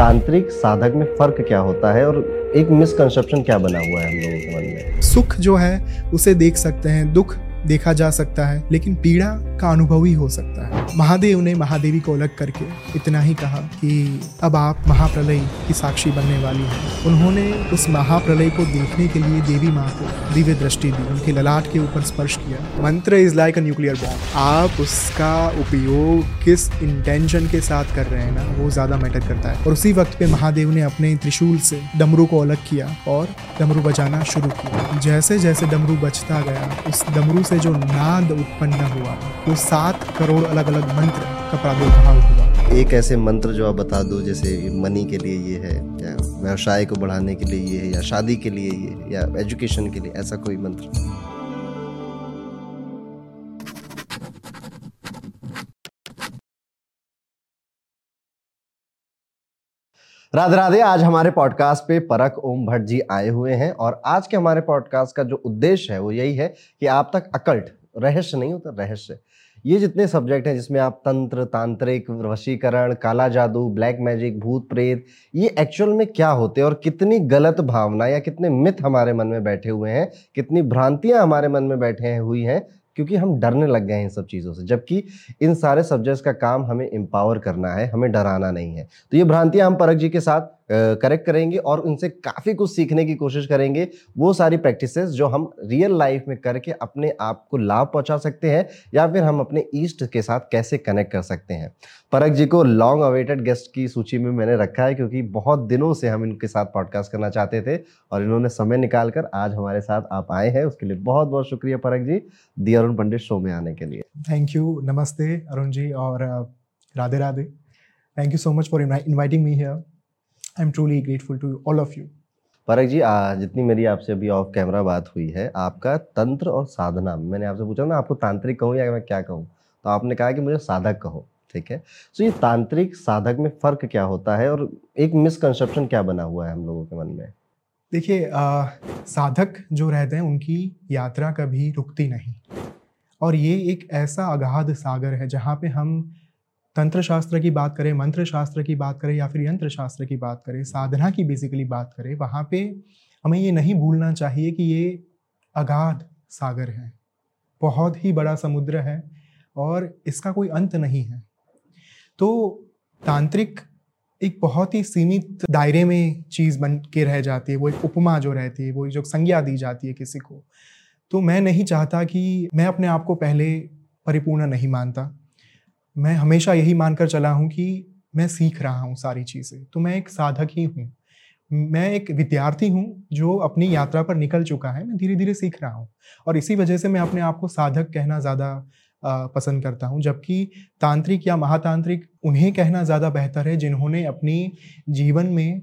तांत्रिक साधक में फ़र्क क्या होता है और एक मिसकंसेप्शन क्या बना हुआ है हम लोगों के मन में? सुख जो है, उसे देख सकते हैं, दुख देखा जा सकता है, लेकिन पीड़ा का अनुभव ही हो सकता है। महादेव ने महादेवी को अलग करके इतना ही कहा कि अब आप महाप्रलय की साक्षी बनने वाली हैं। उन्होंने उस महाप्रलय को देखने के लिए देवी माँ को दिव्य दृष्टि दी, उनके ललाट के ऊपर स्पर्श किया। मंत्र is like a nuclear bomb आप उसका उपयोग किस इंटेंशन के साथ कर रहे हैं ना, वो ज़्यादा मैटर करता है। और उसी वक्त पे महादेव ने अपने त्रिशूल से डमरू को अलग किया और डमरू बजाना शुरू किया। जैसे जैसे डमरू बजता गया, उस डमरू से जो नाद उत्पन्न हुआ, वो सात करोड़ अलग अलग मंत्र का प्रादुर्भाव हुआ। एक ऐसे मंत्र जो आप बता दो, जैसे मनी के लिए ये है, या व्यवसाय को बढ़ाने के लिए ये है, या शादी के लिए ये है, या एजुकेशन के लिए, ऐसा कोई मंत्र? राधे राधे, आज हमारे पॉडकास्ट पे परक ओम भट्ट जी आए हुए हैं और आज के हमारे पॉडकास्ट का जो उद्देश्य है, वो यही है कि आप तक अकल्ट, रहस्य नहीं होता, रहस्य। ये जितने सब्जेक्ट हैं जिसमें आप तंत्र, तांत्रिक, वशीकरण, काला जादू ब्लैक मैजिक भूत प्रेत, ये एक्चुअल में क्या होते हैं और कितनी गलत भावना या कितने मिथ हमारे मन में बैठे हुए हैं, कितनी भ्रांतियाँ हमारे मन में बैठे हुई हैं क्योंकि हम डरने लग गए हैं इन सब चीज़ों से, जबकि इन सारे सब्जेक्ट्स का काम हमें एम्पावर करना है, हमें डराना नहीं है। तो ये भ्रांतियाँ हम परख जी के साथ करेक्ट करेंगे और उनसे काफ़ी कुछ सीखने की कोशिश करेंगे। वो सारी प्रैक्टिसेस जो हम रियल लाइफ में करके अपने आप को लाभ पहुँचा सकते हैं या फिर हम अपने ईस्ट के साथ कैसे कनेक्ट कर सकते हैं। परक जी को लॉन्ग अवेटेड गेस्ट की सूची में मैंने रखा है क्योंकि बहुत दिनों से हम इनके साथ पॉडकास्ट करना चाहते थे और इन्होंने समय निकाल कर आज हमारे साथ आप आए हैं। उसके लिए बहुत बहुत शुक्रिया परक जी, दी अरुण पंडित शो में आने के लिए। थैंक यू नमस्ते अरुण जी और Radhe Radhe. Thank you so much for inviting me here I am truly grateful to all of you परक जी आ, जितनी मेरी आपसे अभी ऑफ़ कैमरा बात हुई है आपका तंत्र और साधना मैंने आपसे पूछा ना आपको तांत्रिक कहूँ या मैं क्या कहूँ? तो आपने कहा कि मुझे साधक कहो ठीक है? तो ये तांत्रिक साधक में फ़र्क क्या होता है और एक मिसकंसेप्शन क्या बना हुआ है हम लोगों के मन में? देखिए साधक जो रहते हैं उनकी यात्रा कभी रुकती नहीं। और ये एक ऐसा अगाध सागर है जहाँ पे हम तंत्र शास्त्र की बात करें मंत्र शास्त्र की बात करें या फिर यंत्र शास्त्र की बात करें, साधना की बेसिकली बात करें, वहाँ पे हमें ये नहीं भूलना चाहिए कि ये अगाध सागर है, बहुत ही बड़ा समुद्र है और इसका कोई अंत नहीं है। तो तांत्रिक एक बहुत ही सीमित दायरे में चीज़ बन के रह जाती है, वो एक उपमा जो रहती है, वो जो संज्ञा दी जाती है किसी को। तो मैं नहीं चाहता कि मैं अपने आप को पहले परिपूर्ण नहीं मानता। मैं हमेशा यही मानकर चला हूँ कि मैं सीख रहा हूँ सारी चीज़ें। तो मैं एक साधक ही हूँ। मैं एक विद्यार्थी हूँ जो अपनी यात्रा पर निकल चुका है। मैं धीरे धीरे सीख रहा हूँ। और इसी वजह से मैं अपने आप को साधक कहना ज़्यादा पसंद करता हूँ। जबकि तांत्रिक या महातांत्रिक उन्हें कहना ज़्यादा बेहतर है, जिन्होंने अपनी जीवन में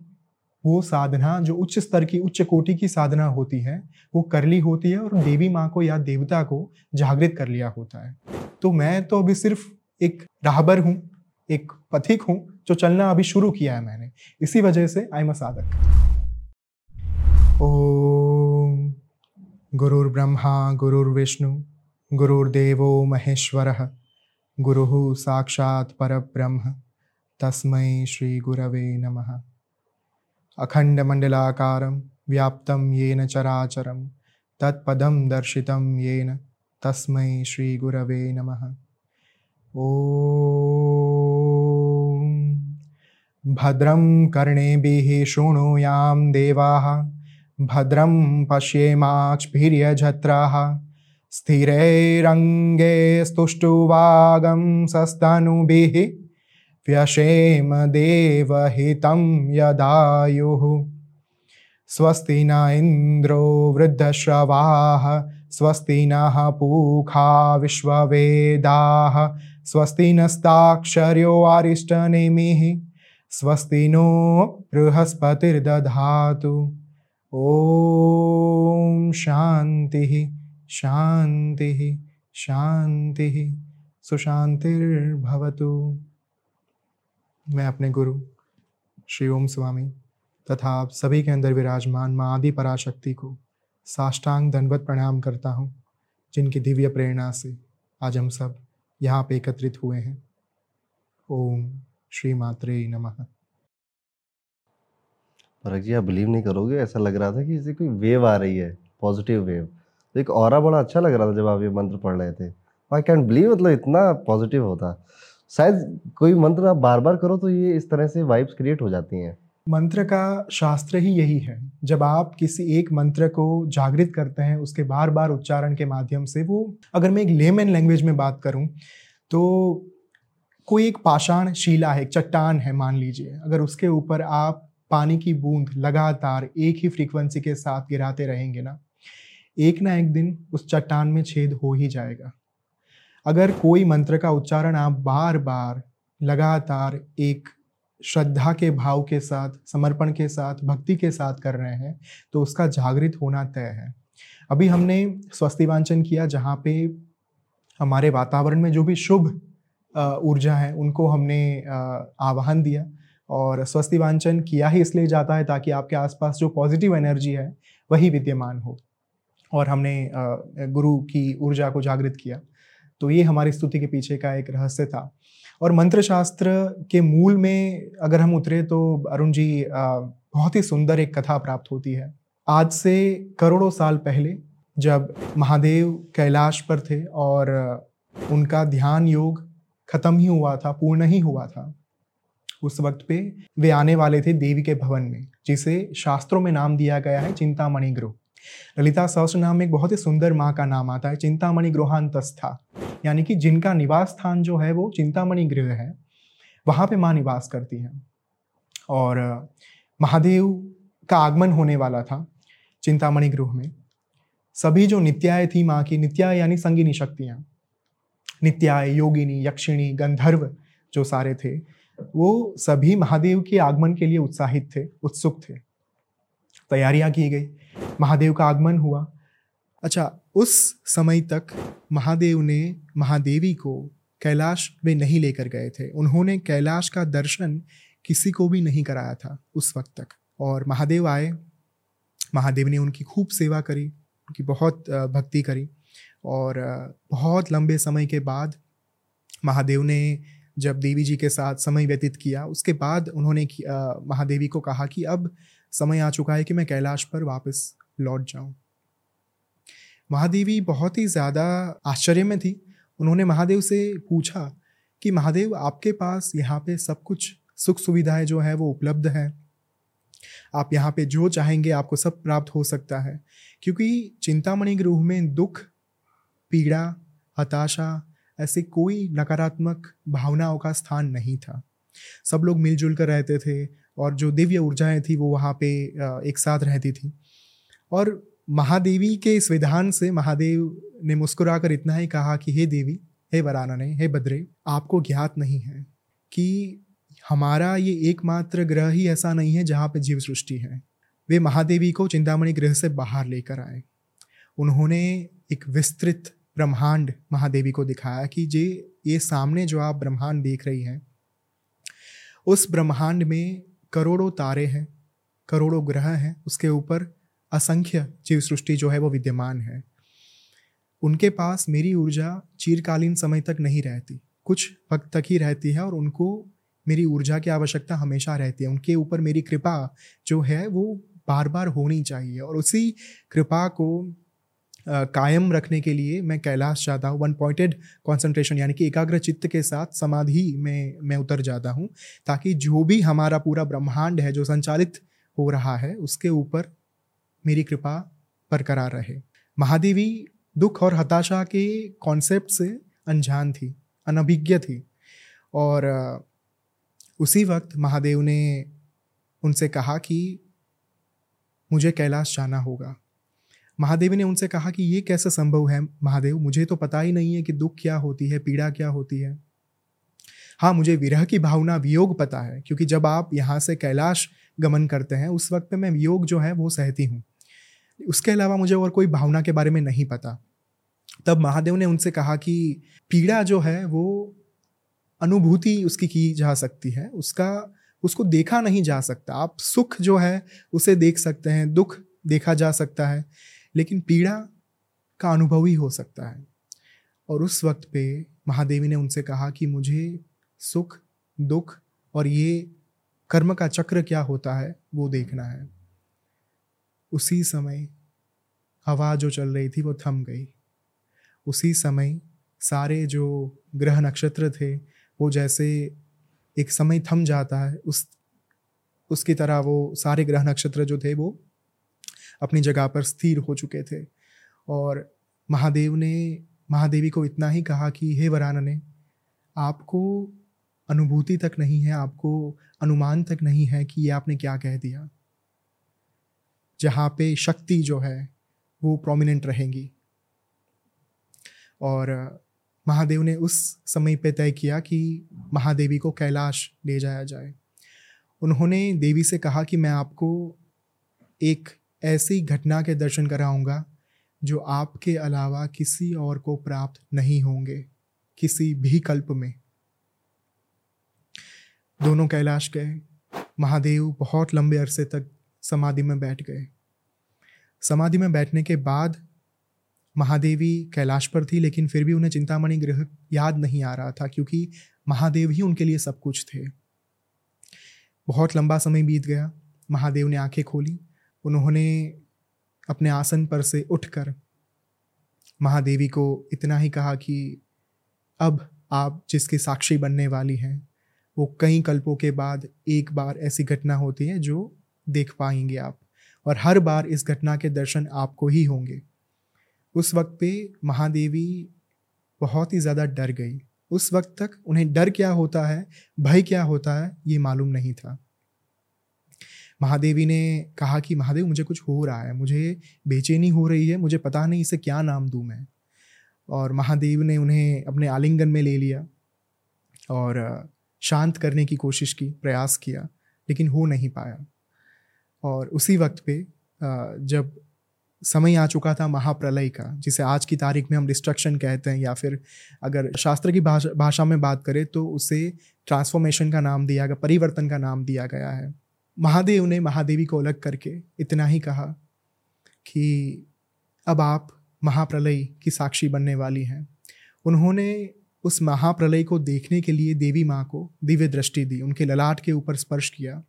वो साधना, जो उच्च स्तर की, उच्च कोटि की साधना होती है, वो कर ली होती है और देवी माँ को या देवता को जागृत कर लिया होता है। तो मैं तो अभी सिर्फ़ एक राहबर हूँ, एक पथिक हूँ, जो चलना अभी शुरू किया है मैंने। इसी वजह से आई एम साधक। ओम गुरुर्ब्रह्मा गुरुर्विष्णु गुरुर्देवो महेश्वर, गुरु साक्षात् परब्रह्म, तस्मै श्रीगुरवे नमः। अखण्डमण्डलाकारं व्याप्तं येन चराचरं, तत्पदं दर्शितं येन, तस्मै श्रीगुरवे नमः। भद्रं कर्णेभिः शृणुयां देवाः, भद्रं पश्येमाक्ष्भिर्यजत्राः स्थिरैरङ्गे स्तुष्टुवागं सस्तनुभिः, व्यशेम देवहितं यदायुः। स्वस्ति न इन्द्रो वृद्धश्रवाः, स्वस्ति नः पूखा विश्ववेदाः स्वस्ति नस्ताक्षर्यो अरिष्टनेमिः स्वस्ति नो बृहस्पतिर्दधातु। ॐ शान्तिः शान्तिः शान्तिः। सुशांतिर्भवतु मैं अपने गुरु, श्री ओम स्वामी, तथा आप सभी के अंदर विराजमान माँ आदि पराशक्ति को साष्टांग दंडवत प्रणाम करता हूँ, जिनकी दिव्य प्रेरणा से आज हम सब यहाँ पे एकत्रित हुए हैं। ओम श्री मात्रे नमः। फरक जी, आप बिलीव नहीं करोगे? ऐसा लग रहा था कि जैसे कोई वेव आ रही है पॉजिटिव वेव तो एक और बड़ा अच्छा लग रहा था जब आप ये मंत्र पढ़ रहे थे। आई कैन बिलीव मतलब इतना पॉजिटिव होता। शायद कोई मंत्र आप बार बार करो तो ये इस तरह से वाइब्स क्रिएट हो जाती हैं। मंत्र का शास्त्र ही यही है। जब आप किसी एक मंत्र को जागृत करते हैं, उसके बार बार उच्चारण के माध्यम से वो, अगर मैं एक लेमन लैंग्वेज में बात करूँ तो कोई एक पाषाण शिला है, एक चट्टान है, मान लीजिए। अगर उसके ऊपर आप पानी की बूंद लगातार एक ही फ्रीक्वेंसी के साथ गिराते रहेंगे ना, एक ना एक दिन उस चट्टान में छेद हो ही जाएगा। अगर कोई मंत्र का उच्चारण आप बार बार लगातार एक श्रद्धा के भाव के साथ, समर्पण के साथ, भक्ति के साथ कर रहे हैं तो उसका जागृत होना तय है। अभी हमने स्वस्ति वांचन किया, जहाँ पे हमारे वातावरण में जो भी शुभ ऊर्जा है, उनको हमने आवाहन दिया और स्वस्ति वांचन किया ही इसलिए जाता है ताकि आपके आसपास जो पॉजिटिव एनर्जी है, वही विद्यमान हो। और हमने गुरु की ऊर्जा को जागृत किया। तो ये हमारी स्तुति के पीछे का एक रहस्य था। और मंत्र शास्त्र के मूल में अगर हम उतरे तो अरुण जी बहुत ही सुंदर एक कथा प्राप्त होती है। आज से करोड़ों साल पहले जब महादेव कैलाश पर थे और उनका ध्यान योग खत्म ही हुआ था, पूर्ण ही हुआ था, उस वक्त पे वे आने वाले थे देवी के भवन में, जिसे शास्त्रों में नाम दिया गया है चिंतामणि गृह। ललिता सहस्र नाम एक बहुत ही सुंदर माँ का नाम आता है, चिंतामणि गृहांतस्था। यानी कि जिनका निवास स्थान जो है वो चिंतामणि गृह है, वहाँ पे माँ निवास करती हैं। और, महादेव का आगमन होने वाला था चिंतामणि गृह में। सभी जो नित्याय थी माँ की, नित्याय यानी संगीनी शक्तियाँ, नित्याय, योगिनी, यक्षिणी, गंधर्व जो सारे थे, वो सभी महादेव के आगमन के लिए उत्साहित थे, उत्सुक थे। तैयारियाँ की गई। महादेव का आगमन हुआ। अच्छा उस समय तक महादेव ने महादेवी को कैलाश में नहीं लेकर गए थे। उन्होंने कैलाश का दर्शन किसी को भी नहीं कराया था उस वक्त तक। और महादेव आए। महादेव ने उनकी खूब सेवा करी, उनकी बहुत भक्ति करी। और बहुत लंबे समय के बाद महादेव ने जब देवी जी के साथ समय व्यतीत किया, उसके बाद उन्होंने महादेवी को कहा कि अब समय आ चुका है कि मैं कैलाश पर वापस लौट जाऊँ। महादेवी बहुत ही ज़्यादा आश्चर्य में थी। उन्होंने महादेव से पूछा कि, महादेव, आपके पास यहाँ पे सब कुछ सुख सुविधाएँ जो है वो उपलब्ध है? आप यहाँ पे जो चाहेंगे आपको सब प्राप्त हो सकता है। क्योंकि चिंतामणि गृह में दुख, पीड़ा, हताशा ऐसे कोई नकारात्मक भावनाओं का स्थान नहीं था। सब लोग मिलजुल कर रहते थे और जो दिव्य ऊर्जाएँ थी वो वहाँ पे एक साथ रहती थी। और महादेवी के इस विधान से महादेव ने मुस्कुराकर इतना ही कहा कि, हे देवी, हे वरानने, हे बद्रे, आपको ज्ञात नहीं है कि हमारा ये एकमात्र ग्रह ही ऐसा नहीं है जहाँ पे जीव सृष्टि है। वे महादेवी को चिंतामणि ग्रह से बाहर लेकर आए। उन्होंने एक विस्तृत ब्रह्मांड महादेवी को दिखाया कि जे, ये सामने जो आप ब्रह्मांड देख रही हैं, उस ब्रह्मांड में करोड़ों तारे हैं, करोड़ों ग्रह हैं, उसके ऊपर असंख्य जीव सृष्टि जो है वो विद्यमान है। उनके पास मेरी ऊर्जा चीरकालीन समय तक नहीं रहती। कुछ वक्त तक ही रहती है और उनको मेरी ऊर्जा की आवश्यकता हमेशा रहती है। उनके ऊपर मेरी कृपा जो है वो बार बार होनी चाहिए और उसी कृपा को कायम रखने के लिए मैं कैलाश जाता हूँ। वन पॉइंटेड कॉन्सेंट्रेशन यानी कि एकाग्र चित्त के साथ समाधि में मैं उतर जाता हूँ ताकि जो भी हमारा पूरा ब्रह्मांड है, जो संचालित हो रहा है, उसके ऊपर मेरी कृपा बरकरार रहे। महादेवी दुख और हताशा के कॉन्सेप्ट से अनजान थी, अनभिज्ञ थी और उसी वक्त महादेव ने उनसे कहा कि मुझे कैलाश जाना होगा। महादेव ने उनसे कहा कि ये कैसे संभव है? महादेव, मुझे तो पता ही नहीं है कि दुख क्या होती है, पीड़ा क्या होती है। हाँ मुझे विरह की भावना, वियोग पता है, क्योंकि जब आप यहाँ से कैलाश गमन करते हैं, उस वक्त पे मैं वियोग जो है, वो सहती हूँ। उसके अलावा मुझे और कोई भावना के बारे में नहीं पता। तब महादेव ने उनसे कहा कि पीड़ा जो है, वो अनुभूति उसकी की जा सकती है, उसका, उसको देखा नहीं जा सकता। आप सुख जो है, उसे देख सकते हैं, दुख देखा जा सकता है। लेकिन पीड़ा का अनुभव ही हो सकता है। और उस वक्त पे महादेवी ने उनसे कहा कि मुझे सुख, दुख और ये कर्म का चक्र क्या होता है, वो देखना है। उसी समय हवा जो चल रही थी वो थम गई। उसी समय सारे जो ग्रह नक्षत्र थे, वो जैसे एक समय थम जाता है, उस, उसकी तरह वो सारे ग्रह नक्षत्र जो थे वो अपनी जगह पर स्थिर हो चुके थे। और महादेव ने, महादेवी को इतना ही कहा कि, हे वरानने, आपको अनुभूति तक नहीं है, आपको अनुमान तक नहीं है कि ये आपने क्या कह दिया। जहाँ पे शक्ति जो है, वो प्रोमिनेंट रहेंगी। और महादेव ने उस समय पे तय किया कि महादेवी को कैलाश ले जाया जाए। उन्होंने देवी से कहा कि, मैं आपको एक ऐसी घटना के दर्शन कराऊँगा, जो आपके अलावा किसी और को प्राप्त नहीं होंगे, किसी भी कल्प में। दोनों कैलाश गए। महादेव बहुत लंबे अरसे तक समाधि में बैठ गए। समाधि में बैठने के बाद महादेवी कैलाश पर थी, लेकिन फिर भी उन्हें चिंतामणि ग्रह याद नहीं आ रहा था, क्योंकि महादेव ही उनके लिए सब कुछ थे। बहुत लंबा समय बीत गया। महादेव ने आँखें खोली। उन्होंने अपने आसन पर से उठकर महादेवी को इतना ही कहा कि अब आप जिसके साक्षी बनने वाली हैं, वो कई कल्पों के बाद एक बार ऐसी घटना होती है जो देख पाएँगे आप। और हर बार इस घटना के दर्शन आपको ही होंगे। उस वक्त पे महादेवी बहुत ही ज़्यादा डर गई। उस वक्त तक उन्हें डर क्या होता है, भय क्या होता है, ये मालूम नहीं था। महादेवी ने कहा कि, महादेव, मुझे कुछ हो रहा है, मुझे बेचैनी हो रही है, मुझे पता नहीं इसे क्या नाम दूँ मैं। और महादेव ने उन्हें अपने आलिंगन में ले लिया और, शांत करने की कोशिश की, प्रयास किया, लेकिन हो नहीं पाया। और उसी वक्त पे जब समय आ चुका था महाप्रलय का, जिसे आज की तारीख में हम डिस्ट्रक्शन कहते हैं या फिर अगर शास्त्र की भाषा भाषा में बात करें तो उसे ट्रांसफॉर्मेशन का नाम दिया गया, परिवर्तन का नाम दिया गया है। महादेव ने महादेवी को अलग करके इतना ही कहा कि अब आप महाप्रलय की साक्षी बनने वाली हैं। उन्होंने उस महाप्रलय को देखने के लिए देवी माँ को दिव्य दृष्टि दी, उनके ललाट के ऊपर स्पर्श किया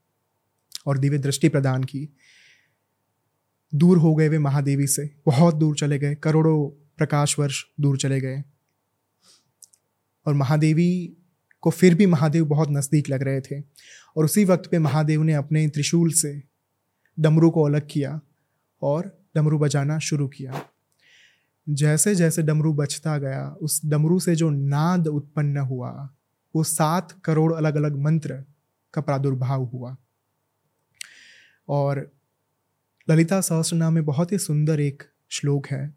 और दिव्य दृष्टि प्रदान की। दूर हो गए वे महादेवी से, बहुत दूर चले गए, करोड़ों प्रकाश वर्ष दूर चले गए। और महादेवी को फिर भी महादेव बहुत नज़दीक लग रहे थे। और उसी वक्त पे महादेव ने अपने त्रिशूल से डमरू को अलग किया और डमरू बजाना शुरू किया। जैसे जैसे डमरू बचता गया, उस डमरू से जो नाद उत्पन्न हुआ, वो सात करोड़ अलग अलग मंत्र का प्रादुर्भाव हुआ। और ललिता सहस्रनाम में बहुत ही सुंदर एक श्लोक है।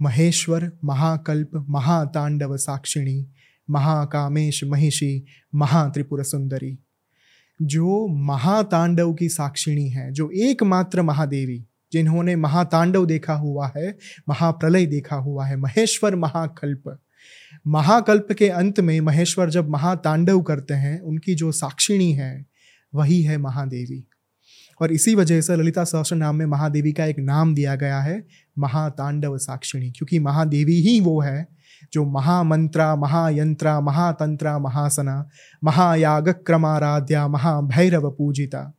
महेश्वर महाकल्प महातांडव साक्षिणी, महाकामेश महिषी, महात्रिपुर सुंदरी। जो महातांडव की साक्षिणी है, जो एकमात्र महादेवी, जिन्होंने महातांडव देखा हुआ है, महाप्रलय देखा हुआ है, महेश्वर महाकल्प। महाकल्प के अंत में महेश्वर जब महातांडव करते हैं, उनकी जो साक्षिणी है, वही है महादेवी। और इसी वजह से ललिता सहस्र नाम में महादेवी का एक नाम दिया गया है, महातांडव साक्षिणी, क्योंकि महादेवी ही वो है जो महामंत्रा, महायंत्रा, महातंत्रा, महासना महायाग क्रमाराध्या महाभैरव पूजिता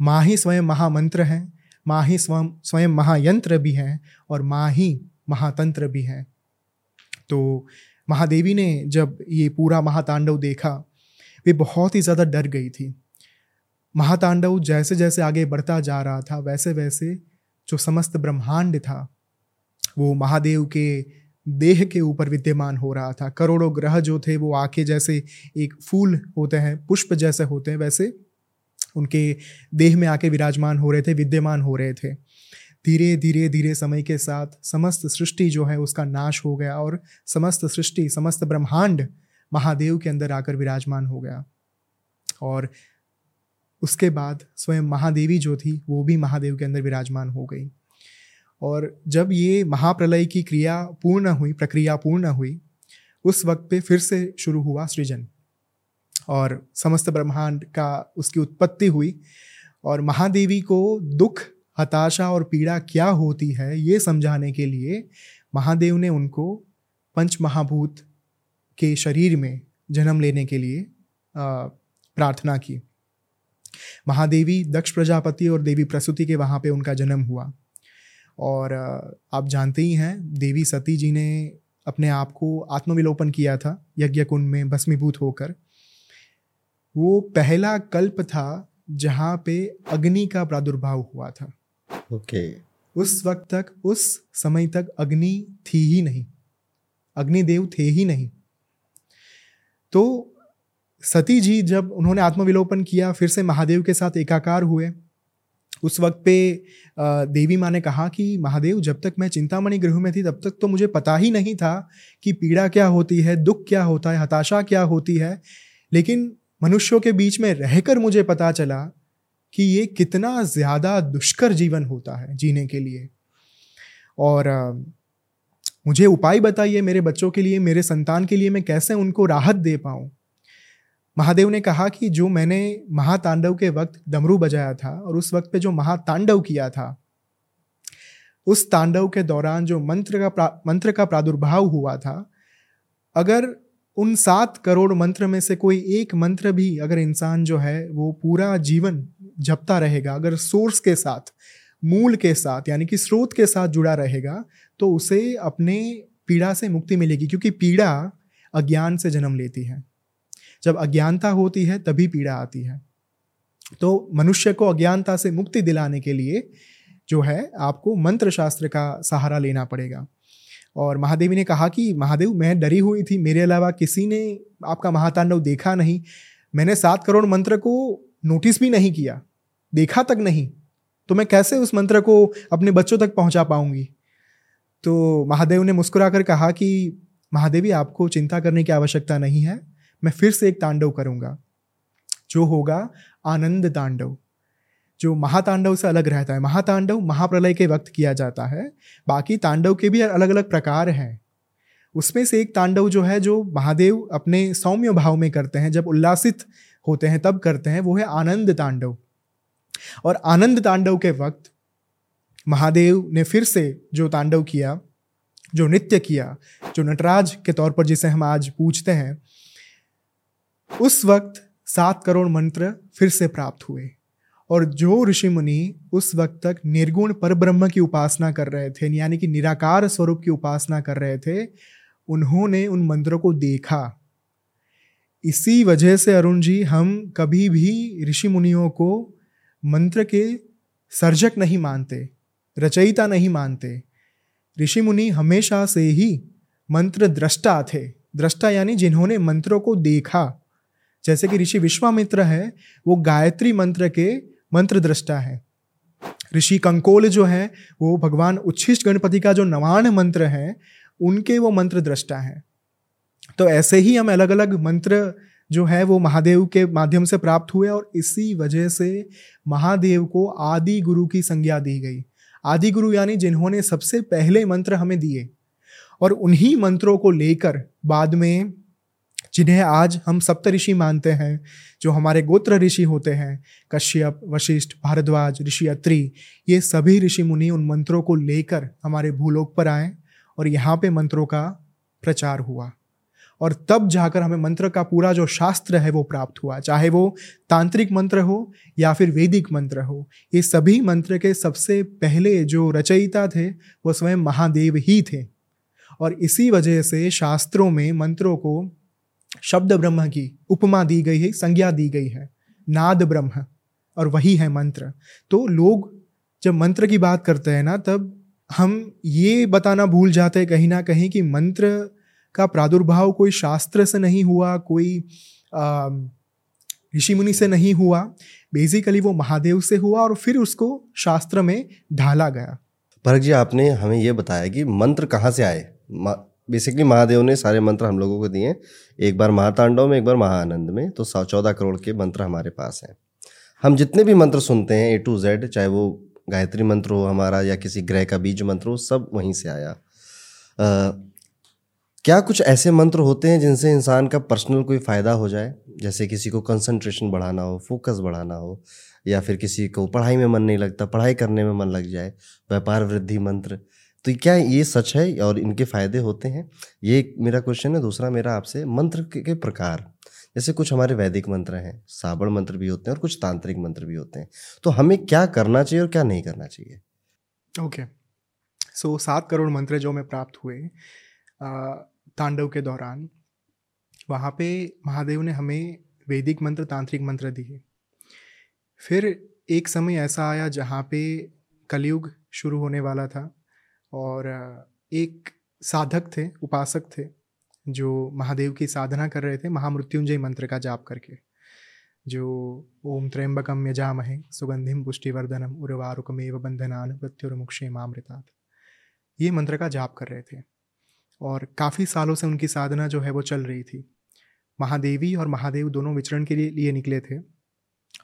माँ ही स्वयं महामंत्र हैं माँ ही स्वयं स्वयं महायंत्र भी हैं और माँ ही महातंत्र भी हैं। तो महादेवी ने जब ये पूरा महातांडव देखा, वे बहुत ही ज़्यादा डर गई थी। महातांडव जैसे जैसे आगे बढ़ता जा रहा था वैसे वैसे जो समस्त ब्रह्मांड था, वो महादेव के देह के ऊपर विद्यमान हो रहा था। करोड़ों ग्रह जो थे, वो आके जैसे एक फूल होते हैं, पुष्प जैसे होते हैं, वैसे उनके देह में आके विराजमान हो रहे थे, विद्यमान हो रहे थे। धीरे धीरे धीरे समय के साथ समस्त सृष्टि जो है, उसका नाश हो गया और समस्त सृष्टि, समस्त ब्रह्मांड महादेव के अंदर आकर विराजमान हो गया। और उसके बाद स्वयं महादेवी जो थी, वो भी महादेव के अंदर विराजमान हो गई। और जब ये महाप्रलय की क्रिया पूर्ण हुई, प्रक्रिया पूर्ण हुई, उस वक्त पे फिर से शुरू हुआ सृजन। और समस्त ब्रह्मांड का उसकी उत्पत्ति हुई और महादेवी को दुख, हताशा और पीड़ा क्या होती है, ये समझाने के लिए महादेव ने उनको पंच महाभूत के शरीर में जन्म लेने के लिए प्रार्थना की। महादेवी, दक्ष प्रजापति और देवी प्रसूति के वहाँ पे उनका जन्म हुआ। और आप जानते ही हैं देवी सती जी ने अपने आप को आत्मविलोपन किया था यज्ञ कुंड में भस्मीभूत होकर। वो पहला कल्प था जहाँ पे अग्नि का प्रादुर्भाव हुआ था। ओके। okay. उस वक्त तक उस समय तक अग्नि थी ही नहीं। अग्निदेव थे ही नहीं। तो सती जी जब उन्होंने आत्मविलोपन किया फिर से महादेव के साथ एकाकार हुए उस वक्त पे देवी माँ ने कहा कि, महादेव, जब तक मैं चिंतामणि गृह में थी, तब तक तो मुझे पता ही नहीं था कि पीड़ा क्या होती है, दुख क्या होता है, हताशा क्या होती है। लेकिन मनुष्यों के बीच में रहकर मुझे पता चला कि ये कितना ज़्यादा दुष्कर जीवन होता है जीने के लिए। और मुझे उपाय बताइए मेरे बच्चों के लिए, मेरे संतान के लिए मैं कैसे उनको राहत दे पाऊँ? महादेव ने कहा कि जो मैंने महातांडव के वक्त डमरू बजाया था और उस वक्त पे जो महातांडव किया था, उस तांडव के दौरान जो मंत्र का मंत्र का प्रादुर्भाव हुआ था, अगर उन सात करोड़ मंत्र में से कोई एक मंत्र भी अगर इंसान जो है वो पूरा जीवन जपता रहेगा, अगर सोर्स के साथ, मूल के साथ, यानी कि स्रोत के साथ जुड़ा रहेगा तो उसे अपने पीड़ा से मुक्ति मिलेगी, क्योंकि पीड़ा अज्ञान से जन्म लेती है। जब अज्ञानता होती है, तभी पीड़ा आती है। तो मनुष्य को अज्ञानता से मुक्ति दिलाने के लिए जो है, आपको मंत्र शास्त्र का सहारा लेना पड़ेगा। और महादेवी ने कहा कि, महादेव, मैं डरी हुई थी, मेरे अलावा किसी ने आपका महातांडव देखा नहीं। मैंने सात करोड़ मंत्र को नोटिस भी नहीं किया, देखा तक नहीं। तो मैं कैसे उस मंत्र को अपने बच्चों तक पहुँचा पाऊँगी? तो महादेव ने मुस्कुराकर कहा कि, महादेवी, आपको चिंता करने की आवश्यकता नहीं है। मैं फिर से एक तांडव करूँगा, जो होगा आनंद तांडव, जो महातांडव से अलग रहता है। महातांडव महाप्रलय के वक्त किया जाता है, बाकी तांडव के भी अलग अलग प्रकार हैं। उसमें से एक तांडव जो है, जो महादेव अपने सौम्य भाव में करते हैं, जब उल्लासित होते हैं, तब करते हैं, वो है आनंद तांडव। और आनंद तांडव के वक्त महादेव ने फिर से जो तांडव किया, जो नृत्य किया, जो नटराज के तौर पर जिसे हम आज पूछते हैं उस वक्त सात करोड़ मंत्र फिर से प्राप्त हुए और जो ऋषि मुनि उस वक्त तक निर्गुण पर ब्रह्म की उपासना कर रहे थे, यानी कि निराकार स्वरूप की उपासना कर रहे थे, उन्होंने उन मंत्रों को देखा। इसी वजह से अरुण जी, हम कभी भी ऋषि मुनियों को मंत्र के सर्जक नहीं मानते, रचयिता नहीं मानते। ऋषि मुनि हमेशा से ही मंत्र दृष्टा थे दृष्टा यानी जिन्होंने मंत्रों को देखा। जैसे कि ऋषि विश्वामित्र है, वो गायत्री मंत्र के मंत्र दृष्टा है। ऋषि कंकोल जो है, वो भगवान उच्छिष्ट गणपति का जो नवान मंत्र है, उनके वो मंत्र दृष्टा है। तो ऐसे ही हम अलग अलग मंत्र जो है, वो महादेव के माध्यम से प्राप्त हुए और इसी वजह से महादेव को आदि गुरु की संज्ञा दी गई। आदि गुरु यानी जिन्होंने सबसे पहले मंत्र हमें दिए और उन्हीं मंत्रों को लेकर बाद में जिन्हें आज हम सप्त ऋषि मानते हैं, जो हमारे गोत्र ऋषि होते हैं, कश्यप, वशिष्ठ, भारद्वाज, ऋषि अत्रि, ये सभी ऋषि मुनि उन मंत्रों को लेकर हमारे भूलोक पर आए और यहाँ पे मंत्रों का प्रचार हुआ। और तब जाकर हमें मंत्र का पूरा जो शास्त्र है वो प्राप्त हुआ, चाहे वो तांत्रिक मंत्र हो या फिर वैदिक मंत्र हो। ये सभी मंत्र के सबसे पहले जो रचयिता थे, वो स्वयं महादेव ही थे। और इसी वजह से शास्त्रों में मंत्रों को शब्द ब्रह्म की उपमा दी गई है, संज्ञा दी गई है, नाद ब्रह्म, और वही है मंत्र। तो लोग जब मंत्र की बात करते हैं ना, तब हम ये बताना भूल जाते हैं कहीं ना कहीं कि मंत्र का प्रादुर्भाव कोई शास्त्र से नहीं हुआ, कोई ऋषि मुनि से नहीं हुआ। बेसिकली वो महादेव से हुआ और फिर उसको शास्त्र में ढाला गया। भरत जी, आपने हमें ये बताया कि मंत्र कहाँ से आए? बेसिकली महादेव ने सारे मंत्र हम लोगों को दिए हैं। एक बार महातांडव में एक बार महाआनंद में। तो सौ चौदह करोड़ के मंत्र हमारे पास हैं। हम जितने भी मंत्र सुनते हैं ए टू जेड चाहे वो गायत्री मंत्र हो हमारा या किसी ग्रह का बीज मंत्र हो सब वहीं से आया। आ, क्या कुछ ऐसे मंत्र होते हैं जिनसे इंसान का पर्सनल कोई फ़ायदा हो जाए? जैसे किसी को कंसंट्रेशन बढ़ाना हो फोकस बढ़ाना हो या फिर किसी को पढ़ाई में मन नहीं लगता पढ़ाई करने में मन लग जाए व्यापार वृद्धि मंत्र। तो क्या ये सच है और इनके फ़ायदे होते हैं? ये मेरा क्वेश्चन है दूसरा मेरा आपसे मंत्र के, प्रकार। जैसे कुछ हमारे वैदिक मंत्र हैं साबड़ मंत्र भी होते हैं और कुछ तांत्रिक मंत्र भी होते हैं। तो हमें क्या करना चाहिए और क्या नहीं करना चाहिए? ओके सो सात करोड़ मंत्र जो हमें प्राप्त हुए तांडव के दौरान वहाँ पे महादेव ने हमें वैदिक मंत्र तांत्रिक मंत्र दिए। फिर एक समय ऐसा आया जहाँ पे कलयुग शुरू होने वाला था। और एक साधक थे उपासक थे जो महादेव की साधना कर रहे थे महामृत्युंजय मंत्र का जाप करके। जो ओम त्र्यंबकम यजामहे सुगंधिम पुष्टिवर्धनम उर्वारुकमेव बंधनान मृत्युर्मुक्षे मामृतात। ये मंत्र का जाप कर रहे थे। और काफ़ी सालों से उनकी साधना जो है वो चल रही थी। महादेवी और महादेव दोनों विचरण के लिए, लिए निकले थे।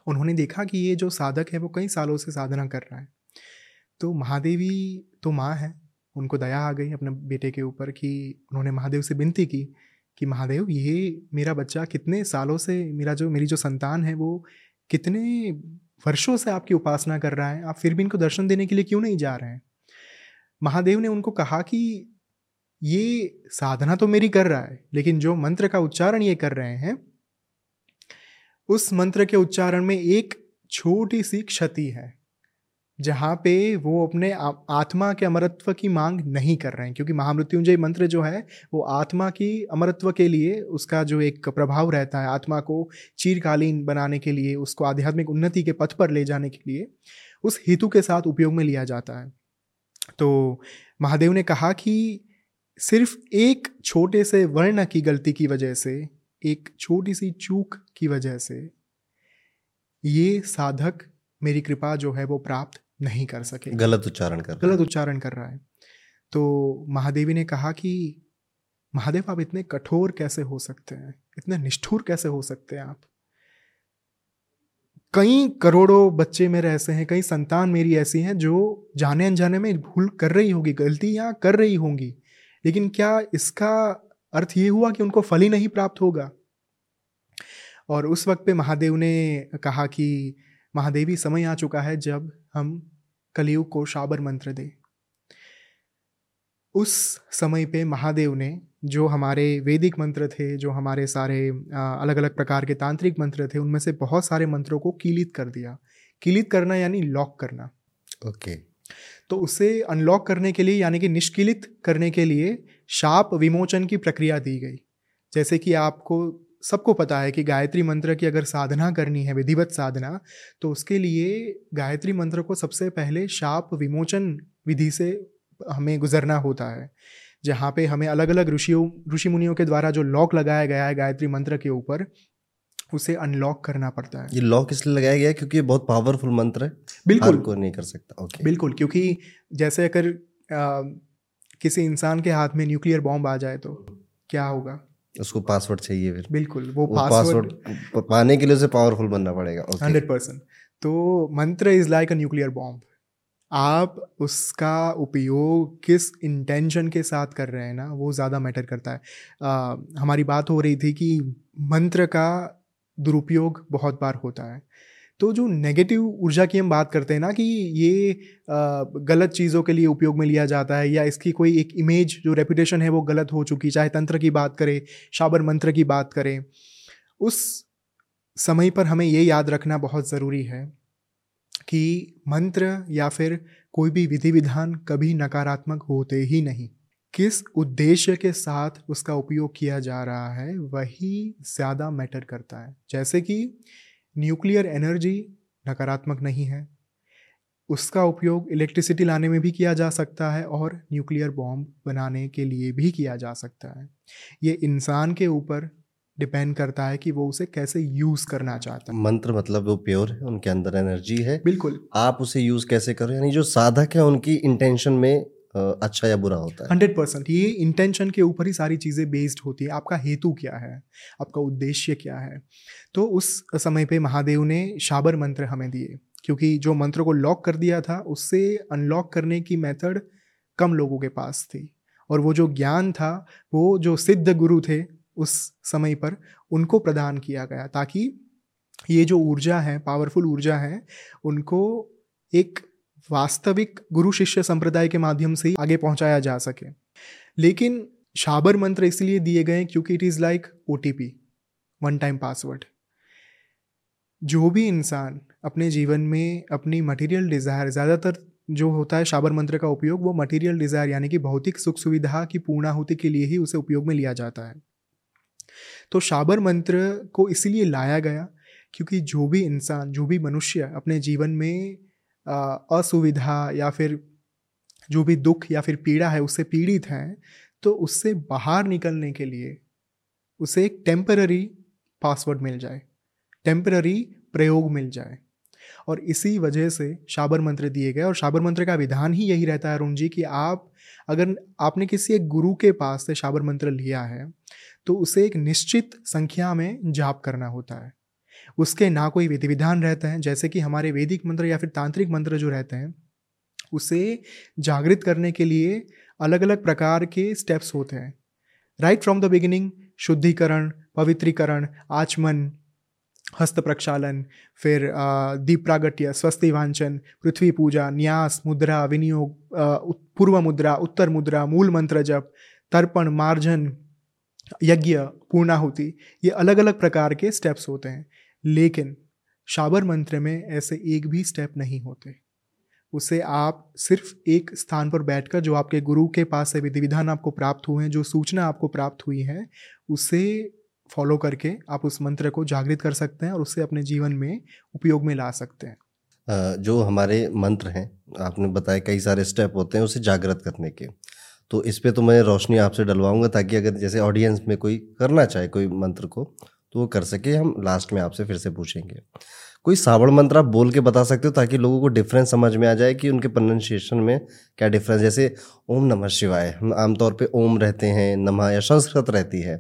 उन्होंने देखा कि ये जो साधक है वो कई सालों से साधना कर रहा है। तो महादेवी तो माँ है। उनको दया आ गई अपने बेटे के ऊपर कि उन्होंने महादेव से विनती की कि महादेव, ये मेरा बच्चा कितने सालों से मेरा जो, मेरी जो संतान है वो कितने वर्षों से आपकी उपासना कर रहा है, आप फिर भी इनको दर्शन देने के लिए क्यों नहीं जा रहे हैं? महादेव ने उनको कहा कि ये साधना तो मेरी कर रहा है, लेकिन जो मंत्र का उच्चारण ये कर रहे हैं, उस मंत्र के उच्चारण में एक छोटी सी क्षति है। जहाँ पे वो अपने आत्मा के अमरत्व की मांग नहीं कर रहे हैं, क्योंकि महामृत्युंजय मंत्र जो है, वो आत्मा की अमरत्व के लिए उसका जो एक प्रभाव रहता है, आत्मा को चीरकालीन बनाने के लिए, उसको आध्यात्मिक उन्नति के पथ पर ले जाने के लिए, उस हेतु के साथ उपयोग में लिया जाता है। तो महादेव ने कहा कि सिर्फ़ एक छोटे से वर्ण की गलती की वजह से, एक छोटी सी चूक की वजह से, ये साधक मेरी कृपा जो है वो प्राप्त नहीं कर सके। गलत उच्चारण कर गलत उच्चारण कर रहा है। तो महादेवी ने कहा कि महादेव आप इतने कठोर कैसे हो सकते हैं? इतने निष्ठुर कैसे हो सकते हैं आप? कई करोड़ों बच्चे मेरे ऐसे हैं कई संतान मेरी ऐसी हैं जो जाने अनजाने में भूल कर रही होगी गलतियाँ कर रही होंगी। लेकिन क्या इसका अर्थ ये हुआ कि उनको फल ही नहीं प्राप्त होगा? और उस वक्त पे महादेव ने कहा कि महादेवी समय आ चुका है जब हम कलयुग को शाबर मंत्र दें। उस समय पे महादेव ने जो हमारे वैदिक मंत्र थे जो हमारे सारे अलग अलग प्रकार के तांत्रिक मंत्र थे उनमें से बहुत सारे मंत्रों को कीलित कर दिया। कीलित करना यानी लॉक करना। ओके। okay. तो उसे अनलॉक करने के लिए यानी कि निष्किलित करने के लिए शाप विमोचन की प्रक्रिया दी गई। जैसे कि आपको सबको पता है कि गायत्री मंत्र की अगर साधना करनी है विधिवत साधना तो उसके लिए गायत्री मंत्र को सबसे पहले शाप विमोचन विधि से हमें गुजरना होता है जहाँ पे हमें अलग अलग ऋषियों ऋषि मुनियों के द्वारा जो लॉक लगाया गया है गायत्री मंत्र के ऊपर उसे अनलॉक करना पड़ता है। ये लॉक इसलिए लगाया गया है क्योंकि ये बहुत पावरफुल मंत्र है। बिल्कुल। को नहीं कर सकता। ओके बिल्कुल क्योंकि जैसे अगर किसी इंसान के हाथ में न्यूक्लियर बॉम्ब आ जाए तो क्या होगा? उसको पासवर्ड चाहिए फिर। बिल्कुल वो, वो पासवर्ड पाने के लिए उसे पावरफुल बनना पड़ेगा हंड्रेड परसेंट। तो मंत्र is like a nuclear bomb आप उसका उपयोग किस इंटेंशन के साथ कर रहे हैं ना वो ज़्यादा मैटर करता है। आ, हमारी बात हो रही थी कि मंत्र का दुरुपयोग बहुत बार होता है। तो जो नेगेटिव ऊर्जा की हम बात करते हैं ना कि ये गलत चीज़ों के लिए उपयोग में लिया जाता है या इसकी कोई एक इमेज जो रेपुटेशन है वो गलत हो चुकी, चाहे तंत्र की बात करें, शाबर मंत्र की बात करें, उस समय पर हमें ये याद रखना बहुत ज़रूरी है कि मंत्र या फिर कोई भी विधि विधान कभी नकारात्मक होते ही नहीं। किस उद्देश्य के साथ उसका उपयोग किया जा रहा है, वही ज़्यादा मैटर करता है। जैसे कि न्यूक्लियर एनर्जी नकारात्मक नहीं है। उसका उपयोग इलेक्ट्रिसिटी लाने में भी किया जा सकता है और न्यूक्लियर बॉम्ब बनाने के लिए भी किया जा सकता है। ये इंसान के ऊपर डिपेंड करता है कि वो उसे कैसे यूज़ करना चाहता है। मंत्र मतलब वो प्योर है उनके अंदर एनर्जी है। बिल्कुल। आप उसे यूज़ कैसे करो? यानी जो साधक है उनकी इंटेंशन में अच्छा या बुरा होता है? Hundred percent. ये इंटेंशन के ऊपर ही सारी चीज़ें बेस्ड होती है। आपका हेतु क्या है? आपका उद्देश्य क्या है? तो उस समय पे महादेव ने शाबर मंत्र हमें दिए, क्योंकि जो मंत्र को लॉक कर दिया था, उससे अनलॉक करने की मेथड कम लोगों के पास थी। और वो जो ज्ञान था, वो जो सिद्ध गुरु थे, उस समय पर उनको प्रदान किया गया, ताकि ये जो ऊर्जा है पावरफुल ऊर्जा है, उनको एक वास्तविक गुरु शिष्य संप्रदाय के माध्यम से ही आगे पहुँचाया जा सके। लेकिन शाबर मंत्र इसलिए दिए गए क्योंकि it is like OTP one time password जो भी इंसान अपने जीवन में अपनी मटेरियल डिज़ायर ज़्यादातर जो होता है शाबर मंत्र का उपयोग, वो मटेरियल डिज़ायर यानी कि भौतिक सुख सुविधा की पूर्णाहुति के लिए ही उसे उपयोग में लिया जाता है। तो शाबर मंत्र को इसलिए लाया गया क्योंकि जो भी इंसान, जो भी मनुष्य अपने जीवन में असुविधा या फिर जो भी दुख या फिर पीड़ा है, उससे पीड़ित हैं तो उससे बाहर निकलने के लिए उसे एक टेम्पररी पासवर्ड मिल जाए टेम्पररी प्रयोग मिल जाए। और इसी वजह से शाबर मंत्र दिए गए, और शाबर मंत्र का विधान ही यही रहता है, अरुण जी, कि आप, अगर आपने किसी एक गुरु के पास से शाबर मंत्र लिया है तो उसे एक निश्चित संख्या में जाप करना होता है। उसके ना कोई विधि विधान रहते हैं, जैसे कि हमारे वैदिक मंत्र या फिर तांत्रिक मंत्र जो रहते हैं, उसे जागृत करने के लिए अलग अलग प्रकार के स्टेप्स होते हैं। राइट फ्रॉम द बिगिनिंग शुद्धिकरण, पवित्रीकरण, आचमन, हस्त प्रक्षालन, फिर दीप प्रागट्य, स्वस्ति वांचन, पृथ्वी पूजा, न्यास, मुद्रा, विनियोग पूर्व मुद्रा, उत्तर मुद्रा, मूल मंत्र जप, तर्पण, मार्जन, यज्ञ, पूर्णाहुति, ये अलग अलग प्रकार के स्टेप्स होते हैं। लेकिन शाबर मंत्र में ऐसे एक भी स्टेप नहीं होते। उसे आप सिर्फ़ एक स्थान पर बैठकर जो आपके गुरु के पास से विधि विधान आपको प्राप्त हुए हैं, जो सूचना आपको प्राप्त हुई है, उसे फॉलो करके आप उस मंत्र को जागृत कर सकते हैं और उससे अपने जीवन में उपयोग में ला सकते हैं। जो हमारे मंत्र हैं, आपने बताया कई सारे स्टेप होते हैं उसे जागृत करने के। तो इस पर तो मैं रोशनी आपसे डलवाऊँगा ताकि अगर जैसे ऑडियंस में कोई करना चाहे, कोई मंत्र को तो वो कर सके हम लास्ट में आपसे फिर से पूछेंगे। कोई सावण मंत्र आप बोल के बता सकते हो ताकि लोगों को डिफरेंस समझ में आ जाए कि उनके प्रोनाउंसिएशन में क्या डिफरेंस जैसे ओम नमः शिवाय हम आमतौर पे ओम रहते हैं नमः या संस्कृत रहती है।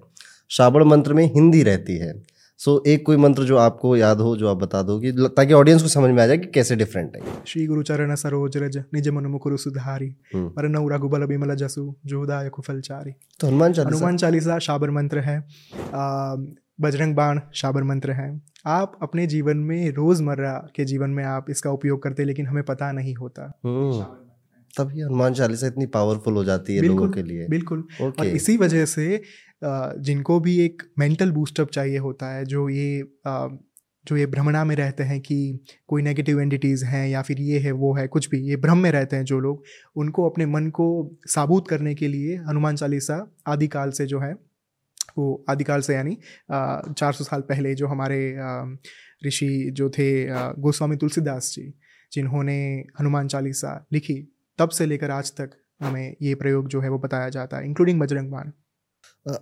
श्रावण मंत्र में हिंदी रहती है। सो so, एक कोई मंत्र जो आपको याद हो जो आप बता दो कि ताकि ऑडियंस को समझ में आ जाए कि कैसे डिफरेंट है। श्री गुरु चरण सरोज रज निज मन मुकुरु सुधारी। पर नौ रघुबल बिमल जसु जोदाय कुफलचारी तो हनुमान चालीसा। हनुमान चालीसा शाबर मंत्र है। बजरंग बाण शाबर मंत्र है। आप अपने जीवन में रोज़मर्रा के जीवन में आप इसका उपयोग करते लेकिन हमें पता नहीं होता। हम्म। तभी हनुमान चालीसा इतनी पावरफुल हो जाती है लोगों के लिए। बिल्कुल। और इसी वजह से जिनको भी एक मेंटल बूस्टअप चाहिए होता है जो ये जो ये भ्रमणा में रहते हैं कि कोई नेगेटिव एंटिटीज़ हैं या फिर ये है वो है कुछ भी ये भ्रम में रहते हैं जो लोग उनको अपने मन को साबूत करने के लिए हनुमान चालीसा आदिकाल से जो है वो आदिकाल से यानी चार सौ साल पहले जो हमारे ऋषि जो थे गोस्वामी तुलसीदास जी जिन्होंने हनुमान चालीसा लिखी तब से लेकर आज तक हमें ये प्रयोग जो है वो बताया जाता है इंक्लूडिंग बजरंग बाण।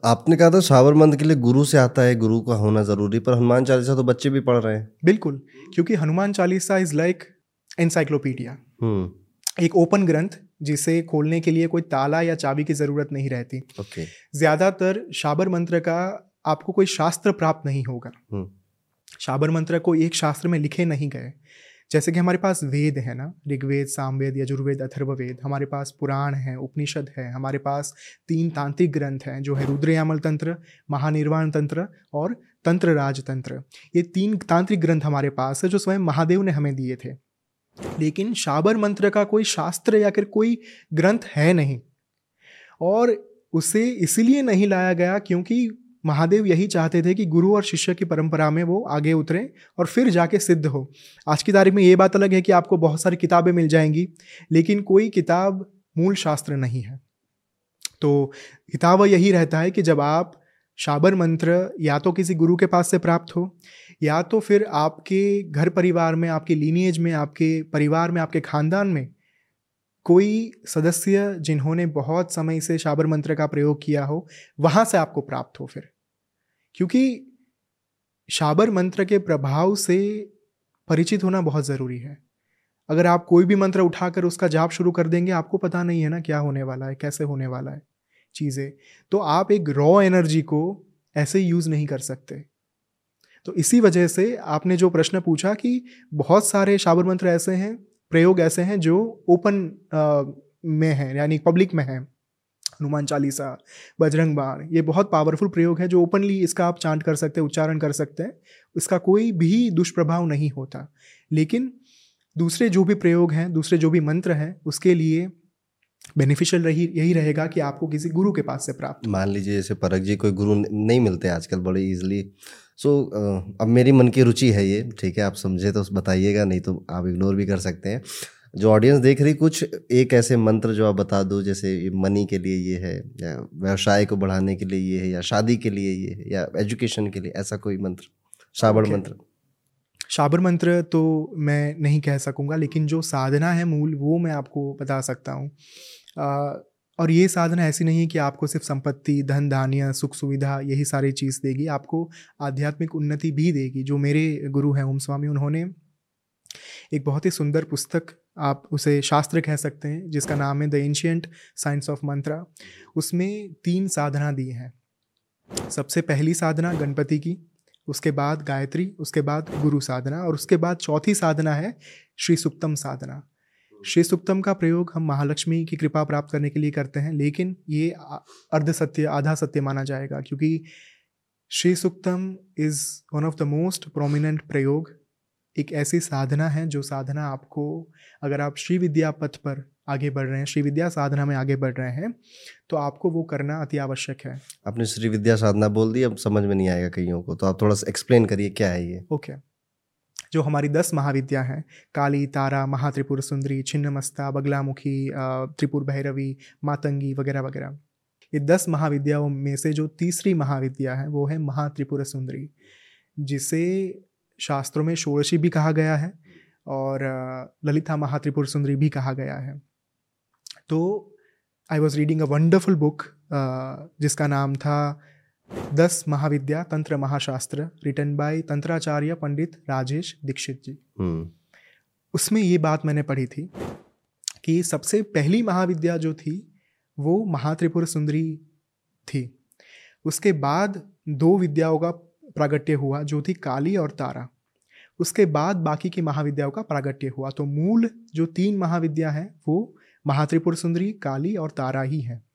आपने कहा था सावर मंद के लिए गुरु से आता है गुरु का होना ज़रूरी पर हनुमान चालीसा तो बच्चे भी पढ़ रहे हैं। बिल्कुल क्योंकि Hanuman Chalisa is like encyclopedia एक ओपन ग्रंथ जिसे खोलने के लिए कोई ताला या चाबी की ज़रूरत नहीं रहती। okay. ज़्यादातर शाबर मंत्र का आपको कोई शास्त्र प्राप्त नहीं होगा। हम्म। शाबर मंत्र को एक शास्त्र में लिखे नहीं गए। जैसे कि हमारे पास वेद है ना ऋग्वेद सामवेद यजुर्वेद अथर्ववेद हमारे पास पुराण है उपनिषद है हमारे पास तीन तांत्रिक ग्रंथ हैं जो है रुद्रयामल तंत्र महानिर्वाण तंत्र और तंत्र राज तंत्र ये तीन तांत्रिक ग्रंथ हमारे पास है जो स्वयं महादेव ने हमें दिए थे। लेकिन शाबर मंत्र का कोई शास्त्र या फिर कोई ग्रंथ है नहीं। और उसे इसलिए नहीं लाया गया क्योंकि महादेव यही चाहते थे कि गुरु और शिष्य की परंपरा में वो आगे उतरे और फिर जाके सिद्ध हो। आज की तारीख में ये बात अलग है कि आपको बहुत सारी किताबें मिल जाएँगी, लेकिन कोई किताब मूल शास्त्र नहीं है। तो हिताव यही रहता है कि जब आप शाबर मंत्र या तो किसी गुरु के पास से प्राप्त हो या तो फिर आपके घर परिवार में, आपके लीनिएज में, आपके परिवार में, आपके खानदान में कोई सदस्य जिन्होंने बहुत समय से शाबर मंत्र का प्रयोग किया हो, वहाँ से आपको प्राप्त हो फिर। क्योंकि शाबर मंत्र के प्रभाव से परिचित होना बहुत ज़रूरी है। अगर आप कोई भी मंत्र उठाकर उसका जाप शुरू कर देंगे, आपको पता नहीं है ना क्या होने वाला है, कैसे होने वाला है चीज़ें। तो आप एक रॉ एनर्जी को ऐसे यूज़ नहीं कर सकते। तो इसी वजह से आपने जो प्रश्न पूछा कि बहुत सारे शाबर मंत्र ऐसे हैं, प्रयोग ऐसे हैं जो ओपन में हैं, यानी पब्लिक में हैं। हनुमान चालीसा, बजरंग बाण, ये बहुत पावरफुल प्रयोग है जो ओपनली इसका आप चांट कर सकते हैं, उच्चारण कर सकते हैं। इसका कोई भी दुष्प्रभाव नहीं होता। लेकिन दूसरे जो भी प्रयोग हैं, दूसरे जो भी मंत्र हैं, उसके लिए बेनिफिशियल रही, यही रहेगा कि आपको किसी गुरु के पास से प्राप्त मान लीजिए जैसे परक जी, कोई गुरु नहीं मिलते आजकल बड़े इजीली सो so, अब मेरी मन की रुचि है ये ठीक है आप समझे तो बताइएगा नहीं तो आप इग्नोर भी कर सकते हैं। जो ऑडियंस देख रही कुछ एक ऐसे मंत्र जो आप बता दो जैसे मनी के लिए ये है या व्यवसाय को बढ़ाने के लिए ये है या शादी के लिए ये है या एजुकेशन के लिए ऐसा कोई मंत्र शाबड़ okay. मंत्र। शाबर मंत्र तो मैं नहीं कह सकूँगा लेकिन जो साधना है मूल वो मैं आपको बता सकता हूँ। और ये साधना ऐसी नहीं है कि आपको सिर्फ़ संपत्ति, धन, धान्य, सुख, सुविधा, यही सारी चीज़ देगी। आपको आध्यात्मिक उन्नति भी देगी। जो मेरे गुरु हैं ओम स्वामी, उन्होंने एक बहुत ही सुंदर पुस्तक, आप उसे शास्त्र कह सकते हैं, जिसका नाम है the ancient science of mantra. उसमें तीन साधना दी हैं। सबसे पहली साधना गणपति की, उसके बाद गायत्री, उसके बाद गुरु साधना, और उसके बाद चौथी साधना है श्री सुक्तम साधना। श्री सुक्तम का प्रयोग हम महालक्ष्मी की कृपा प्राप्त करने के लिए करते हैं लेकिन ये अर्ध सत्य आधा सत्य माना जाएगा क्योंकि Shri Suktam is one of the most prominent प्रयोग। एक ऐसी साधना है जो साधना आपको अगर आप श्री विद्या पथ पर आगे बढ़ रहे हैं श्री विद्या साधना में आगे बढ़ रहे हैं तो आपको वो करना अति आवश्यक है। आपने श्री विद्या साधना बोल दी अब समझ में नहीं आएगा कईयों को तो आप थोड़ा सा एक्सप्लेन करिए क्या है ये? Okay okay. जो हमारी दस महाविद्या हैं, काली, तारा, महात्रिपुर सुंदरी, छिन्नमस्ता, बगलामुखी त्रिपुर भैरवी, मातंगी वगैरह वगैरह। ये दस महाविद्याओं में से जो तीसरी महाविद्या है, वो है महात्रिपुर सुंदरी, जिसे शास्त्रों में षोड़शी भी कहा गया है और ललिता महात्रिपुर सुंदरी भी कहा गया है। तो I was reading a wonderful book जिसका नाम था दस महाविद्या तंत्र महाशास्त्र रिटर्न बाय तंत्राचार्य पंडित राजेश दीक्षित जी। hmm. उसमें ये बात मैंने पढ़ी थी कि सबसे पहली महाविद्या जो थी वो महात्रिपुर सुंदरी थी। उसके बाद दो विद्याओं का प्रागट्य हुआ जो थी काली और तारा। उसके बाद बाकी की महाविद्याओं का प्रागट्य हुआ। तो मूल जो तीन महाविद्या है वो महात्रिपुर सुंदरी काली और तारा ही है।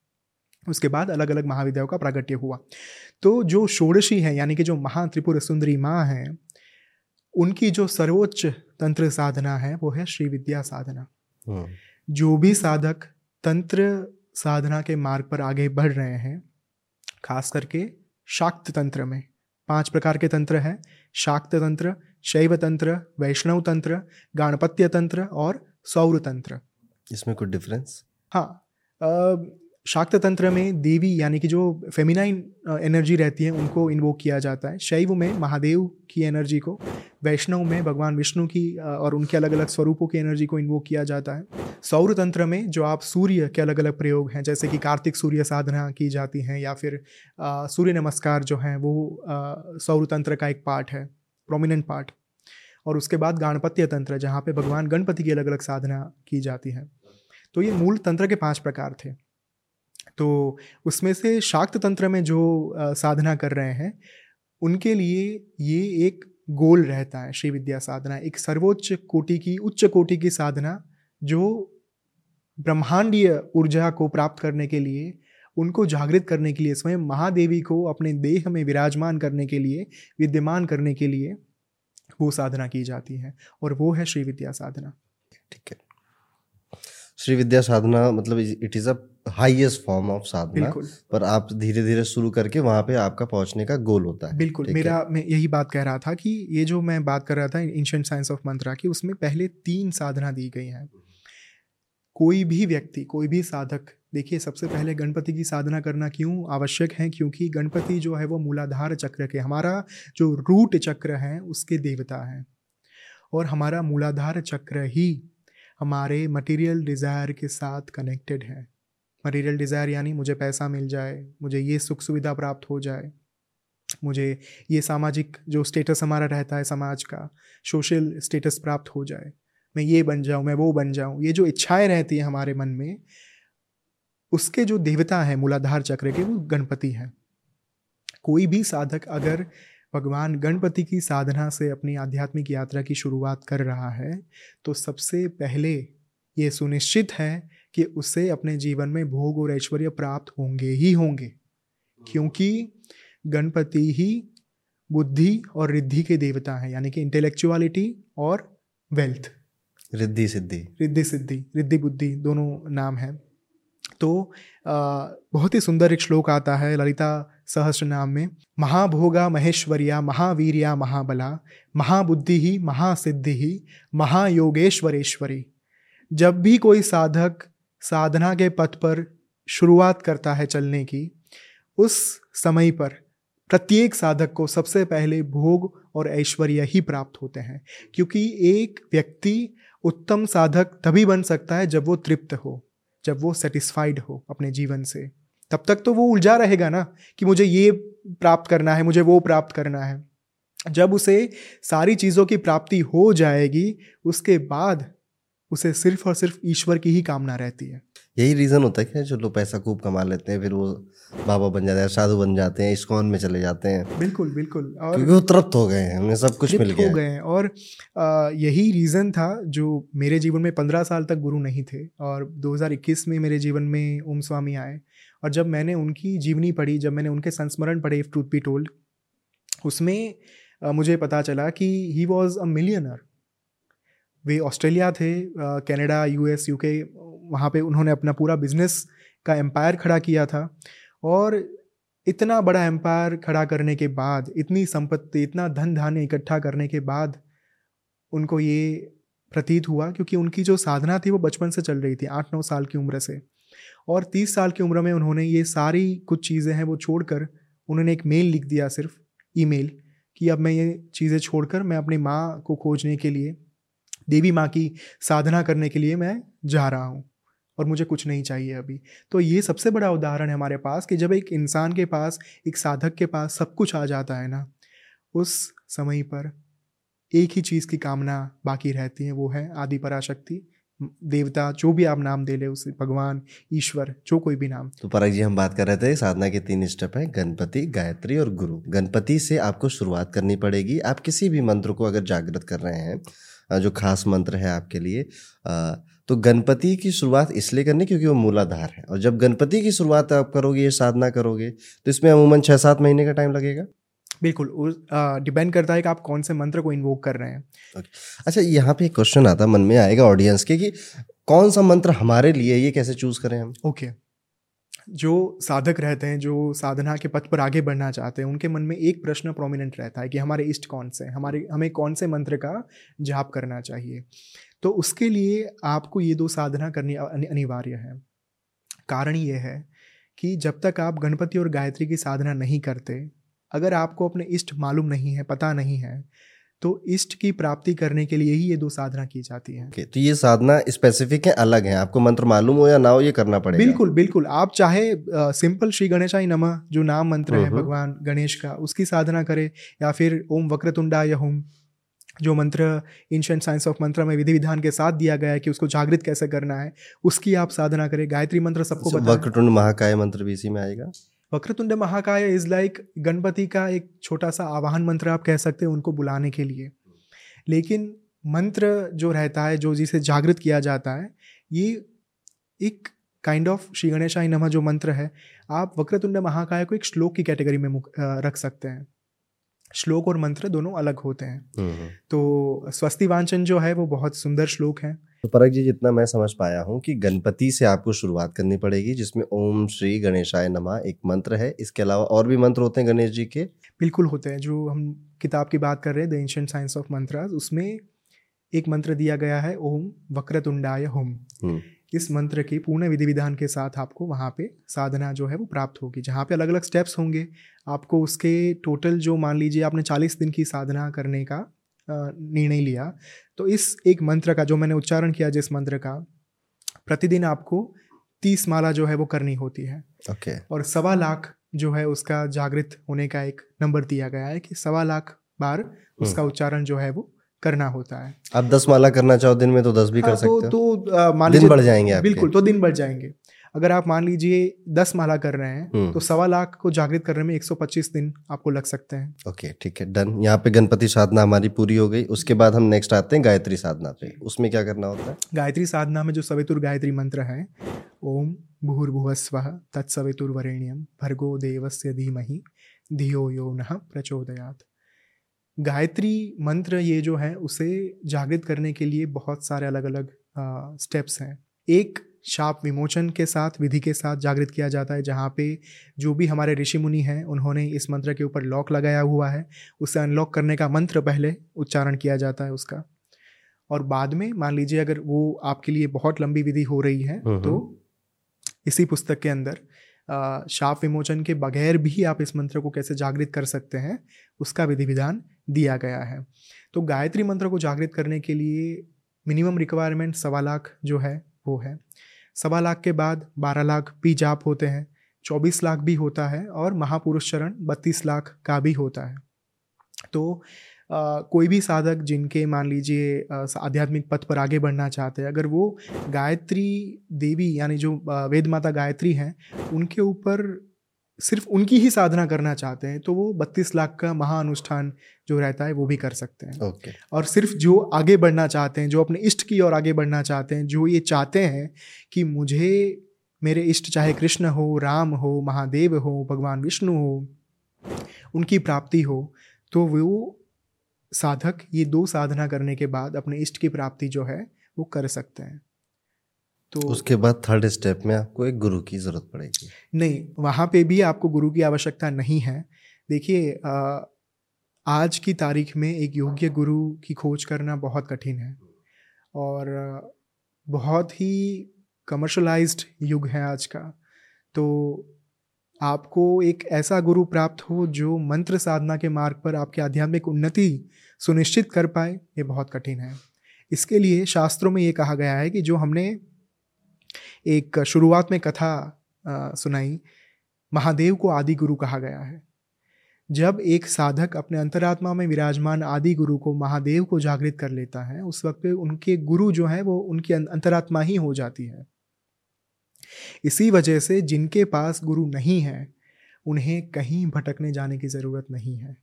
उसके बाद अलग अलग महाविद्याओं का प्रागट्य हुआ। तो जो षोड़शी है यानी कि जो महा त्रिपुर सुंदरी माँ है उनकी जो सर्वोच्च तंत्र साधना है वो है श्री विद्या साधना। हाँ। जो भी साधक तंत्र साधना के मार्ग पर आगे बढ़ रहे हैं खास करके शाक्त तंत्र में पाँच प्रकार के तंत्र हैं शाक्त तंत्र शैव तंत्र वैष्णव तंत्र गाणपत्य तंत्र और सौर तंत्र। इसमें कुछ डिफरेंस हाँ शाक्त तंत्र में देवी, यानी कि जो फेमिनाइन एनर्जी रहती है, उनको इन्वोक किया जाता है। शैव में महादेव की एनर्जी को, वैष्णव में भगवान विष्णु की और उनके अलग अलग स्वरूपों की एनर्जी को इन्वोक किया जाता है। सौर तंत्र में जो आप सूर्य के अलग अलग प्रयोग हैं, जैसे कि कार्तिक सूर्य साधना की जाती हैं, या फिर सूर्य नमस्कार जो हैं, वो सौर तंत्र का एक पार्ट है प्रोमिनेंट पार्ट और उसके बाद गणपत्य तंत्र, जहाँ पे भगवान गणपति की अलग अलग साधना की जाती है। तो ये मूल तंत्र के पाँच प्रकार थे। तो उसमें से शाक्त तंत्र में जो साधना कर रहे हैं, उनके लिए ये एक गोल रहता है, श्री विद्या साधना। एक सर्वोच्च कोटि की, उच्च कोटि की साधना जो ब्रह्मांडीय ऊर्जा को प्राप्त करने के लिए, उनको जागृत करने के लिए, स्वयं महादेवी को अपने देह में विराजमान करने के लिए, विद्यमान करने के लिए वो साधना की जाती है, और वो है श्री विद्या साधना। ठीक है। श्री विद्या साधना मतलब it is a highest form of sadhana पर आप धीरे धीरे शुरू करके वहाँ पे आपका पहुँचने का गोल होता है। बिल्कुल मेरा मैं यही बात कह रहा था कि ये जो मैं बात कर रहा था एंशियंट साइंस ऑफ़ मंत्रा की उसमें पहले तीन साधना दी गई हैं। कोई भी व्यक्ति कोई भी साधक देखिए सबसे पहले गणपति की साधना करना क्यों आवश्यक है? क्योंकि गणपति जो है वो मूलाधार चक्र के हमारा जो रूट चक्र है उसके देवता हैं। और हमारा मूलाधार चक्र ही हमारे मटेरियल डिज़ायर के साथ कनेक्टेड है। मटेरियल डिज़ायर यानी मुझे पैसा मिल जाए, मुझे ये सुख सुविधा प्राप्त हो जाए, मुझे ये सामाजिक जो स्टेटस हमारा रहता है समाज का सोशल स्टेटस प्राप्त हो जाए। मैं ये बन जाऊँ, मैं वो बन जाऊँ, ये जो इच्छाएँ रहती हैं हमारे मन में, उसके जो देवता हैं, मूलाधार चक्र के, वो गणपति हैं। कोई भी साधक अगर भगवान गणपति की साधना से अपनी आध्यात्मिक यात्रा की शुरुआत कर रहा है तो सबसे पहले ये सुनिश्चित है कि उसे अपने जीवन में भोग और ऐश्वर्य प्राप्त होंगे ही होंगे क्योंकि गणपति ही बुद्धि और रिद्धि के देवता हैं यानी कि इंटेलेक्चुअलिटी और वेल्थ रिद्धि सिद्धि। रिद्धि सिद्धि रिद्धि बुद्धि दोनों नाम हैं। तो आ, बहुत ही सुंदर एक श्लोक आता है ललिता सहस्र नाम में, महाभोगा महेश्वरिया, महावीरिया, महाबला महाबुद्धि ही महासिद्धि ही महायोगेश्वरेश्वरी। जब भी कोई साधक साधना के पथ पर शुरुआत करता है चलने की, उस समय पर प्रत्येक साधक को सबसे पहले भोग और ऐश्वर्य ही प्राप्त होते हैं, क्योंकि एक व्यक्ति उत्तम साधक तभी बन सकता है जब वो तृप्त हो, जब वो सेटिस्फाइड हो अपने जीवन से। तब तक तो वो उलझा रहेगा ना कि मुझे ये प्राप्त करना है मुझे वो प्राप्त करना है। जब उसे सारी चीज़ों की प्राप्ति हो जाएगी उसके बाद उसे सिर्फ़ और सिर्फ़ ईश्वर की ही कामना रहती है। यही रीज़न होता है कि जो लोग पैसा खूब कमा लेते हैं फिर वो बाबा बन जाते हैं साधु बन जाते हैं इस्कॉन में चले जाते हैं। बिल्कुल बिल्कुल और क्योंकि वो तृप्त हो गए हैं उन्हें सब कुछ मिल गया हो गए हैं और आ, यही रीज़न था जो मेरे जीवन में पंद्रह साल तक गुरु नहीं थे और 2021 में मेरे जीवन में ओम स्वामी आए। और जब मैंने उनकी जीवनी पढ़ी, जब मैंने उनके संस्मरण पढ़े इफ़ ट्रूथ बी टोल्ड उसमें मुझे पता चला कि ही वॉज़ अ मिलियनर वे ऑस्ट्रेलिया थे कैनेडा कनाडा यूएस यूके वहाँ पे उन्होंने अपना पूरा बिज़नेस का एम्पायर खड़ा किया था और इतना बड़ा एम्पायर खड़ा करने के बाद, इतनी संपत्ति, इतना धन धान्य इकट्ठा करने के बाद उनको ये प्रतीत हुआ क्योंकि उनकी जो साधना थी वो बचपन से चल रही थी, आठ नौ साल की उम्र से। और तीस साल की उम्र में उन्होंने ये सारी कुछ चीज़ें हैं वो छोड़कर उन्होंने एक मेल लिख दिया सिर्फ़, ईमेल, कि अब मैं ये चीज़ें छोड़कर मैं अपनी माँ को खोजने के लिए, देवी माँ की साधना करने के लिए मैं जा रहा हूँ और मुझे कुछ नहीं चाहिए अभी। तो ये सबसे बड़ा उदाहरण है हमारे पास कि जब एक इंसान के पास, एक साधक के पास सब कुछ आ जाता है ना, उस समय पर एक ही चीज़ की कामना बाकी रहती है, वो है आदि पराशक्ति देवता, जो भी आप नाम दे ले उसे भगवान, ईश्वर, जो कोई भी नाम। तो परक जी, हम बात कर रहे थे, साधना के तीन स्टेप हैं, गणपति, गायत्री और गुरु। गणपति से आपको शुरुआत करनी पड़ेगी। आप किसी भी मंत्र को अगर जागृत कर रहे हैं जो खास मंत्र है आपके लिए तो गणपति की शुरुआत इसलिए करनी क्योंकि वो मूलाधार है। और जब गणपति की शुरुआत आप करोगे, ये साधना करोगे तो इसमें अमूमन छः सात महीने का टाइम लगेगा। बिल्कुल डिपेंड करता है कि आप कौन से मंत्र को इन्वोक कर रहे हैं। Okay. अच्छा यहाँ पे एक क्वेश्चन आता मन में आएगा ऑडियंस के कि कौन सा मंत्र हमारे लिए ये कैसे चूज़ करें हम? Okay okay. जो साधक रहते हैं जो साधना के पथ पर आगे बढ़ना चाहते हैं उनके मन में एक प्रश्न प्रोमिनेंट रहता है कि हमारे इष्ट कौन से हमारे हमें कौन से मंत्र का जाप करना चाहिए? तो उसके लिए आपको ये दो साधना करनी अनिवार्य है। कारण ये है कि जब तक आप गणपति और गायत्री की साधना नहीं करते अगर आपको अपने इष्ट मालूम नहीं है पता नहीं है तो इष्ट की प्राप्ति करने के लिए ही ये दो साधना की जाती है। okay, तो ये साधना स्पेसिफिक है अलग है? आपको मंत्र मालूम हो या ना हो ये करना पड़ेगा? बिल्कुल बिल्कुल। आप चाहे आ, सिंपल श्री गणेशाई नमः जो नाम मंत्र है भगवान गणेश का उसकी साधना करें या फिर ओम वक्रतुंडा या होम जो मंत्र एंशंट साइंस ऑफ़ मंत्र में विधि विधान के साथ दिया गया है कि उसको जागृत कैसे करना है उसकी आप साधना करें। गायत्री मंत्र सबको अच्छा, वक्रतुंड महाकाय मंत्र भी इसी में आएगा? वक्रतुंड महाकाय इज़ लाइक गणपति का एक छोटा सा आवाहन मंत्र आप कह सकते हैं उनको बुलाने के लिए। लेकिन मंत्र जो रहता है जो जिसे जागृत किया जाता है ये एक काइंड ऑफ़ श्री गणेशाई नमा जो मंत्र है आप वक्रतुंड महाकाय को एक श्लोक की कैटेगरी में रख सकते हैं। श्लोक और मंत्र दोनों अलग होते हैं। हम्म, हम्म। तो स्वस्ति वांचन जो है वो बहुत सुंदर श्लोक है। तो परक जी जितना मैं समझ पाया हूँ कि गणपति से आपको शुरुआत करनी पड़ेगी जिसमें ओम श्री गणेशाय नमा एक मंत्र है। इसके अलावा और भी मंत्र होते हैं गणेश जी के? बिल्कुल होते हैं। जो हम किताब की बात कर रहे हैं the ancient science of mantras उसमें एक मंत्र दिया गया है ओम वक्रतुंडाय होम। इस मंत्र के पूर्ण विधि विधान के साथ आपको वहाँ पे साधना जो है वो प्राप्त होगी जहाँ पे अलग अलग स्टेप्स होंगे। आपको उसके टोटल जो मान लीजिए आपने चालीस दिन की साधना करने का निर्णय लिया। तो इस एक मंत्र का जो मैंने उच्चारण किया जिस मंत्र का प्रतिदिन आपको तीस माला जो है वो करनी होती है। Okay okay. और सवा लाख जो है उसका जागृत होने का एक नंबर दिया गया है कि सवा लाख बार हम्म। उसका उच्चारण जो है वो करना होता है। आप दस माला करना चाहो दिन में तो दस भी कर हाँ, तो, सकते हो। तो मान लीजिए बढ़ जाएँगे बिल्कुल तो दिन बढ़ जाएँगे। अगर आप मान लीजिए दस माला कर रहे हैं हम्म। तो सवा लाख को जागृत करने में 125 दिन आपको लग सकते हैं। ओके ठीक है डन। यहाँ पे गणपति साधना हमारी पूरी हो गई। उसके बाद हम नेक्स्ट आते हैं गायत्री साधना पे। उसमें क्या करना होता है? गायत्री साधना में जो सवितुर गायत्री मंत्र है ओम भूर्भुव स्व तत्सवितुर्वरेण्यम भर्गो देवस्य धीमहि धियो यो न प्रचोदयात। गायत्री मंत्र ये जो है उसे जागृत करने के लिए बहुत सारे अलग अलग स्टेप्स हैं। एक शाप विमोचन के साथ विधि के साथ जागृत किया जाता है जहाँ पे जो भी हमारे ऋषि मुनि हैं उन्होंने इस मंत्र के ऊपर लॉक लगाया हुआ है। उसे अनलॉक करने का मंत्र पहले उच्चारण किया जाता है उसका। और बाद में मान लीजिए अगर वो आपके लिए बहुत लंबी विधि हो रही है हम्म, तो इसी पुस्तक के अंदर शाप विमोचन के बगैर भी आप इस मंत्र को कैसे जागृत कर सकते हैं उसका विधि विधान दिया गया है। तो गायत्री मंत्र को जागृत करने के लिए मिनिमम रिक्वायरमेंट सवा लाख जो है वो है। सवा लाख के बाद बारह लाख पी जाप होते हैं चौबीस लाख भी होता है और महापुरुष चरण बत्तीस लाख का भी होता है। तो Uh, कोई भी साधक जिनके मान लीजिए आध्यात्मिक पथ पर आगे बढ़ना चाहते हैं अगर वो गायत्री देवी यानी जो वेद माता गायत्री हैं उनके ऊपर सिर्फ़ उनकी ही साधना करना चाहते हैं तो वो बत्तीस लाख का महाअनुष्ठान जो रहता है वो भी कर सकते हैं। ओके। और सिर्फ़ जो आगे बढ़ना चाहते हैं जो अपने इष्ट की ओर आगे बढ़ना चाहते हैं जो ये चाहते हैं कि मुझे मेरे इष्ट चाहे कृष्ण हो राम हो महादेव हो भगवान विष्णु हो उनकी प्राप्ति हो तो वो साधक ये दो साधना करने के बाद अपने इष्ट की प्राप्ति जो है वो कर सकते हैं। तो उसके बाद थर्ड स्टेप में आपको एक गुरु की ज़रूरत पड़ेगी। नहीं वहाँ पे भी आपको गुरु की आवश्यकता नहीं है। देखिए आज की तारीख में एक योग्य गुरु की खोज करना बहुत कठिन है और बहुत ही कमर्शलाइज्ड युग है आज का। तो आपको एक ऐसा गुरु प्राप्त हो जो मंत्र साधना के मार्ग पर आपकी आध्यात्मिक उन्नति सुनिश्चित कर पाए ये बहुत कठिन है। इसके लिए शास्त्रों में ये कहा गया है कि जो हमने एक शुरुआत में कथा सुनाई। महादेव को आदि गुरु कहा गया है। जब एक साधक अपने अंतरात्मा में विराजमान आदि गुरु को महादेव को जागृत कर लेता है उस वक्त उनके गुरु जो है वो उनकी अं-, अंतरात्मा ही हो जाती है। इसी वजह से जिनके पास गुरु नहीं है उन्हें कहीं भटकने जाने की ज़रूरत नहीं है।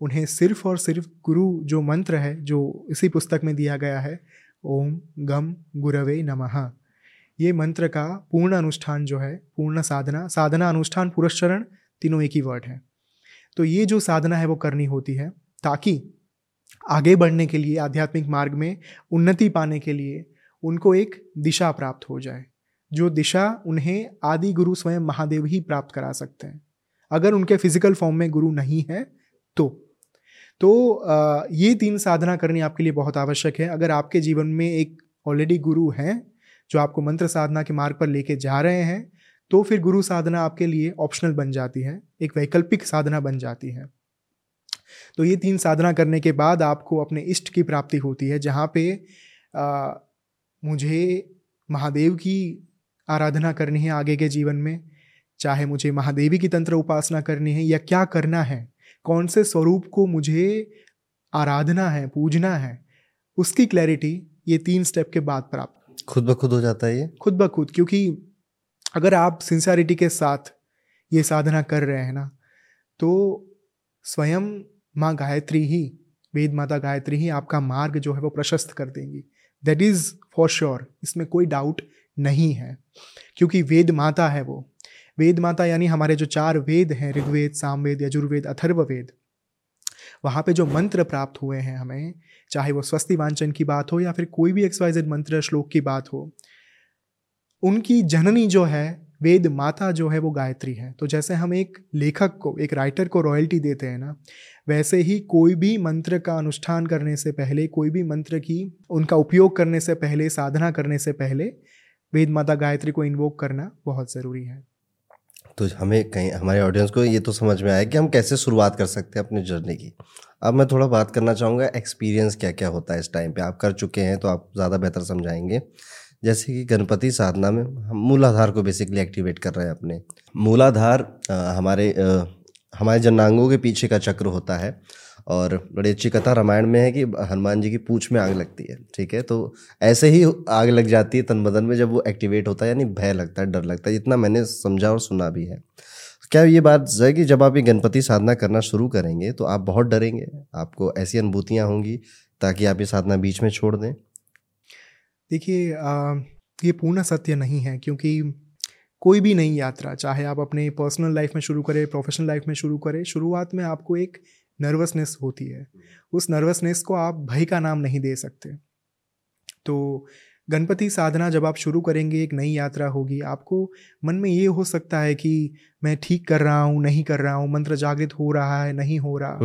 उन्हें सिर्फ़ और सिर्फ़ गुरु जो मंत्र है जो इसी पुस्तक में दिया गया है ओम गम गुरवे नमः। ये मंत्र का पूर्ण अनुष्ठान जो है, पूर्ण साधना साधना, अनुष्ठान पुरस्चरण तीनों एक ही वर्ड है। तो ये जो साधना है वो करनी होती है ताकि आगे बढ़ने के लिए, आध्यात्मिक मार्ग में उन्नति पाने के लिए उनको एक दिशा प्राप्त हो जाए, जो दिशा उन्हें आदि गुरु स्वयं महादेव ही प्राप्त करा सकते हैं। अगर उनके फ़िज़िकल फॉर्म में गुरु नहीं है तो। तो ये तीन साधना करनी आपके लिए बहुत आवश्यक है। अगर आपके जीवन में एक ऑलरेडी गुरु हैं जो आपको मंत्र साधना के मार्ग पर लेके जा रहे हैं तो फिर गुरु साधना आपके लिए ऑप्शनल बन जाती है एक वैकल्पिक साधना बन जाती है। तो ये तीन साधना करने के बाद आपको अपने इष्ट की प्राप्ति होती है जहाँ पे आ, मुझे महादेव की आराधना करनी है आगे के जीवन में चाहे मुझे महादेवी की तंत्र उपासना करनी है या क्या करना है कौन से स्वरूप को मुझे आराधना है पूजना है उसकी क्लैरिटी ये तीन स्टेप के बाद प्राप्त खुद ब खुद हो जाता है ये? खुद ब खुद, क्योंकि अगर आप सिंसियरिटी के साथ ये साधना कर रहे हैं ना तो स्वयं माँ गायत्री ही, वेद माता गायत्री ही आपका मार्ग जो है वो प्रशस्त कर देंगी। दैट इज़ फॉर श्योर इसमें कोई डाउट नहीं है, क्योंकि वेद माता है वो। वेद माता यानी हमारे जो चार वेद हैं, ऋग्वेद, सामवेद, यजुर्वेद, अथर्ववेद वहाँ पे जो मंत्र प्राप्त हुए हैं हमें, चाहे वो स्वस्ति वांचन की बात हो या फिर कोई भी एक्सवाइजेड मंत्र श्लोक की बात हो, उनकी जननी जो है, वेद माता जो है वो गायत्री है। तो जैसे हम एक लेखक को, एक राइटर को रॉयल्टी देते हैं ना, वैसे ही कोई भी मंत्र का अनुष्ठान करने से पहले, कोई भी मंत्र की, उनका उपयोग करने से पहले, साधना करने से पहले, वेद माता गायत्री को इन्वोक करना बहुत ज़रूरी है। तो हमें कहीं हमारे ऑडियंस को ये तो समझ में आया कि हम कैसे शुरुआत कर सकते हैं अपनी जर्नी की। अब मैं थोड़ा बात करना चाहूँगा एक्सपीरियंस क्या क्या होता है इस टाइम पे। आप कर चुके हैं तो आप ज़्यादा बेहतर समझाएँगे। जैसे कि गणपति साधना में हम मूलाधार को बेसिकली एक्टिवेट कर रहे हैं अपने। मूलाधार हमारे आ, हमारे जन्नांगों के पीछे का चक्र होता है। और बड़ी अच्छी कथा रामायण में है कि हनुमान जी की पूछ में आग लगती है, ठीक है? तो ऐसे ही आग लग जाती है तन बदन में जब वो एक्टिवेट होता है, यानी भय लगता है, डर लगता है जितना मैंने समझा और सुना भी है। क्या ये बात है कि जब आप ये गणपति साधना करना शुरू करेंगे तो आप बहुत डरेंगे? आपको ऐसी अनुभूतियाँ होंगी ताकि आप ये साधना बीच में छोड़ दें? देखिए ये पूर्ण सत्य नहीं है, क्योंकि कोई भी नई यात्रा, चाहे आप अपने पर्सनल लाइफ में शुरू करें प्रोफेशनल लाइफ में शुरू करें, शुरुआत में आपको एक नर्वसनेस होती है। उस नर्वसनेस को आप भय का नाम नहीं दे सकते। तो गणपति साधना जब आप शुरू करेंगे एक नई यात्रा होगी आपको मन में ये हो सकता है कि मैं ठीक कर रहा हूँ नहीं कर रहा हूँ मंत्र जागृत हो रहा है नहीं हो रहा।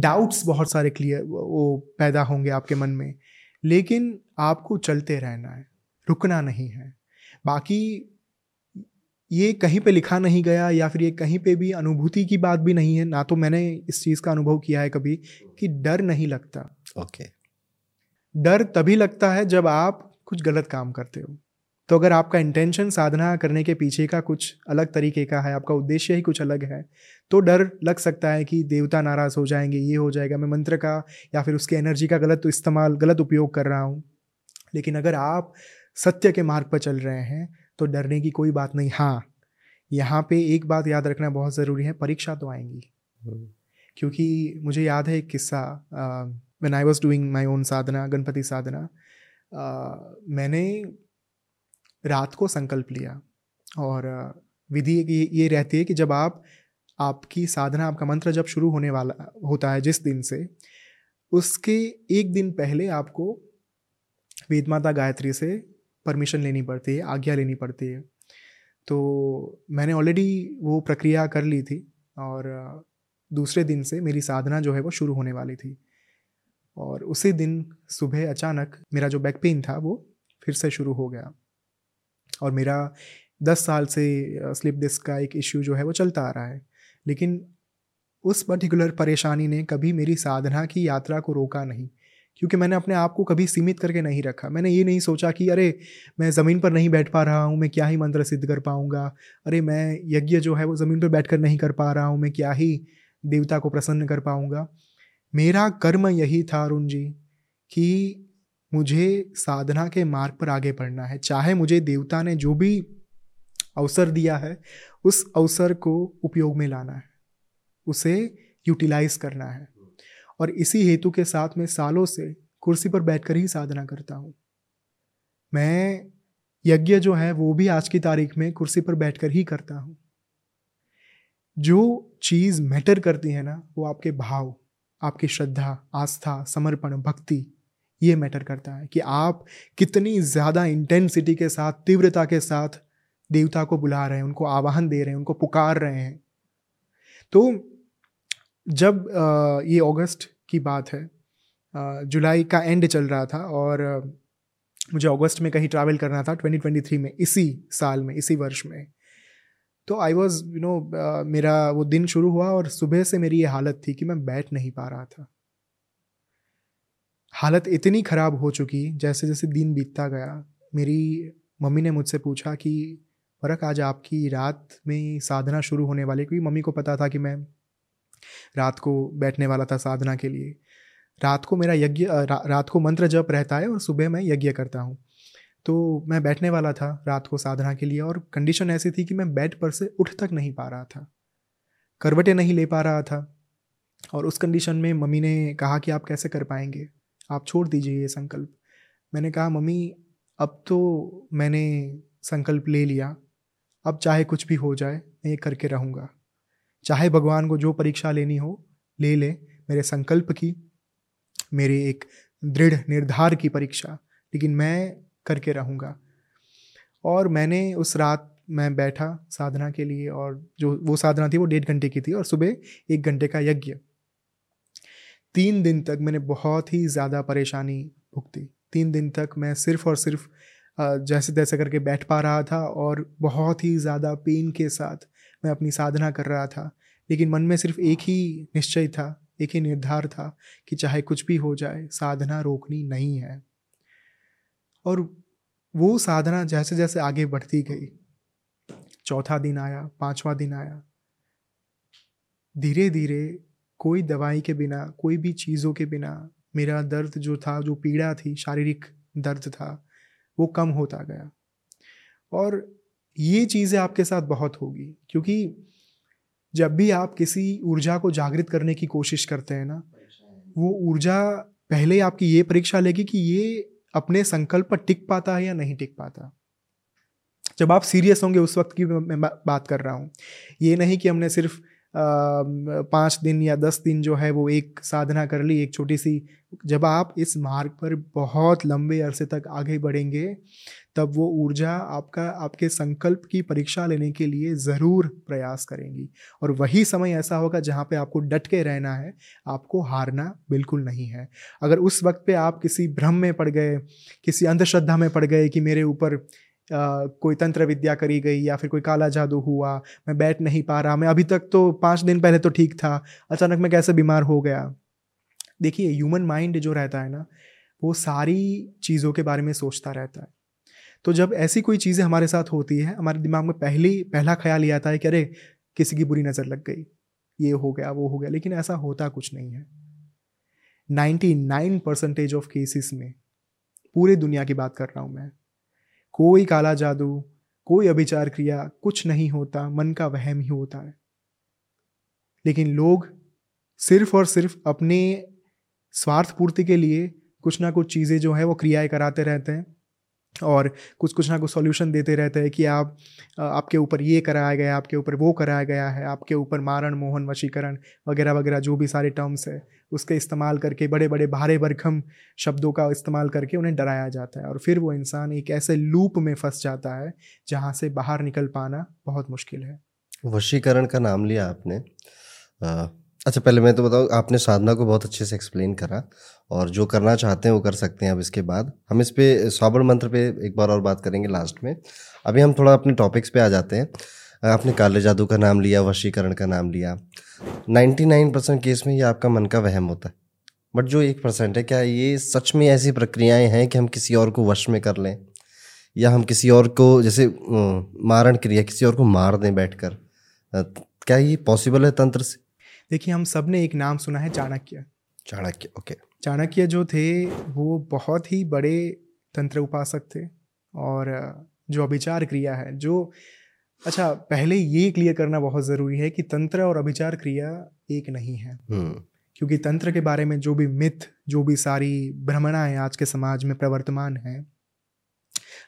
डाउट्स हम्म, हम्म, बहुत सारे क्लियर वो पैदा होंगे आपके मन में। लेकिन आपको चलते रहना है रुकना नहीं है। बाकी ये कहीं पे लिखा नहीं गया या फिर ये कहीं पे भी अनुभूति की बात भी नहीं है ना तो मैंने इस चीज़ का अनुभव किया है कभी कि डर नहीं लगता। ओके। okay. डर तभी लगता है जब आप कुछ गलत काम करते हो। तो अगर आपका इंटेंशन साधना करने के पीछे का कुछ अलग तरीके का है आपका उद्देश्य ही कुछ अलग है तो डर लग सकता है कि देवता नाराज़ हो जाएँगे ये हो जाएगा मैं मंत्र का या फिर उसकी एनर्जी का गलत इस्तेमाल गलत उपयोग कर रहा हूँ। लेकिन अगर आप सत्य के मार्ग पर चल रहे हैं तो डरने की कोई बात नहीं हाँ यहाँ पे एक बात याद रखना बहुत ज़रूरी है परीक्षा तो आएँगी हम्म। क्योंकि मुझे याद है एक किस्सा when I was doing my own sadhana Ganpati sadhana मैंने रात को संकल्प लिया और विधि ये, ये रहती है कि जब आप आपकी साधना आपका मंत्र जब शुरू होने वाला होता है जिस दिन से उसके एक दिन पहले आपको वेद माता गायत्री से परमिशन लेनी पड़ती है, आज्ञा लेनी पड़ती है। तो मैंने ऑलरेडी वो प्रक्रिया कर ली थी और, दूसरे दिन से मेरी साधना जो है वो शुरू होने वाली थी। और उसी दिन सुबह अचानक मेरा जो बैक पेन था वो फिर से शुरू हो गया। और मेरा दस साल से स्लिप डिस्क का एक इश्यू जो है वो चलता आ रहा है। लेकिन उस पर्टिकुलर परेशानी ने कभी मेरी साधना की यात्रा को रोका नहीं। क्योंकि मैंने अपने आप को कभी सीमित करके नहीं रखा। मैंने ये नहीं सोचा कि, अरे, मैं ज़मीन पर नहीं बैठ पा रहा हूँ, मैं क्या ही मंत्र सिद्ध कर पाऊँगा। अरे, मैं यज्ञ जो है वो ज़मीन पर बैठ कर नहीं कर पा रहा हूँ, मैं क्या ही देवता को प्रसन्न कर पाऊँगा। मेरा कर्म यही था, अरुण जी, कि मुझे साधना के मार्ग पर आगे बढ़ना है। चाहे मुझे देवता ने जो भी अवसर दिया है, उस अवसर को उपयोग में लाना है, उसे यूटिलाइज करना है। और इसी हेतु के साथ मैं सालों से कुर्सी पर बैठकर ही साधना करता हूँ। मैं यज्ञ जो है, वो भी आज की तारीख में कुर्सी पर बैठकर ही करता हूँ। जो चीज़ मैटर करती है ना, वो आपके भाव, आपकी श्रद्धा, आस्था, समर्पण, भक्ति, ये मैटर करता है कि आप कितनी ज़्यादा इंटेंसिटी के साथ, तीव्रता के साथ देवता को बुला रहे हैं, उनको आवाहन दे रहे हैं, उनको पुकार रहे हैं। तो जब ये अगस्त की बात है जुलाई का एंड चल रहा था और मुझे अगस्त में कहीं ट्रैवल करना था 2023 में, इसी साल में, इसी वर्ष में। तो आई वॉज़ यू नो मेरा वो दिन शुरू हुआ और सुबह से मेरी ये हालत थी कि मैं बैठ नहीं पा रहा था। हालत इतनी ख़राब हो चुकी जैसे जैसे दिन बीतता गया, मेरी मम्मी ने मुझसे पूछा कि फ़र्क आज आपकी रात में साधना शुरू होने वाली क्योंकि मम्मी को पता था कि मैं रात को बैठने वाला था साधना के लिए। रात को मेरा यज्ञ रा, रात को मंत्र जप रहता है और सुबह मैं यज्ञ करता हूँ। तो मैं बैठने वाला था रात को साधना के लिए और कंडीशन ऐसी थी कि मैं बेड पर से उठ तक नहीं पा रहा था। करवटें नहीं ले पा रहा था और उस कंडीशन में मम्मी ने कहा कि आप कैसे कर पाएँगे? आप छोड़ दीजिए ये संकल्प। मैंने कहा मम्मी अब तो मैंने संकल्प ले लिया। अब चाहे कुछ भी हो जाए मैं ये करके रहूँगा। चाहे भगवान को जो परीक्षा लेनी हो, ले ले। मेरे संकल्प की, मेरे एक दृढ़ निर्धार की परीक्षा, लेकिन मैं करके रहूँगा। और मैंने उस रात मैं बैठा साधना के लिए और जो वो साधना थी वो डेढ़ घंटे की थी और सुबह एक घंटे का यज्ञ। तीन दिन तक मैंने बहुत ही ज़्यादा परेशानी भुगती। तीन दिन तक मैं सिर्फ़ और सिर्फ़ जैसे तैसे करके बैठ पा रहा था और बहुत ही ज़्यादा पेन के साथ मैं अपनी साधना कर रहा था, लेकिन मन में सिर्फ़ एक ही निश्चय था, एक ही निर्धार था कि चाहे कुछ भी हो जाए, साधना रोकनी नहीं है। और वो साधना जैसे जैसे आगे बढ़ती गई, चौथा दिन आया, पांचवा दिन आया धीरे धीरे कोई दवाई के बिना, कोई भी चीज़ों के बिना मेरा दर्द जो था, जो पीड़ा थी, शारीरिक दर्द था, वो कम होता गया। और ये चीज़ें आपके साथ बहुत होगी। क्योंकि जब भी आप किसी ऊर्जा को जागृत करने की कोशिश करते हैं ना, वो ऊर्जा पहले आपकी ये परीक्षा लेगी कि ये अपने संकल्प पर टिक पाता है या नहीं टिक पाता। जब आप सीरियस होंगे, उस वक्त की मैं बात कर रहा हूँ। ये नहीं कि हमने सिर्फ़ पाँच दिन या दस दिन जो है वो एक साधना कर ली, एक छोटी सी। जब आप इस मार्ग पर बहुत लंबे अरसे तक आगे बढ़ेंगे तब वो ऊर्जा आपका आपके संकल्प की परीक्षा लेने के लिए ज़रूर प्रयास करेंगी। और वही समय ऐसा होगा जहाँ पे आपको डट के रहना है आपको हारना बिल्कुल नहीं है। अगर उस वक्त पे आप किसी भ्रम में पड़ गए किसी अंधश्रद्धा में पड़ गए कि मेरे ऊपर Uh, कोई तंत्र विद्या करी गई या फिर कोई काला जादू हुआ मैं बैठ नहीं पा रहा मैं अभी तक तो पाँच दिन पहले तो ठीक था अचानक मैं कैसे बीमार हो गया? देखिए ह्यूमन माइंड जो रहता है ना वो सारी चीज़ों के बारे में सोचता रहता है। तो जब ऐसी कोई चीज़ें हमारे साथ होती है, हमारे दिमाग में पहली, पहला ख्याल ये आता है कि अरे, किसी की बुरी नज़र लग गई, ये हो गया, वो हो गया, लेकिन ऐसा होता कुछ नहीं है। Ninety nine percentage of cases में पूरे दुनिया की बात कर रहा हूँ मैं। कोई काला जादू, कोई अभिचार क्रिया, कुछ नहीं होता, मन का वहम ही होता है। लेकिन लोग सिर्फ़ और सिर्फ़ अपने स्वार्थ पूर्ति के लिए कुछ ना कुछ चीज़ें जो है वो क्रियाएँ कराते रहते हैं। और कुछ कुछ ना कुछ सॉल्यूशन देते रहते हैं कि आप आपके ऊपर ये कराया गया, आपके ऊपर वो कराया गया है, आपके ऊपर मारण, मोहन, वशीकरण वगैरह वगैरह, जो भी सारे टर्म्स है, उसके इस्तेमाल करके बड़े बड़े भारे भरखम शब्दों का इस्तेमाल करके उन्हें डराया जाता है। और फिर वो इंसान एक ऐसे लूप में फंस जाता है, जहाँ से बाहर निकल पाना बहुत मुश्किल है। वशीकरण का नाम लिया आपने। अच्छा पहले मैं तो बताऊँ, आपने साधना को बहुत अच्छे से एक्सप्लेन करा और जो करना चाहते हैं वो कर सकते हैं अब इसके बाद। हम इस पे स्वाबर मंत्र पे एक बार और बात करेंगे लास्ट में। अभी हम थोड़ा अपने टॉपिक्स पे आ जाते हैं। आपने काले जादू का नाम लिया, वशीकरण का नाम लिया। नाइन्टी नाइन परसेंट केस में ये आपका मन का वहम होता है। बट जो एक परसेंट है, क्या ये सच में ऐसी प्रक्रियाएँ हैं कि हम किसी और को वश में कर लें? या हम किसी और को, जैसे मारण क्रिया, किसी और को मार दें बैठ कर क्या ये पॉसिबल है तंत्र से? देखिए हम सबने एक नाम सुना है चाणक्य। चाणक्य ओके चाणक्य जो थे वो बहुत ही बड़े तंत्र उपासक थे और जो अभिचार क्रिया है जो अच्छा पहले ये क्लियर करना बहुत ज़रूरी है कि तंत्र और अभिचार क्रिया एक नहीं है। हम्म। क्योंकि तंत्र के बारे में जो भी मिथ जो भी सारी भ्रमणाएँ आज के समाज में प्रवर्तमान है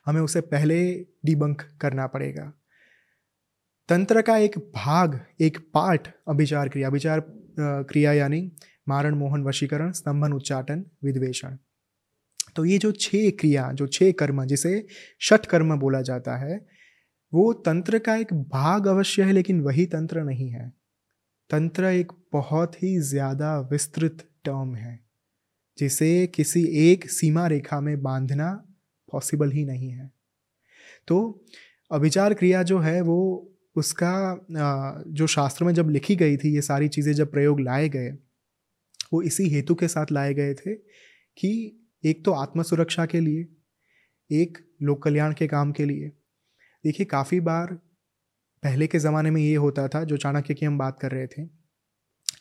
हमें उसे पहले डिबंक करना पड़ेगा। तंत्र का एक भाग, एक पार्ट अभिचार क्रिया। अभिचार क्रिया यानी मारण, मोहन, वशीकरण, स्तंभन, उच्चाटन, विद्वेषण। तो ये जो छह क्रिया, जो छह कर्म, जिसे षट कर्म बोला जाता है, वो तंत्र का एक भाग अवश्य है, लेकिन वही तंत्र नहीं है। तंत्र एक बहुत ही ज़्यादा विस्तृत टर्म है, जिसे किसी एक सीमा रेखा में बांधना पॉसिबल ही नहीं है। तो अभिचार क्रिया जो है, वो उसका जो शास्त्र में जब लिखी गई थी, ये सारी चीज़ें जब प्रयोग लाए गए, वो इसी हेतु के साथ लाए गए थे कि एक तो आत्म सुरक्षा के लिए, एक लोक कल्याण के काम के लिए। देखिए, काफ़ी बार पहले के ज़माने में ये होता था, जो चाणक्य की हम बात कर रहे थे।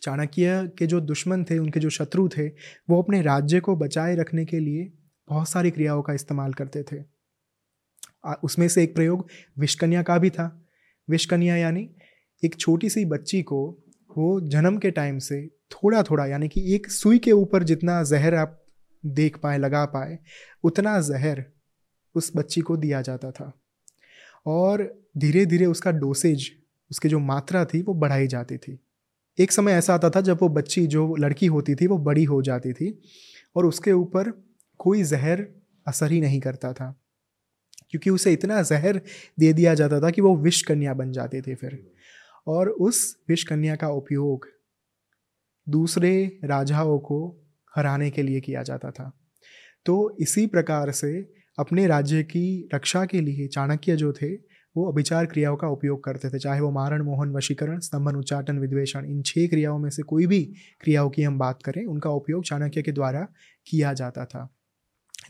चाणक्य के जो दुश्मन थे, उनके जो शत्रु थे, वो अपने राज्य को बचाए रखने के लिए बहुत सारी क्रियाओं का इस्तेमाल करते थे। उसमें से एक प्रयोग विष्कन्या का भी था। विषकन्या यानी एक छोटी सी बच्ची को वो जन्म के टाइम से थोड़ा थोड़ा यानी कि एक सुई के ऊपर जितना जहर आप देख पाए, लगा पाए, उतना जहर उस बच्ची को दिया जाता था। और धीरे धीरे उसका डोसेज उसकी जो मात्रा थी, वो बढ़ाई जाती थी। एक समय ऐसा आता था जब वो बच्ची, जो लड़की होती थी, वो बड़ी हो जाती थी और उसके ऊपर कोई जहर असर ही नहीं करता था। क्योंकि उसे इतना जहर दे दिया जाता था कि वो विष कन्या बन जाते थे फिर। और उस विष कन्या का उपयोग दूसरे राजाओं को हराने के लिए किया जाता था। तो इसी प्रकार से अपने राज्य की रक्षा के लिए चाणक्य जो थे, वो अभिचार क्रियाओं का उपयोग करते थे। चाहे वो मारण, मोहन, वशीकरण, स्तंभन, उच्चाटन, विद्वेषण, इन छह क्रियाओं में से कोई भी क्रियाओं की हम बात करें, उनका उपयोग चाणक्य के द्वारा किया जाता था।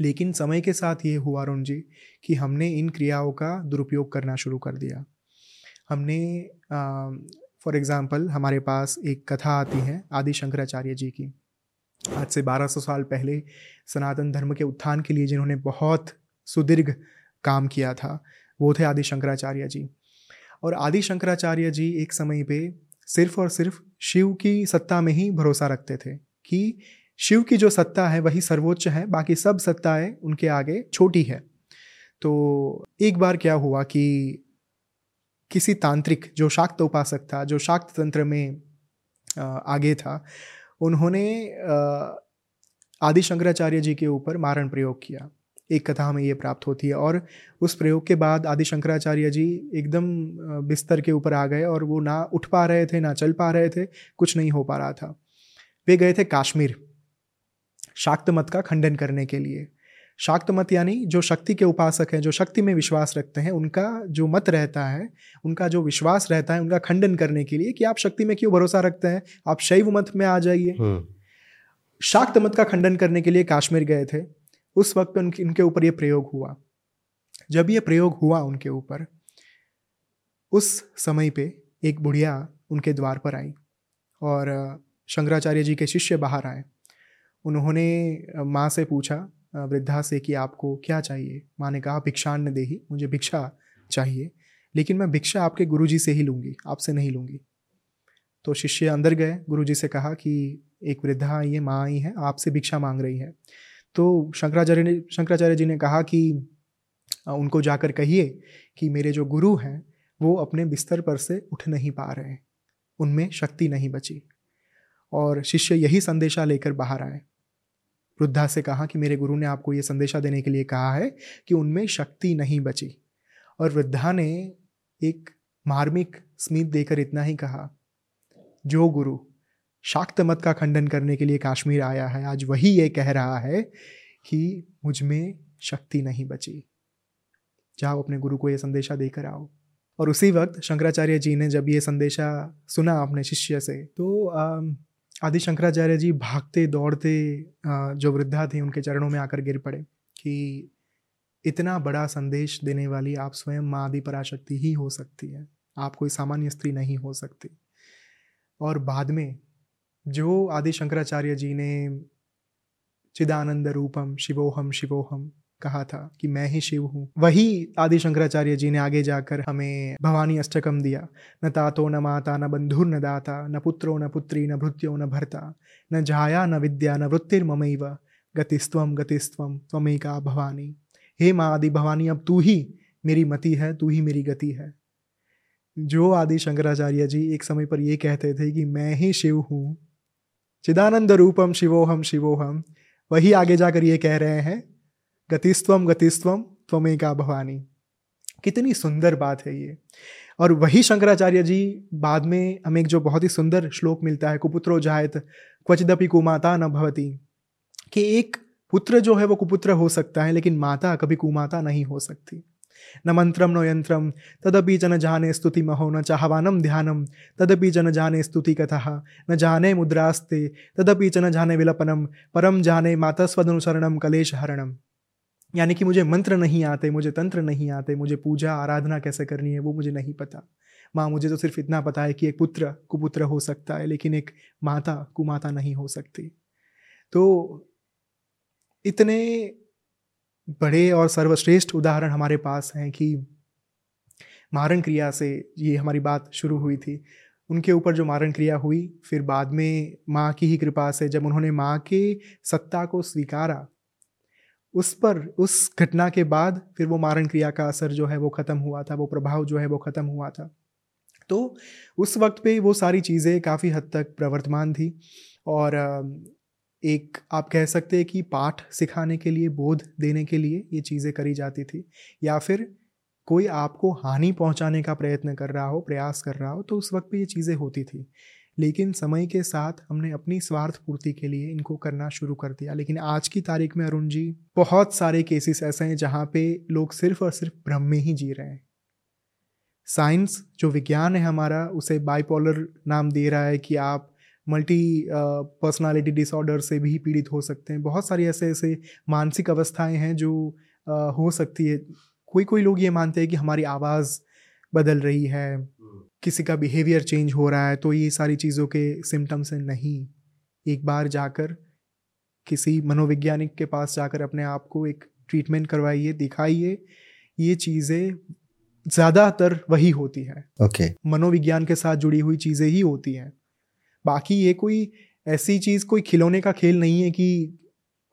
लेकिन समय के साथ ये हुआ अरुण जी, कि हमने इन क्रियाओं का दुरुपयोग करना शुरू कर दिया। हमने फॉर एग्ज़ाम्पल हमारे पास एक कथा आती है आदि शंकराचार्य जी की। आज से 1200 साल पहले सनातन धर्म के उत्थान के लिए जिन्होंने बहुत सुदीर्घ काम किया था, वो थे आदि शंकराचार्य जी। और आदि शंकराचार्य जी एक समय पे सिर्फ़ और सिर्फ़ शिव की सत्ता में ही भरोसा रखते थे कि शिव की जो सत्ता है वही सर्वोच्च है, बाकी सब सत्ताएँ उनके आगे छोटी है। तो एक बार क्या हुआ कि किसी तांत्रिक, जो शाक्त उपासक था, जो शाक्त तंत्र में आगे था, उन्होंने आदि शंकराचार्य जी के ऊपर मारण प्रयोग किया। एक कथा हमें ये प्राप्त होती है और उस प्रयोग के बाद आदि शंकराचार्य जी एकदम बिस्तर के ऊपर आ गए और वो ना उठ पा रहे थे, ना चल पा रहे थे, कुछ नहीं हो पा रहा था। वे गए थे काश्मीर। शाक्त मत का खंडन करने के लिए। शाक्त मत यानी जो शक्ति के उपासक हैं जो शक्ति में विश्वास रखते हैं उनका जो मत रहता है उनका जो विश्वास रहता है उनका खंडन करने के लिए कि आप शक्ति में क्यों भरोसा रखते हैं? आप शैव मत में आ जाइए। हम्म। शाक्त मत का खंडन करने के लिए काश्मीर गए थे। उस वक्त उनके इनके ऊपर ये प्रयोग हुआ। जब ये प्रयोग हुआ उनके ऊपर उस समय पे एक बुढ़िया उनके द्वार पर आई और शंकराचार्य जी के शिष्य बाहर आए। उन्होंने माँ से पूछा वृद्धा से कि आपको क्या चाहिए? माँ ने कहा भिक्षान्न दे ही मुझे भिक्षा चाहिए, लेकिन मैं भिक्षा आपके गुरुजी से ही लूँगी, आपसे नहीं लूँगी। तो शिष्य अंदर गए, गुरुजी से कहा कि, एक वृद्धा आई है, माँ आई है, आपसे भिक्षा मांग रही है। तो शंकराचार्य ने, शंकराचार्य जी ने कहा कि उनको जाकर कहिए कि मेरे जो गुरु हैं, वो अपने बिस्तर पर से उठ नहीं पा रहे उनमें शक्ति नहीं बची। और शिष्य यही संदेशा लेकर बाहर आए। वृद्धा से कहा कि मेरे गुरु ने आपको ये संदेशा देने के लिए कहा है कि उनमें शक्ति नहीं बची। और वृद्धा ने एक मार्मिक स्मित देकर इतना ही कहा, जो गुरु, शाक्त मत का खंडन करने के लिए कश्मीर आया है, आज वही ये कह रहा है कि मुझमें शक्ति नहीं बची। जाओ अपने गुरु को ये संदेशा देकर आओ। और उसी वक्त शंकराचार्य जी ने जब ये संदेशा सुना अपने शिष्य से तो आदि शंकराचार्य जी भागते, दौड़ते जो वृद्धा थे, उनके चरणों में आकर गिर पड़े कि इतना बड़ा संदेश देने वाली आप स्वयं माँ आदि पराशक्ति ही हो सकती है। आप कोई सामान्य स्त्री नहीं हो सकती। और बाद में जो आदि शंकराचार्य जी ने चिदानंद रूपम, शिवोहम शिवोहम कहा था कि मैं ही शिव हूँ। वही आदि शंकराचार्य जी ने आगे जाकर हमें भवानी अष्टकम दिया। न तातो न माता न बंधुर न दाता, न पुत्रो न पुत्री न भृत्यो न भरता, न जाया न विद्या न वृत्तिर्ममैव। गतिस्त्वम गतिस्त्वम त्वमेका भवानी। हे माँ आदि भवानी, अब तू ही मेरी मति है, तू ही मेरी गति है। जो आदि शंकराचार्य जी एक समय पर ये कहते थे कि मैं ही शिव हूँ, चिदानंद रूपम शिवोहम शिवोहम, वही आगे जाकर ये कह रहे हैं गतिस्वम गतिस्वम त्वमेका भवानी। कितनी सुंदर बात है ये। और वही शंकराचार्य जी बाद में हमें एक जो बहुत ही सुंदर श्लोक मिलता है, कुपुत्रो जायत, क्वचिदपि कुमाता न भवती, कि एक पुत्र जो है वो कुपुत्र हो सकता है, लेकिन माता कभी कुमाता नहीं हो सकती। न मंत्रम न यंत्रम तदपि जन जाने स्तुति महो, न चाहवानम ध्यानम तदपि जन जाने स्तुति कथा, न जाने मुद्रास्ते, तदपि जन जाने विलपनम परम जाने मातस्वदनुसरणम कलेश हरणम यानी कि मुझे मंत्र नहीं आते, मुझे तंत्र नहीं आते, मुझे पूजा, आराधना कैसे करनी है वो मुझे नहीं पता। माँ, मुझे तो सिर्फ़ इतना पता है कि एक पुत्र, कुपुत्र हो सकता है, लेकिन एक माता, कुमाता नहीं हो सकती। तो इतने बड़े और सर्वश्रेष्ठ उदाहरण हमारे पास हैं कि मारण क्रिया से ये हमारी बात शुरू हुई थी। उनके ऊपर जो मारण क्रिया हुई, फिर बाद में माँ की ही कृपा से जब उन्होंने माँ के सत्ता को स्वीकारा उस पर, उस घटना के बाद फिर वो मारण क्रिया का असर जो है वो ख़त्म हुआ था, वो प्रभाव जो है वो ख़त्म हुआ था। तो उस वक्त पे वो सारी चीज़ें काफ़ी हद तक प्रवर्तमान थी और एक आप कह सकते हैं कि पाठ सिखाने के लिए, बोध देने के लिए ये चीज़ें करी जाती थी या फिर कोई आपको हानि पहुँचाने का प्रयत्न कर रहा हो, प्रयास कर रहा हो तो उस वक्त पे ये चीज़ें होती थी। लेकिन समय के साथ हमने अपनी स्वार्थ पूर्ति के लिए इनको करना शुरू कर दिया। लेकिन आज की तारीख में अरुण जी बहुत सारे केसेस ऐसे हैं जहाँ पे लोग सिर्फ़ और सिर्फ़ भ्रम में ही जी रहे हैं। साइंस जो विज्ञान है हमारा उसे बाइपोलर नाम दे रहा है कि आप मल्टी पर्सनालिटी डिसऑर्डर से भी पीड़ित हो सकते हैं। बहुत सारी ऐसे ऐसे मानसिक अवस्थाएँ हैं जो uh, हो सकती है। कोई कोई लोग ये मानते हैं कि हमारी आवाज़ बदल रही है किसी का बिहेवियर चेंज हो रहा है तो ये सारी चीज़ों के सिम्टम्स हैं नहीं। एक बार जाकर किसी मनोवैज्ञानिक के पास जाकर अपने आप को एक ट्रीटमेंट करवाइए दिखाइए ये चीज़ें ज़्यादातर वही होती है। Okay okay. मनोविज्ञान के साथ जुड़ी हुई चीज़ें ही होती हैं। बाकी ये कोई ऐसी चीज़ कोई खिलौने का खेल नहीं है कि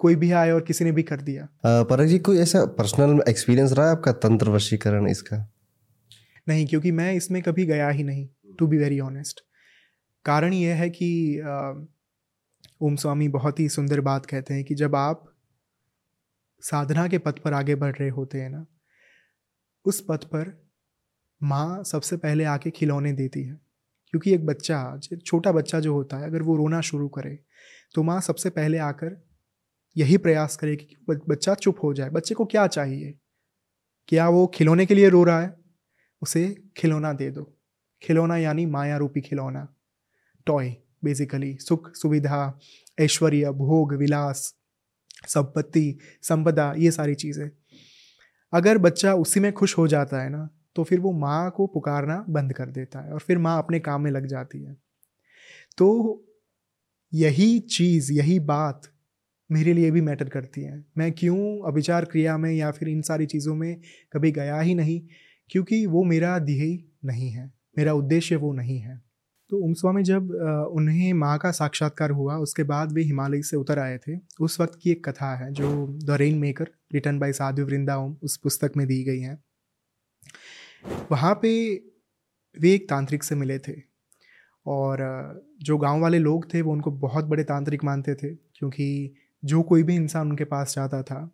कोई भी आए और किसी ने भी कर दिया। परक जी कोई ऐसा पर्सनल एक्सपीरियंस रहा है आपका तंत्र वशीकरण इसका? नहीं, क्योंकि मैं इसमें कभी गया ही नहीं टू बी वेरी ऑनेस्ट कारण यह है कि ओम स्वामी बहुत ही सुंदर बात कहते हैं कि जब आप साधना के पथ पर आगे बढ़ रहे होते हैं ना, उस पथ पर माँ सबसे पहले आके खिलौने देती है। क्योंकि एक बच्चा छोटा बच्चा जो होता है, अगर वो रोना शुरू करे तो माँ सबसे पहले आकर यही प्रयास करे कि बच्चा चुप हो जाए। बच्चे को क्या चाहिए? क्या वो खिलौने के लिए रो रहा है? उसे खिलौना दे दो। खिलौना यानी माया रूपी खिलौना। टॉय बेसिकली सुख, सुविधा, ऐश्वर्य, भोग, विलास, संपत्ति, संपदा, ये सारी चीज़ें। अगर बच्चा उसी में खुश हो जाता है ना तो फिर वो माँ को पुकारना बंद कर देता है और फिर माँ अपने काम में लग जाती है। तो यही चीज़, यही बात मेरे लिए भी मैटर करती है। मैं क्यों अभिचार क्रिया में या फिर इन सारी चीज़ों में कभी गया ही नहीं? क्योंकि वो मेरा ध्येय नहीं है, मेरा उद्देश्य वो नहीं है। तो उम स्वामी जब उन्हें माँ का साक्षात्कार हुआ, उसके बाद वे हिमालय से उतर आए थे, उस वक्त की एक कथा है, जो the rain maker written by Sadhu Vrinda Om उस पुस्तक में दी गई है। वहाँ पे वे एक तांत्रिक से मिले थे, और जो गाँव वाले लोग थे, वो उनको बहुत बड़े तांत्रिक मानते थे, क्योंकि जो कोई भी इंसान उनके पास जाता था,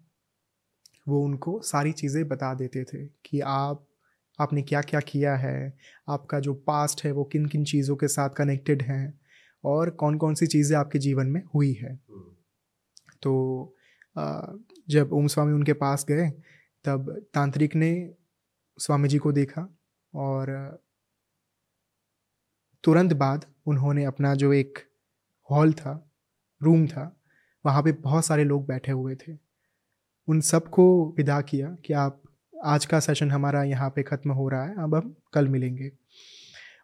वो उनको सारी चीज़ें बता देते थे कि आप आपने क्या क्या किया है? आपका जो पास्ट है, वो किन किन चीज़ों के साथ कनेक्टेड हैं? और कौन कौन सी चीज़ें आपके जीवन में हुई है? तो जब ओम स्वामी उनके पास गए, तब तांत्रिक ने स्वामी जी को देखा और तुरंत बाद उन्होंने अपना जो एक हॉल था, रूम था, वहाँ पे बहुत सारे लोग बैठे हुए थे। उन सबको विदा किया कि आप आज का सेशन हमारा यहाँ पे ख़त्म हो रहा है। अब हम कल मिलेंगे।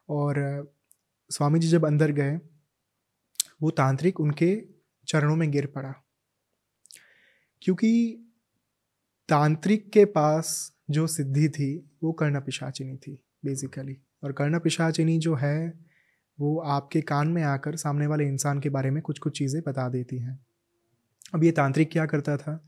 और स्वामी जी जब अंदर गए, वो तांत्रिक उनके चरणों में गिर पड़ा। क्योंकि तांत्रिक के पास जो सिद्धि थी, वो कर्ण पिशाचिनी थी बेसिकली और कर्ण पिशाचिनी जो है, वो आपके कान में आकर सामने वाले इंसान के बारे में कुछ कुछ चीज़ें बता देती हैं। अब ये तांत्रिक क्या करता था?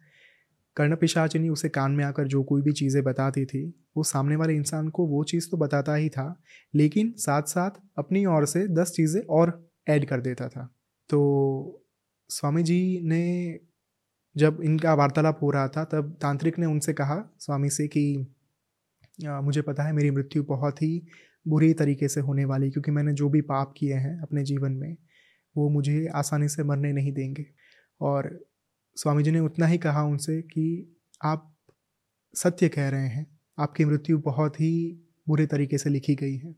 कर्ण पिशाचिनी उसे कान में आकर जो कोई भी चीज़ें बताती थी, वो सामने वाले इंसान को वो चीज़ तो बताता ही था, लेकिन साथ साथ अपनी ओर से दस चीज़ें और ऐड कर देता था। तो स्वामी जी ने जब इनका वार्तालाप हो रहा था, तब तांत्रिक ने उनसे कहा, स्वामी से कि मुझे पता है मेरी मृत्यु बहुत ही बुरी तरीके से होने वाली क्योंकि मैंने जो भी पाप किए हैं अपने जीवन में, वो मुझे आसानी से मरने नहीं देंगे। और स्वामी जी ने उतना ही कहा उनसे कि आप सत्य कह रहे हैं, आपकी मृत्यु बहुत ही बुरे तरीके से लिखी गई है।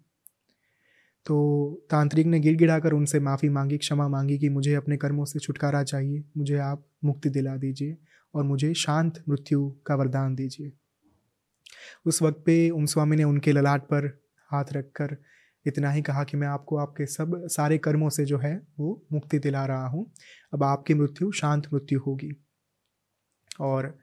तो तांत्रिक ने गिड़गिड़ा कर उनसे माफ़ी मांगी, क्षमा मांगी कि मुझे अपने कर्मों से छुटकारा चाहिए, मुझे आप मुक्ति दिला दीजिए और मुझे शांत मृत्यु का वरदान दीजिए। उस वक्त पे उम स्वामी ने उनके ललाट पर हाथ रखकर इतना ही कहा कि मैं आपको आपके सब सारे कर्मों से जो है वो मुक्ति दिला रहा हूँ। अब आपकी मृत्यु शांत मृत्यु होगी। और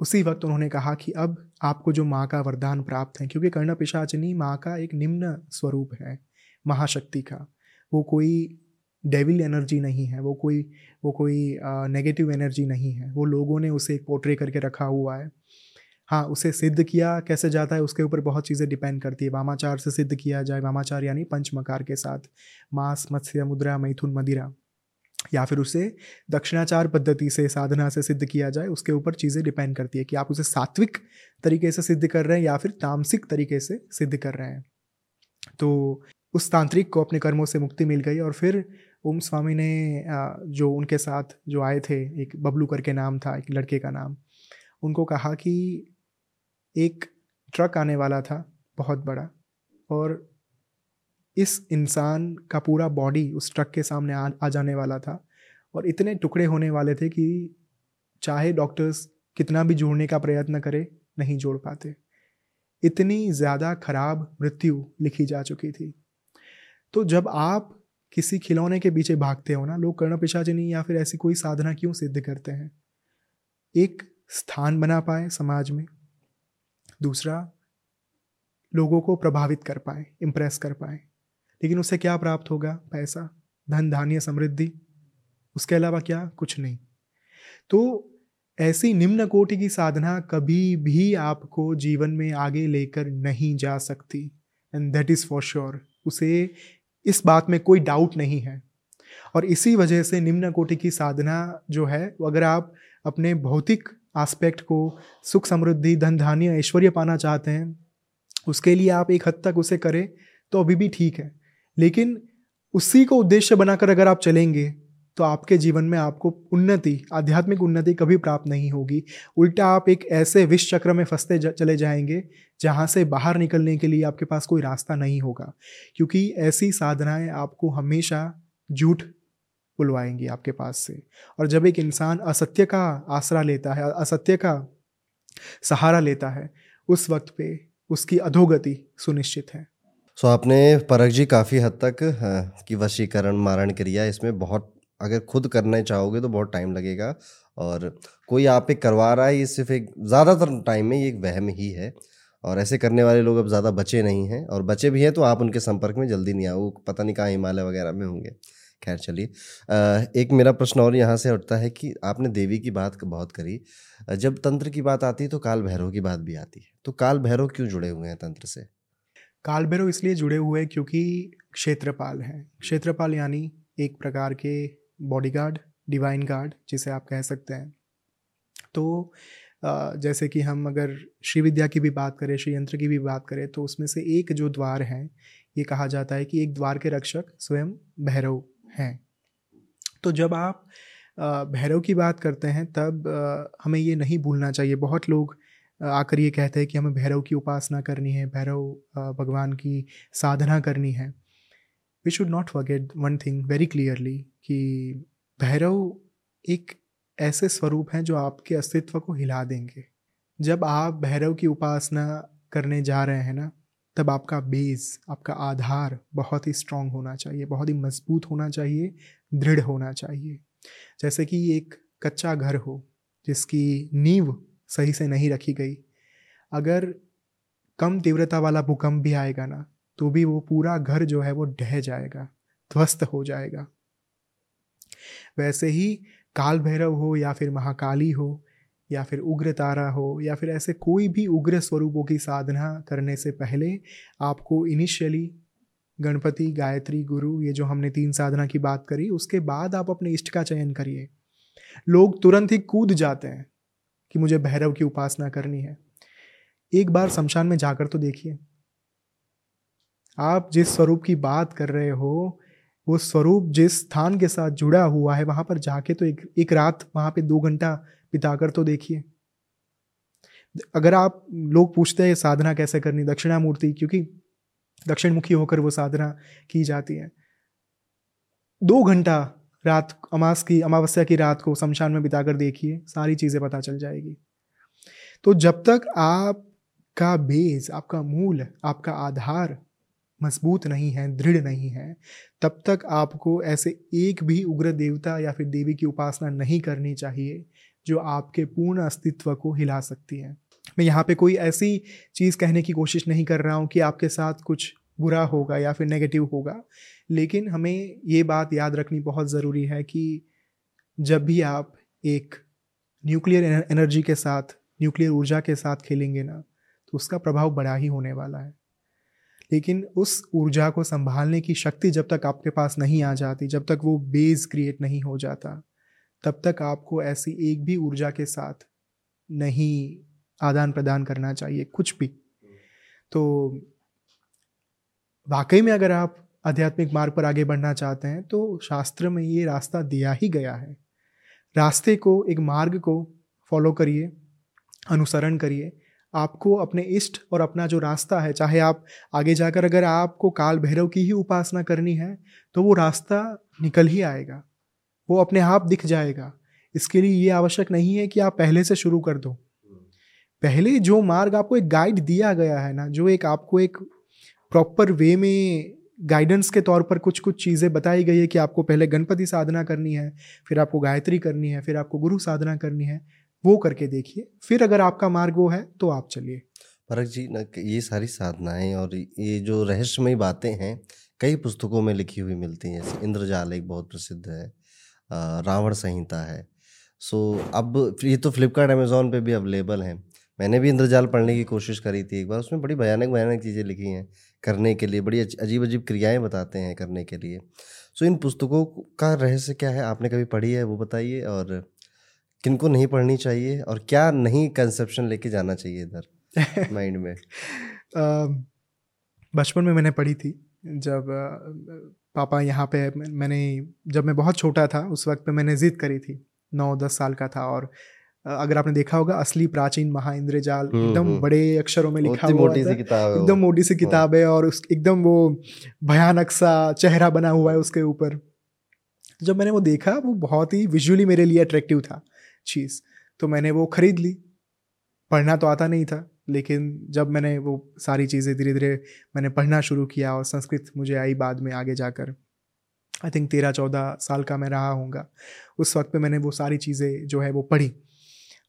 उसी वक्त उन्होंने कहा कि अब आपको जो माँ का वरदान प्राप्त है, क्योंकि कर्ण पिशाचनी माँ का एक निम्न स्वरूप है, महाशक्ति का। वो कोई डेविल एनर्जी नहीं है, वो कोई वो कोई नेगेटिव एनर्जी नहीं है। वो लोगों ने उसे पोर्ट्रे करके रखा हुआ है। हाँ उसे सिद्ध किया कैसे जाता है, उसके ऊपर बहुत चीज़ें डिपेंड करती है। वामाचार से सिद्ध किया जाए वामाचार यानी पंचमकार के साथ। मांस, मत्स्य, मुद्रा, मैथुन, मदिरा। या फिर उसे दक्षिणाचार पद्धति से, साधना से सिद्ध किया जाए, उसके ऊपर चीज़ें डिपेंड करती है कि आप उसे सात्विक तरीके से सिद्ध कर रहे हैं या फिर तामसिक तरीके से सिद्ध कर रहे हैं। तो उस तांत्रिक को अपने कर्मों से मुक्ति मिल गई और फिर ओम स्वामी ने जो उनके साथ जो आए थे, एक बबलू करके नाम था, एक लड़के का नाम, उनको कहा कि एक ट्रक आने वाला था, बहुत बड़ा, और इस इंसान का पूरा बॉडी उस ट्रक के सामने आ, आ जाने वाला था। और इतने टुकड़े होने वाले थे कि चाहे डॉक्टर्स कितना भी जोड़ने का प्रयत्न करे नहीं जोड़ पाते। इतनी ज़्यादा खराब मृत्यु लिखी जा चुकी थी। तो जब आप किसी खिलौने के पीछे भागते हो ना लोग कर्ण पिशाचिनी या फिर ऐसी कोई साधना क्यों सिद्ध करते हैं? एक स्थान बना पाए समाज में दूसरा लोगों को प्रभावित कर पाए इम्प्रेस कर पाए। लेकिन उससे क्या प्राप्त होगा? पैसा, धन, धान्य, समृद्धि। उसके अलावा क्या? कुछ नहीं। तो ऐसी निम्न कोटि की साधना कभी भी आपको जीवन में आगे लेकर नहीं जा सकती। And that is for sure उसे इस बात में कोई डाउट नहीं है। और इसी वजह से निम्न कोटि की साधना जो है वो अगर आप अपने भौतिक आस्पेक्ट को सुख, समृद्धि, धन, धान्य, ऐश्वर्य पाना चाहते हैं, उसके लिए आप एक हद तक उसे करें तो अभी भी ठीक है। लेकिन उसी को उद्देश्य बनाकर अगर आप चलेंगे तो आपके जीवन में आपको उन्नति आध्यात्मिक उन्नति कभी प्राप्त नहीं होगी। उल्टा आप एक ऐसे विष चक्र में फंसते जा, चले जाएँगे जहाँ से बाहर निकलने के लिए आपके पास कोई रास्ता नहीं होगा। क्योंकि ऐसी साधनाएँ आपको हमेशा झूठ बुलवाएँगी आपके पास से। और जब एक इंसान असत्य का आसरा लेता है असत्य का सहारा लेता है उस वक्त पे उसकी अधोगति सुनिश्चित है। सो आपने परख जी काफ़ी हद तक हाँ, की वशीकरण मारण क्रिया इसमें बहुत अगर खुद करना चाहोगे तो बहुत टाइम लगेगा। और कोई आप एक करवा रहा है ये सिर्फ़ एक ज़्यादातर टाइम में ये एक वहम ही है। और ऐसे करने वाले लोग अब ज़्यादा बचे नहीं हैं। और बचे भी हैं तो आप उनके संपर्क में जल्दी नहीं आओ पता नहीं कहाँ हिमालय वगैरह में होंगे। खैर चलिए। एक मेरा प्रश्न और यहाँ से उठता है कि आपने देवी की बात बहुत करी। जब तंत्र की बात आती है तो काल भैरव की बात भी आती है। तो काल भैरव क्यों जुड़े हुए हैं तंत्र से? काल भैरव इसलिए जुड़े हुए क्योंकि क्षेत्रपाल हैं। क्षेत्रपाल यानी एक प्रकार के बॉडीगार्ड डिवाइन गार्ड जिसे आप कह सकते हैं। तो जैसे कि हम अगर श्री विद्या की भी बात करें, श्री यंत्र की भी बात करें तो उसमें से एक जो द्वार है, ये कहा जाता है कि एक द्वार के रक्षक स्वयं भैरव हैं। तो जब आप भैरव की बात करते हैं, तब हमें ये नहीं भूलना चाहिए। बहुत लोग आकर ये कहते हैं कि हमें भैरव की उपासना करनी है, भैरव भगवान की साधना करनी है। We should not forget one thing very clearly कि भैरव एक ऐसे स्वरूप हैं जो आपके अस्तित्व को हिला देंगे। जब आप भैरव की उपासना करने जा रहे हैं ना, तब आपका बेस आपका आधार बहुत ही स्ट्रांग होना चाहिए, बहुत ही मज़बूत होना चाहिए, दृढ़ होना चाहिए। जैसे कि एक कच्चा घर हो, जिसकी नींव सही से नहीं रखी गई। अगर कम तीव्रता वाला भूकंप भी आएगा ना तो भी वो पूरा घर जो है वो ढह जाएगा, ध्वस्त हो जाएगा। वैसे ही काल भैरव हो या फिर महाकाली हो या फिर उग्र तारा हो या फिर ऐसे कोई भी उग्र स्वरूपों की साधना करने से पहले आपको इनिशियली गणपति, गायत्री, गुरु, ये जो हमने तीन साधना की बात करी, उसके बाद आप अपने इष्ट का चयन करिए। लोग तुरंत ही कूद जाते हैं। कि मुझे भैरव की उपासना करनी है। एक बार शमशान में जाकर तो देखिए। आप जिस स्वरूप की बात कर रहे हो, वो स्वरूप जिस स्थान के साथ जुड़ा हुआ है, वहाँ पर जाके तो एक एक रात वहाँ पे दो घंटा बिताकर तो देखिए। अगर आप लोग पूछते हैं, साधना कैसे करनी दक्षिणा मूर्ति क्योंकि दक्षिण मुखी होकर वो साधना की जाती है। दो घंटा रात अमास की, अमावस्या की रात को शमशान में बिताकर देखिए, सारी चीज़ें पता चल जाएगी। तो जब तक आपका बेस आपका मूल, आपका आधार मज़बूत नहीं है, दृढ़ नहीं है, तब तक आपको ऐसे एक भी उग्र देवता या फिर देवी की उपासना नहीं करनी चाहिए, जो आपके पूर्ण अस्तित्व को हिला सकती है। मैं यहाँ पे कोई ऐसी चीज़ कहने की कोशिश नहीं कर रहा हूँ कि आपके साथ कुछ बुरा होगा या फिर नेगेटिव होगा। लेकिन हमें ये बात याद रखनी बहुत ज़रूरी है कि जब भी आप एक न्यूक्लियर एनर्जी के साथ न्यूक्लियर ऊर्जा के साथ खेलेंगे ना तो उसका प्रभाव बड़ा ही होने वाला है। लेकिन उस ऊर्जा को संभालने की शक्ति जब तक आपके पास नहीं आ जाती, जब तक वो बेस क्रिएट नहीं हो जाता, तब तक आपको ऐसी एक भी ऊर्जा के साथ नहीं आदान प्रदान करना चाहिए, कुछ भी। तो वाकई में अगर आप आध्यात्मिक मार्ग पर आगे बढ़ना चाहते हैं तो शास्त्र में ये रास्ता दिया ही गया है। रास्ते को, एक मार्ग को फॉलो करिए, अनुसरण करिए। आपको अपने इष्ट और अपना जो रास्ता है, चाहे आप आगे जाकर अगर आपको काल भैरव की ही उपासना करनी है तो वो रास्ता निकल ही आएगा। वो अपने आप दिख जाएगा। इसके लिए ये आवश्यक नहीं है कि आप पहले से शुरू कर दो। पहले जो मार्ग आपको एक गाइड दिया गया है ना, जो एक आपको एक प्रॉपर वे में गाइडेंस के तौर पर कुछ कुछ चीज़ें बताई गई है कि आपको पहले गणपति साधना करनी है, फिर आपको गायत्री करनी है, फिर आपको गुरु साधना करनी है, वो करके देखिए। फिर अगर आपका मार्ग वो है तो आप चलिए। परक जी, न ये सारी साधनाएँ और ये जो रहस्यमय बातें हैं, कई पुस्तकों में लिखी हुई मिलती हैं। इंद्रजाल एक बहुत प्रसिद्ध है रावण संहिता है। सो, अब, ये तो फ्लिपकार्ट, अमेज़ोन पे भी अवेलेबल हैं। मैंने भी इंद्रजाल पढ़ने की कोशिश करी थी एक बार। उसमें बड़ी भयानक भयानक चीज़ें लिखी हैं करने के लिए बड़ी अजीब अजीब क्रियाएँ बताते हैं करने के लिए। सो इन पुस्तकों का रहस्य क्या है आपने कभी पढ़ी है वो बताइए और किनको नहीं पढ़नी चाहिए और क्या नहीं कंसेप्शन लेके जाना चाहिए इधर माइंड में? बचपन में मैंने पढ़ी थी जब पापा यहाँ पे मैंने जब मैं बहुत छोटा था उस वक्त पे मैंने ज़िद करी थी। नौ दस साल का था और अगर आपने देखा होगा असली प्राचीन महाइंद्र जाल हम्म, एकदम हम्म। बड़े अक्षरों में लिखा हुआ मोटी सी किताब एकदम मोटी सी हाँ। किताब है और उस एकदम वो भयानक सा चेहरा बना हुआ है उसके ऊपर। जब मैंने वो देखा वो बहुत ही विजुअली मेरे लिए अट्रैक्टिव था चीज़। तो मैंने वो खरीद ली। पढ़ना तो आता नहीं था लेकिन जब मैंने वो सारी चीज़ें धीरे धीरे मैंने पढ़ना शुरू किया और संस्कृत मुझे आई बाद में आगे जाकर। आई थिंक तेरह चौदह साल का मैं रहा हूँगा उस वक्त पे मैंने वो सारी चीज़ें जो है वो पढ़ी।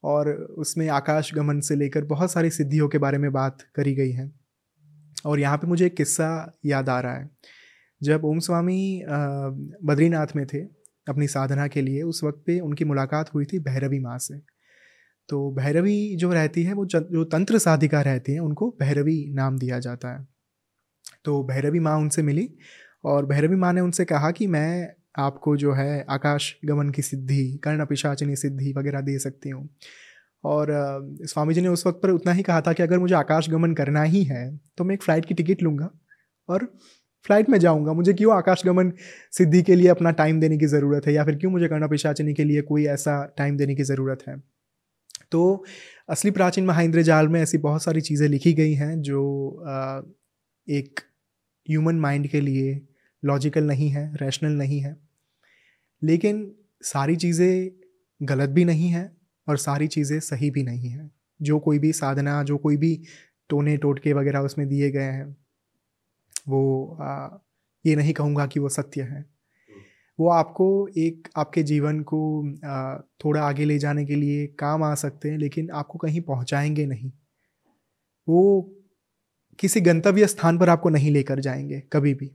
और उसमें आकाश गमन से लेकर बहुत सारी सिद्धियों के बारे में बात करी गई है। और यहाँ पे मुझे एक किस्सा याद आ रहा है। जब ओम स्वामी बद्रीनाथ में थे अपनी साधना के लिए, उस वक्त पे उनकी मुलाकात हुई थी भैरवी माँ से। तो भैरवी जो रहती है, वो जो तंत्र साधिका रहती हैं, उनको भैरवी नाम दिया जाता है। तो भैरवी माँ उनसे मिली और भैरवी माँ ने उनसे कहा कि मैं आपको जो है आकाश गमन की सिद्धि, कर्ण पिशाचनी सिद्धि वगैरह दे सकती हूँ। और स्वामी जी ने उस वक्त पर उतना ही कहा था कि अगर मुझे आकाश गमन करना ही है तो मैं एक फ़्लाइट की टिकट लूँगा और फ़्लाइट में जाऊँगा। मुझे क्यों आकाश गमन सिद्धि के लिए अपना टाइम देने की ज़रूरत है या फिर क्यों मुझे कर्ण पिशाचनी के लिए कोई ऐसा टाइम देने की ज़रूरत है? तो असली प्राचीन महाइंद्र जाल में ऐसी बहुत सारी चीज़ें लिखी गई हैं जो एक ह्यूमन माइंड के लिए लॉजिकल नहीं है रैशनल नहीं है। लेकिन सारी चीज़ें गलत भी नहीं है और सारी चीज़ें सही भी नहीं है। जो कोई भी साधना जो कोई भी टोने टोटके वगैरह उसमें दिए गए हैं वो आ, ये नहीं कहूँगा कि वो सत्य है। वो आपको एक आपके जीवन को आ, थोड़ा आगे ले जाने के लिए काम आ सकते हैं लेकिन आपको कहीं पहुँचाएँगे नहीं। वो किसी गंतव्य स्थान पर आपको नहीं लेकर जाएँगे कभी भी।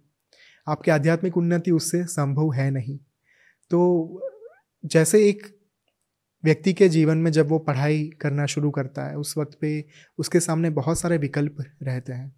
आपकी आध्यात्मिक उन्नति उससे संभव है नहीं। तो जैसे एक व्यक्ति के जीवन में जब वो पढ़ाई करना शुरू करता है, उस वक्त पे उसके सामने बहुत सारे विकल्प रहते हैं।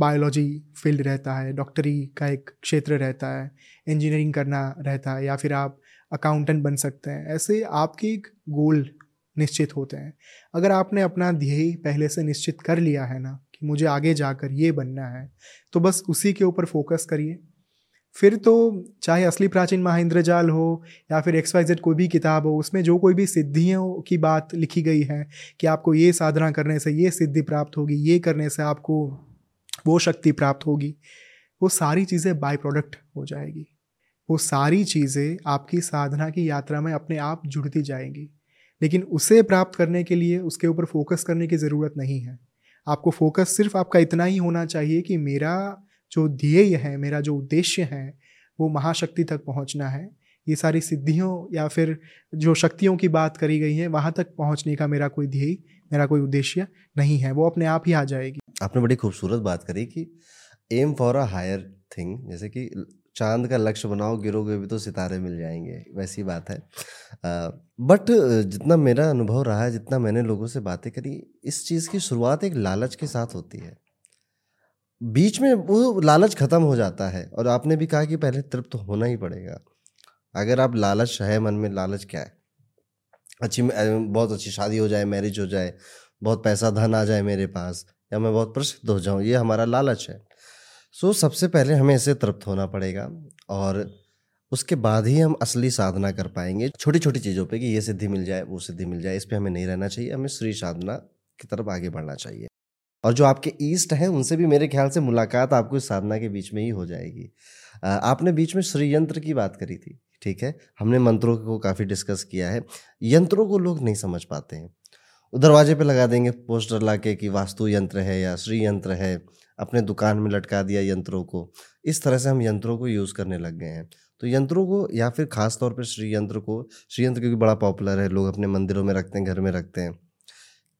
बायोलॉजी फ़ील्ड रहता है, डॉक्टरी का एक क्षेत्र रहता है, इंजीनियरिंग करना रहता है, या फिर आप अकाउंटेंट बन सकते हैं, ऐसे आपके एक गोल निश्चित होते हैं। अगर आपने अपना ध्येय पहले से निश्चित कर लिया है ना कि मुझे आगे जाकर ये बनना है। तो बस उसी के ऊपर फोकस करिए। फिर तो चाहे असली प्राचीन महाइंद्रजाल हो या फिर एक्स वाई जेड कोई भी किताब हो, उसमें जो कोई भी सिद्धियों की बात लिखी गई है कि आपको ये साधना करने से ये सिद्धि प्राप्त होगी, ये करने से आपको वो शक्ति प्राप्त होगी, वो सारी चीज़ें बाई प्रोडक्ट हो जाएगी। वो सारी चीज़ें आपकी साधना की यात्रा में अपने आप जुड़ती जाएँगी। लेकिन उसे प्राप्त करने के लिए उसके ऊपर फोकस करने की ज़रूरत नहीं है। आपको फोकस सिर्फ़ आपका इतना ही होना चाहिए कि मेरा जो ध्येय है, मेरा जो उद्देश्य है, वो महाशक्ति तक पहुँचना है। ये सारी सिद्धियों या फिर जो शक्तियों की बात करी गई है, वहाँ तक पहुँचने का मेरा कोई ध्येय, मेरा कोई उद्देश्य नहीं है। वो अपने आप ही आ जाएगी। आपने बड़ी खूबसूरत बात करी कि aim for a higher thing जैसे कि चाँद का लक्ष्य बनाओ, गिरोगे भी तो सितारे मिल जाएँगे। वैसी बात है। बट जितना मेरा अनुभव रहा है, जितना मैंने लोगों से बातें करी, इस चीज़ की शुरुआत एक लालच के साथ होती है। बीच में वो लालच खत्म हो जाता है और आपने भी कहा कि पहले तृप्त तो होना ही पड़ेगा। अगर आप लालच है मन में, लालच क्या है? अच्छी बहुत अच्छी शादी हो जाए मैरिज हो जाए, बहुत पैसा धन आ जाए मेरे पास, या मैं बहुत प्रसिद्ध हो जाऊँ, ये हमारा लालच है। सो so, सबसे पहले हमें इसे तृप्त होना पड़ेगा और उसके बाद ही हम असली साधना कर पाएँगे। छोटी छोटी चीज़ों पे कि ये सिद्धि मिल जाए वो सिद्धि मिल जाए इस पर हमें नहीं रहना चाहिए हमें श्री साधना की तरफ़ आगे बढ़ना चाहिए। और जो आपके ईस्ट हैं उनसे भी मेरे ख्याल से मुलाकात आपको इस साधना के बीच में ही हो जाएगी। आपने बीच में श्री यंत्र की बात करी थी ठीक है? हमने मंत्रों को काफ़ी डिस्कस किया है। यंत्रों को लोग नहीं समझ पाते हैं। दरवाजे पे लगा देंगे पोस्टर ला के कि वास्तु यंत्र है या श्री यंत्र है। अपने दुकान में लटका दिया यंत्रों को। इस तरह से हम यंत्रों को यूज़ करने लग गए हैं। तो यंत्रों को या फिर ख़ास तौर पर श्री यंत्र को, श्री यंत्र क्योंकि बड़ा पॉपुलर है, लोग अपने मंदिरों में रखते हैं, घर में रखते हैं।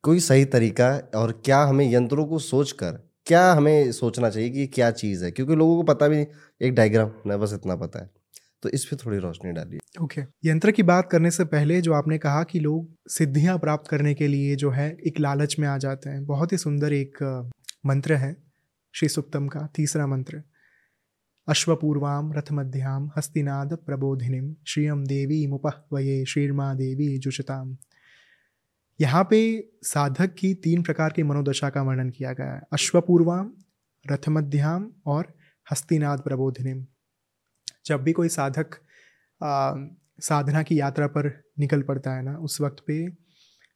कोई सही तरीका और क्या हमें यंत्रों को सोच कर क्या हमें सोचना चाहिए कि ये क्या चीज़ है? क्योंकि लोगों को पता भी नहीं, एक डायग्राम ना बस इतना पता है। तो इस पे थोड़ी रोशनी डालिए। ओके। okay. यंत्र की बात करने से पहले जो आपने कहा कि लोग सिद्धियाँ प्राप्त करने के लिए जो है, एक लालच में आ जाते हैं। बहुत ही सुंदर एक मंत्र है। श्री सुक्तम का तीसरा मंत्र। अश्वपूर्वाम रथमध्याम हस्तिनाद प्रबोधिनीम श्रियम देवी मुपहवये श्रीर्मा देवी जुषताम। यहाँ पे साधक की तीन प्रकार की मनोदशा का वर्णन किया गया है। अश्वपूर्वाम रथमध्याम और हस्तिनाद प्रबोधिनीम जब भी कोई साधक आ, साधना की यात्रा पर निकल पड़ता है ना उस वक्त पे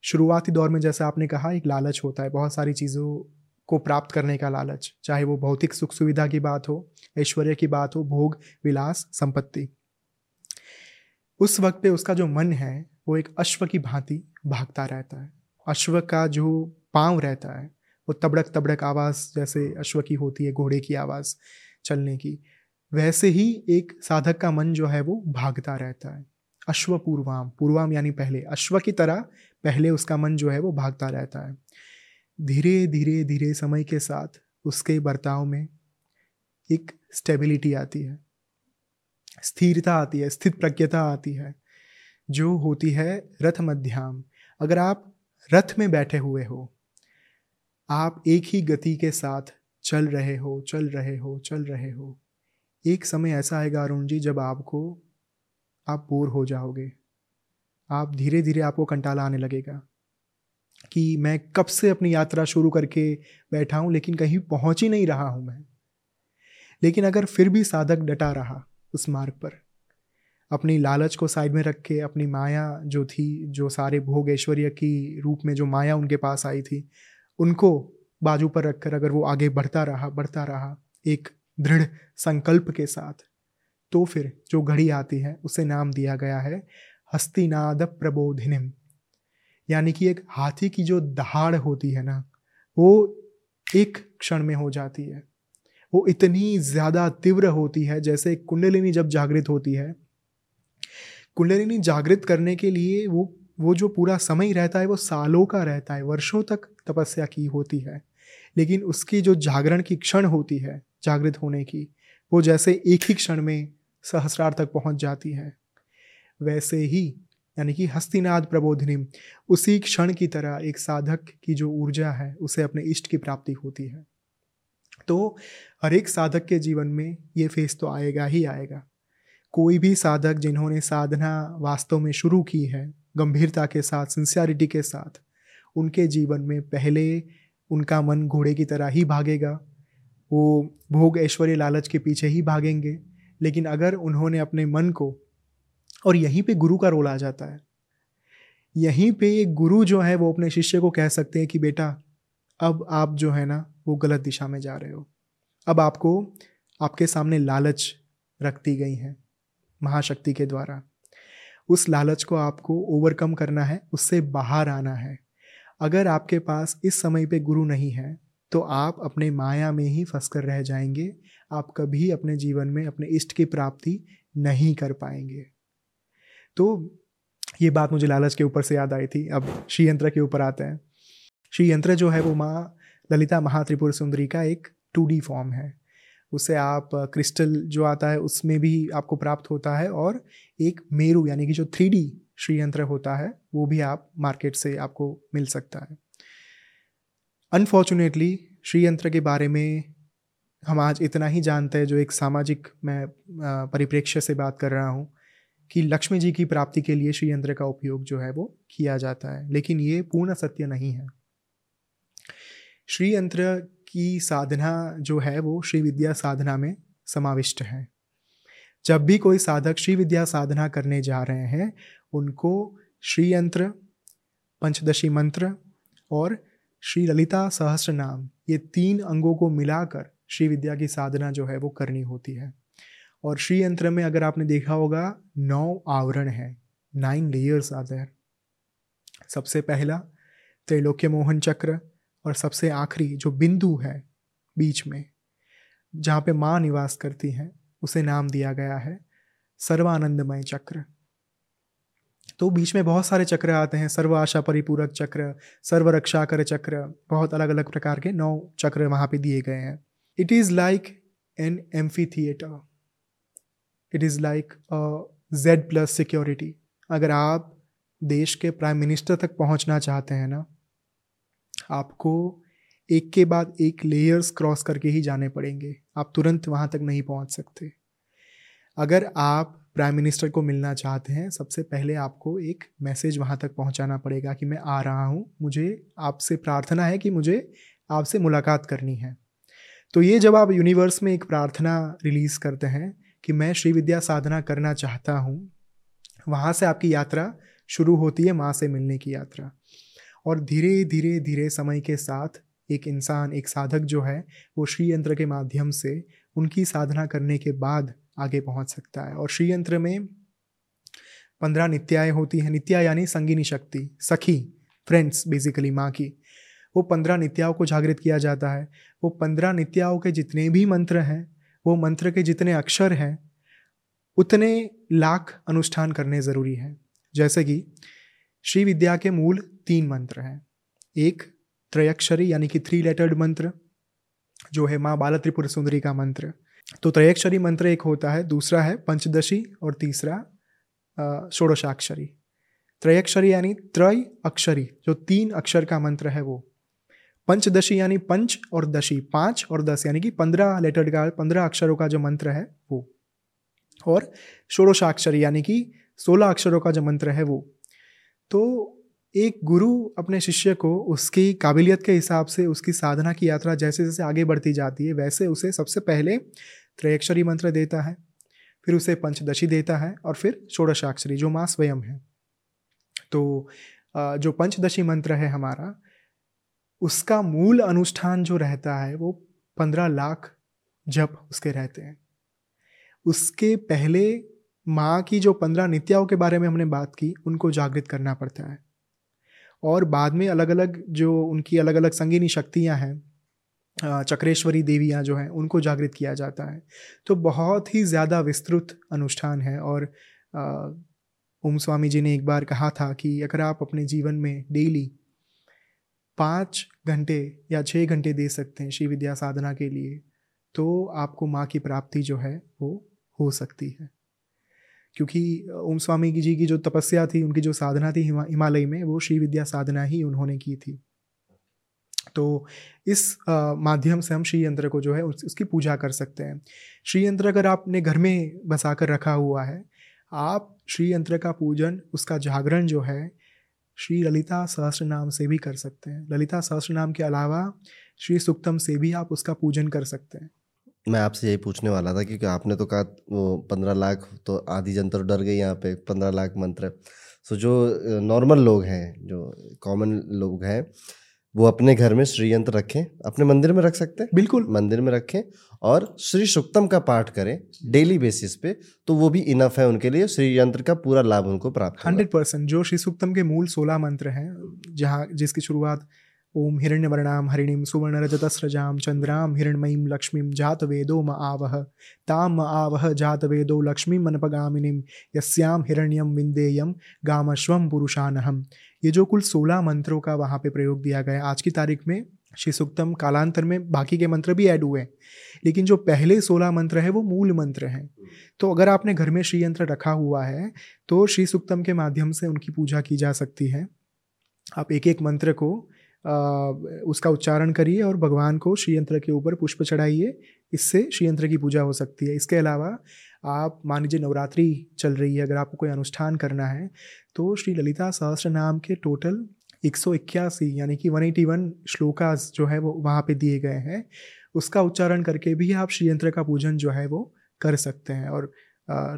शुरुआती दौर में जैसा आपने कहा एक लालच होता है। बहुत सारी चीज़ों को प्राप्त करने का लालच, चाहे वो भौतिक सुख सुविधा की बात हो, ऐश्वर्य की बात हो, भोग, विलास, संपत्ति। उस वक्त पे उसका जो मन है, वो एक अश्व की भांति भागता रहता है। अश्व का जो पाँव रहता है, वो तबड़क तबड़क आवाज़ जैसे अश्व की होती है, घोड़े की आवाज़ चलने की, वैसे ही एक साधक का मन जो है, वो भागता रहता है। अश्व पूर्वाम पूर्वाम यानी पहले। अश्व की तरह पहले उसका मन जो है, वो भागता रहता है। धीरे धीरे धीरे समय के साथ उसके बर्ताव में एक स्टेबिलिटी आती है। स्थिरता आती है, स्थित प्रज्ञता आती है, जो होती है रथ मध्याम। अगर आप रथ में बैठे हुए हो, आप एक ही गति के साथ चल रहे हो, चल रहे हो, चल रहे हो, एक समय ऐसा आएगा अरुण जी जब आपको, आप बोर हो जाओगे। आप धीरे धीरे आपको कंटाला आने लगेगा। कि मैं कब से अपनी यात्रा शुरू करके बैठा हूँ, लेकिन कहीं पहुँच ही नहीं रहा हूँ मैं। लेकिन अगर फिर भी साधक डटा रहा उस मार्ग पर, अपनी लालच को साइड में रख के, अपनी माया जो थी, जो सारे भोग ऐश्वर्य की रूप में जो माया उनके पास आई थी, उनको बाजू पर रखकर अगर वो आगे बढ़ता रहा बढ़ता रहा एक दृढ़ संकल्प के साथ तो फिर जो घड़ी आती है उसे नाम दिया गया है हस्तिनाद प्रबोधिनिम। यानी कि एक हाथी की जो दहाड़ होती है ना, वो एक क्षण में हो जाती है। वो इतनी ज़्यादा तीव्र होती है, जैसे कुंडलिनी जब जागृत होती है, कुंडलिनी जागृत करने के लिए वो वो जो पूरा समय रहता है, वो सालों का रहता है, वर्षों तक तपस्या की होती है। लेकिन उसकी जो जागरण की क्षण होती है, जागृत होने की, वो जैसे एक ही क्षण में सहस्रार तक पहुँच जाती है। वैसे ही यानी कि हस्तिनाद प्रबोधिनी, उसी क्षण की तरह एक साधक की जो ऊर्जा है, उसे अपने इष्ट की प्राप्ति होती है। तो हर एक साधक के जीवन में ये फेस तो आएगा ही आएगा। कोई भी साधक जिन्होंने साधना वास्तव में शुरू की है, गंभीरता के साथ सिंसियरिटी के साथ, उनके जीवन में पहले उनका मन घोड़े की तरह ही भागेगा। वो भोग ऐश्वर्य लालच के पीछे ही भागेंगे, लेकिन अगर उन्होंने अपने मन को और यहीं पे गुरु का रोल आ जाता है। यहीं पे गुरु जो है, वो अपने शिष्य को कह सकते हैं कि, बेटा, अब आप जो है ना, वो गलत दिशा में जा रहे हो। अब आपको, आपके सामने लालच रख दी गई है, महाशक्ति के द्वारा। उस लालच को आपको ओवरकम करना है, उससे बाहर आना है। अगर आपके पास इस समय पे गुरु नहीं है तो आप अपने माया में ही फंस कर रह जाएँगे। आप कभी अपने जीवन में अपने इष्ट की प्राप्ति नहीं कर पाएँगे। तो ये बात मुझे लालच के ऊपर से याद आई थी। अब श्री यंत्र के ऊपर आते हैं। श्री यंत्र जो है वो माँ ललिता महात्रिपुर सुंदरी का एक टू फॉर्म है। उसे आप क्रिस्टल जो आता है उसमें भी आपको प्राप्त होता है और एक मेरू यानी कि जो थ्री डी श्री यंत्र होता है वो भी आप मार्केट से आपको मिल सकता है। अनफॉर्चुनेटली श्री यंत्र के बारे में हम आज इतना ही जानते हैं, जो एक सामाजिक मैं परिप्रेक्ष्य से बात कर रहा हूँ। कि लक्ष्मी जी की प्राप्ति के लिए श्री यंत्र का उपयोग जो है वो किया जाता है, लेकिन ये पूर्ण सत्य नहीं है। श्री यंत्र की साधना जो है वो श्री विद्या साधना में समाविष्ट है। जब भी कोई साधक श्री विद्या साधना करने जा रहे हैं, उनको श्री यंत्र पंचदशी मंत्र और श्री ललिता सहस्त्र नाम ये तीन अंगों को मिलाकर श्री विद्या की साधना जो है वो करनी होती है। और श्री यंत्र में अगर आपने देखा होगा, नौ आवरण है नाइन लेयर्स आर देयर सबसे पहला, त्रैलोक्य मोहन चक्र, और सबसे आखिरी जो बिंदु है बीच में, जहाँ पे माँ निवास करती हैं, उसे नाम दिया गया है सर्वानंदमय चक्र। तो बीच में बहुत सारे चक्र आते हैं, सर्व आशा परिपूरक चक्र, सर्व रक्षा कर चक्र, बहुत अलग अलग प्रकार के नौ चक्र वहाँ पे दिए गए हैं। It is like an amphitheatre it is like Z plus security अगर आप देश के प्राइम मिनिस्टर तक पहुँचना चाहते हैं ना, आपको एक के बाद एक लेयर्स क्रॉस करके ही जाने पड़ेंगे। आप तुरंत वहाँ तक नहीं पहुँच सकते। अगर आप प्राइम मिनिस्टर को मिलना चाहते हैं, सबसे पहले आपको एक मैसेज वहाँ तक पहुँचाना पड़ेगा कि मैं आ रहा हूँ, मुझे आपसे प्रार्थना है कि मुझे आपसे मुलाकात करनी है। तो ये जब आप यूनिवर्स में एक प्रार्थना रिलीज़ करते हैं कि मैं श्री विद्या साधना करना चाहता हूँ। वहाँ से आपकी यात्रा शुरू होती है माँ से मिलने की यात्रा। और धीरे धीरे धीरे समय के साथ एक इंसान, एक साधक जो है, वो श्री यंत्र के माध्यम से उनकी साधना करने के बाद आगे पहुँच सकता है। और श्री यंत्र में पंद्रह नित्याएँ होती हैं। नित्या यानी संगीनी शक्ति, सखी फ्रेंड्स बेसिकली माँ की। वो पंद्रह नित्याओं को जागृत किया जाता है। वो पंद्रह नित्याओं के जितने भी मंत्र हैं वो मंत्र के जितने अक्षर हैं, उतने लाख अनुष्ठान करने ज़रूरी हैं। जैसे कि, श्री विद्या के मूल तीन मंत्र हैं। एक, त्रयक्षरी यानी कि थ्री लेटर्ड मंत्र, जो है माँ बाला त्रिपुर सुंदरी का मंत्र। तो त्रयक्षरी मंत्र एक होता है, दूसरा है पंचदशी और तीसरा षोडशाक्षरी। त्रयक्षरी यानी त्रय अक्षरी जो तीन अक्षर का मंत्र है वो। पंचदशी यानी पंच और दशी, पाँच और दस, यानी कि पंद्रह लेटर का, पंद्रह अक्षरों का जो मंत्र है वो। और षोड़शाक्षरी, यानी कि सोलह अक्षरों का जो मंत्र है वो। तो एक गुरु अपने शिष्य को उसकी काबिलियत के हिसाब से, उसकी साधना की यात्रा जैसे जैसे आगे बढ़ती जाती है, वैसे उसे सबसे पहले त्रयक्षरी मंत्र देता है, फिर उसे पंचदशी देता है और फिर षोड़शाक्षरी, जो माँ स्वयं है। तो जो पंचदशी मंत्र है हमारा उसका मूल अनुष्ठान जो रहता है, वो पंद्रह लाख जप उसके रहते हैं। उसके पहले माँ की जो पंद्रह नित्याओं के बारे में हमने बात की, उनको जागृत करना पड़ता है। और बाद में अलग अलग जो उनकी अलग अलग संगीनी शक्तियाँ हैं चक्रेश्वरी देवियाँ जो हैं, उनको जागृत किया जाता है। तो बहुत ही ज़्यादा विस्तृत अनुष्ठान है और ओम स्वामी जी ने एक बार कहा था कि अगर आप अपने जीवन में डेली पाँच घंटे या छः घंटे दे सकते हैं श्री विद्या साधना के लिए तो आपको माँ की प्राप्ति जो है वो हो सकती है। क्योंकि ओम स्वामी जी की जो तपस्या थी उनकी जो साधना थी हिमालय में वो श्री विद्या साधना ही उन्होंने की थी। तो इस माध्यम से हम श्री यंत्र को जो है उस, उसकी पूजा कर सकते हैं। श्री यंत्र अगर आपने घर में बसा कर रखा हुआ है आप श्री यंत्र का पूजन उसका जागरण जो है श्री ललिता सहस्र नाम से भी कर सकते हैं। ललिता सहस्र नाम के अलावा श्री सुक्तम से भी आप उसका पूजन कर सकते हैं। मैं आपसे यही पूछने वाला था क्योंकि आपने तो कहा वो पंद्रह लाख तो आधी जनता तो डर गई यहाँ पे, पंद्रह लाख मंत्र। सो जो नॉर्मल लोग हैं, जो कॉमन लोग हैं वो अपने घर में श्री यंत्र रखें। अपने मंदिर में रख सकते हैं? बिल्कुल। मंदिर में रखें और श्री सुक्तम का पाठ करें डेली बेसिस पे तो वो भी इनफ है उनके लिए। श्री यंत्र का पूरा लाभ उनको प्राप्त हंड्रेड परसेंट। जो श्री सुक्तम के मूल सोलह मंत्र हैं जहाँ जिसकी शुरुआत ओम हिरण्य हिरण्यवर्णाम हरिणीम सुवर्णरजतस्रजाम चंद्राम हिरण्मयीं जात वेदो म आवह ताम म आवह जातवेदो लक्ष्मीं मनपगामिनीं यस्याम हिरण्यम विंदेयम गामश्वम पुरुषानहम। ये जो कुल सोलह मंत्रों का वहाँ पे प्रयोग दिया गया आज की तारीख में श्री सुक्तम कालांतर में बाकी के मंत्र भी ऐड हुए हैं लेकिन जो पहले सोलह मंत्र है वो मूल मंत्र हैं। तो अगर आपने घर में श्री यंत्र रखा हुआ है तो श्री सुक्तम के माध्यम से उनकी पूजा की जा सकती है। आप एक एक मंत्र को आ, उसका उच्चारण करिए और भगवान को श्री यंत्र के ऊपर पुष्प चढ़ाइए इससे श्री यंत्र की पूजा हो सकती है। इसके अलावा आप मान लीजिए नवरात्रि चल रही है अगर आपको कोई अनुष्ठान करना है तो श्री ललिता सहस्त्र नाम के टोटल एक सौ इक्यासी, यानी कि वन एटी वन श्लोकास जो है वो वहाँ पे दिए गए हैं। उसका उच्चारण करके भी आप श्री यंत्र का पूजन जो है वो कर सकते हैं। और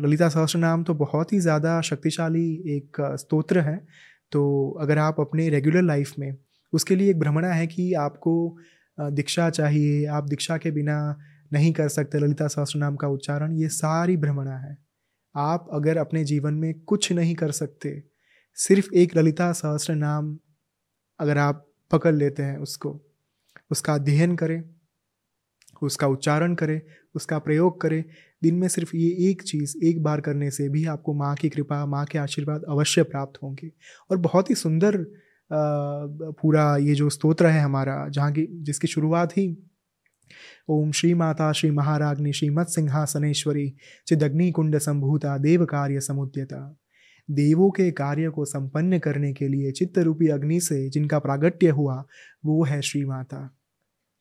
ललिता सहस्त्र नाम तो बहुत ही ज़्यादा शक्तिशाली एक स्तोत्र है। तो अगर आप अपने रेगुलर लाइफ में, उसके लिए एक भ्रमणा है कि आपको दीक्षा चाहिए, आप दीक्षा के बिना नहीं कर सकते ललिता सहस्त्र नाम का उच्चारण, ये सारी भ्रमणा है। आप अगर अपने जीवन में कुछ नहीं कर सकते, सिर्फ़ एक ललिता सहस्त्र नाम अगर आप पकड़ लेते हैं उसको, उसका अध्ययन करें, उसका उच्चारण करें, उसका प्रयोग करें, दिन में सिर्फ़ ये एक चीज़ एक बार करने से भी आपको माँ की कृपा, माँ के आशीर्वाद अवश्य प्राप्त होंगे। और बहुत ही सुंदर पूरा ये जो स्तोत्र है हमारा, जहाँ की, जिसकी शुरुआत ही ओम श्री माता श्री महाराग्नि श्रीमत् सिंहासनेश्वरी चिदग्नि कुंड संभूता देव कार्य समुद्यता। देवों के कार्य को संपन्न करने के लिए चित्त रूपी अग्नि से जिनका प्रागट्य हुआ, वो है श्री माता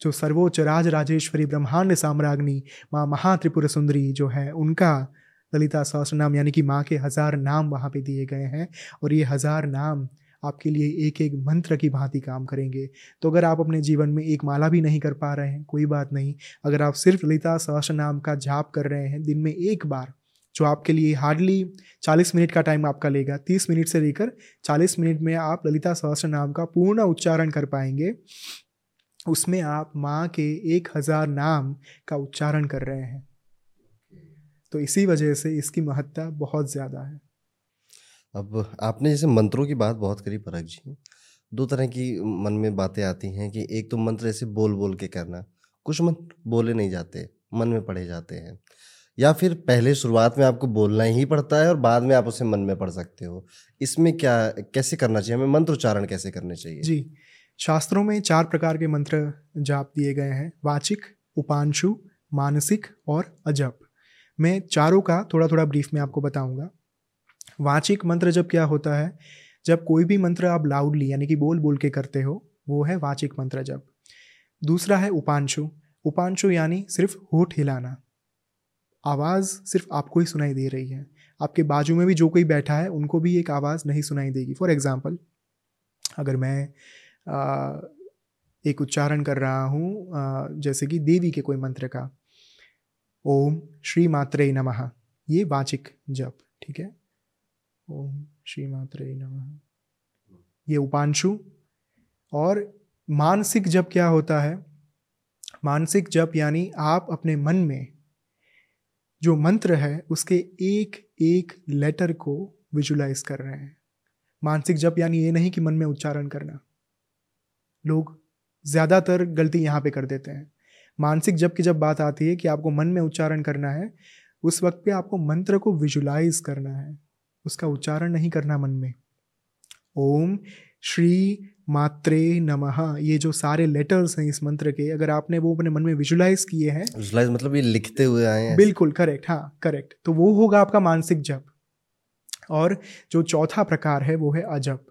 जो सर्वोच्च राज राजेश्वरी ब्रह्मांड साम्राग्नि माँ महात्रिपुर सुंदरी जो है, उनका ललिता सहस्र नाम यानी कि माँ के हज़ार नाम वहाँ पे दिए गए हैं और ये हज़ार नाम आपके लिए एक एक मंत्र की भांति काम करेंगे। तो अगर आप अपने जीवन में एक माला भी नहीं कर पा रहे हैं, कोई बात नहीं। अगर आप सिर्फ़ ललिता सहस्र नाम का जाप कर रहे हैं दिन में एक बार, जो आपके लिए हार्डली चालीस मिनट का टाइम आपका लेगा, तीस मिनट से लेकर चालीस मिनट में आप ललिता सहस्र नाम का पूर्ण उच्चारण कर पाएँगे। उसमें आप माँ के एक हज़ार नाम का उच्चारण कर रहे हैं। तो इसी वजह से इसकी महत्ता बहुत ज़्यादा है। अब आपने जैसे मंत्रों की बात बहुत करी परख जी। दो तरह की मन में बातें आती हैं कि एक तो मंत्र ऐसे बोल बोल के करना, कुछ मंत्र बोले नहीं जाते, मन में पढ़े जाते हैं। या फिर पहले शुरुआत में आपको बोलना ही पड़ता है और बाद में आप उसे मन में पढ़ सकते हो। इसमें क्या, कैसे करना चाहिए, हमें मंत्र उच्चारण कैसे करने चाहिए? जी, शास्त्रों में चार प्रकार के मंत्र जाप दिए गए हैं, वाचिक, उपांशु, मानसिक और अजप। मैं चारों का थोड़ा थोड़ा ब्रीफ में आपको बताऊँगा। वाचिक मंत्र जब क्या होता है? जब कोई भी मंत्र आप लाउडली यानी कि बोल बोल के करते हो वो है वाचिक मंत्र जब। दूसरा है उपांशु। उपांशु यानी सिर्फ़ होठ हिलाना। आवाज़ सिर्फ़ आपको ही सुनाई दे रही है। आपके बाजू में भी जो कोई बैठा है उनको भी एक आवाज़ नहीं सुनाई देगी। फॉर एग्ज़ाम्पल अगर मैं आ, एक उच्चारण कर रहा हूँ जैसे कि देवी के कोई मंत्र का। ओम श्री मात्रे नमः। ये वाचिक जप ठीक है? ओम श्री मात्रे नमः। ये उपांशु। और मानसिक जप क्या होता है? मानसिक जप यानी आप अपने मन में जो मंत्र है, उसके एक एक लेटर को विजुलाइज कर रहे हैं। मानसिक जप यानी ये नहीं कि मन में उच्चारण करना। लोग ज़्यादातर गलती यहाँ पे कर देते हैं। मानसिक जप की जब बात आती है कि आपको मन में उच्चारण करना है, उस वक्त पे आपको मंत्र को विजुलाइज करना है। उसका उच्चारण नहीं करना मन में। ओम श्री मात्रे नमः। ये जो सारे लेटर्स हैं इस मंत्र के अगर आपने वो अपने मन में विजुलाइज किए हैं। विजुलाइज मतलब ये लिखते हुए आए हैं। बिल्कुल करेक्ट हाँ करेक्ट तो वो होगा आपका मानसिक जप। और जो चौथा प्रकार है वो है अजप।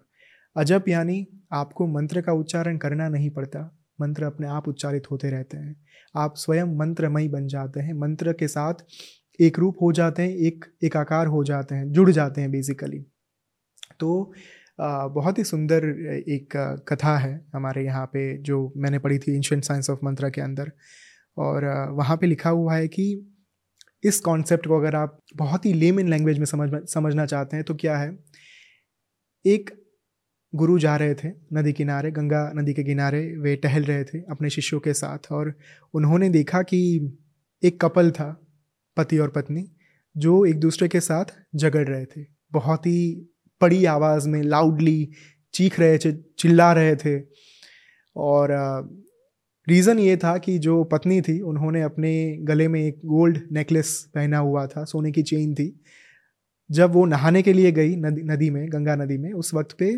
अजप यानी आपको मंत्र का उच्चारण करना नहीं पड़ता। मंत्र अपने आप उच्चारित होते रहते हैं। आप स्वयं मंत्रमय बन जाते हैं। मंत्र के साथ एक रूप हो जाते हैं, एक एक आकार हो जाते हैं, जुड़ जाते हैं बेसिकली तो बहुत ही सुंदर एक कथा है हमारे यहाँ पे जो मैंने पढ़ी थी एंशंट साइंस ऑफ़ मंत्रा के अंदर। और वहाँ पे लिखा हुआ है कि इस कॉन्सेप्ट को अगर आप बहुत ही लेम इन लैंग्वेज में समझ, समझना चाहते हैं तो क्या है? एक गुरु जा रहे थे नदी किनारे, गंगा नदी के किनारे, वे टहल रहे थे अपने शिष्यों के साथ और उन्होंने देखा कि एक कपल था। पति और पत्नी, जो एक दूसरे के साथ झगड़ रहे थे। बहुत ही बड़ी आवाज़ में लाउडली चीख रहे थे, चिल्ला रहे थे। और रीज़न ये था कि जो पत्नी थी, उन्होंने अपने गले में एक गोल्ड नेकलेस पहना हुआ था, सोने की चेन थी। जब वो नहाने के लिए गई नदी नदी में, गंगा नदी में, उस वक्त पे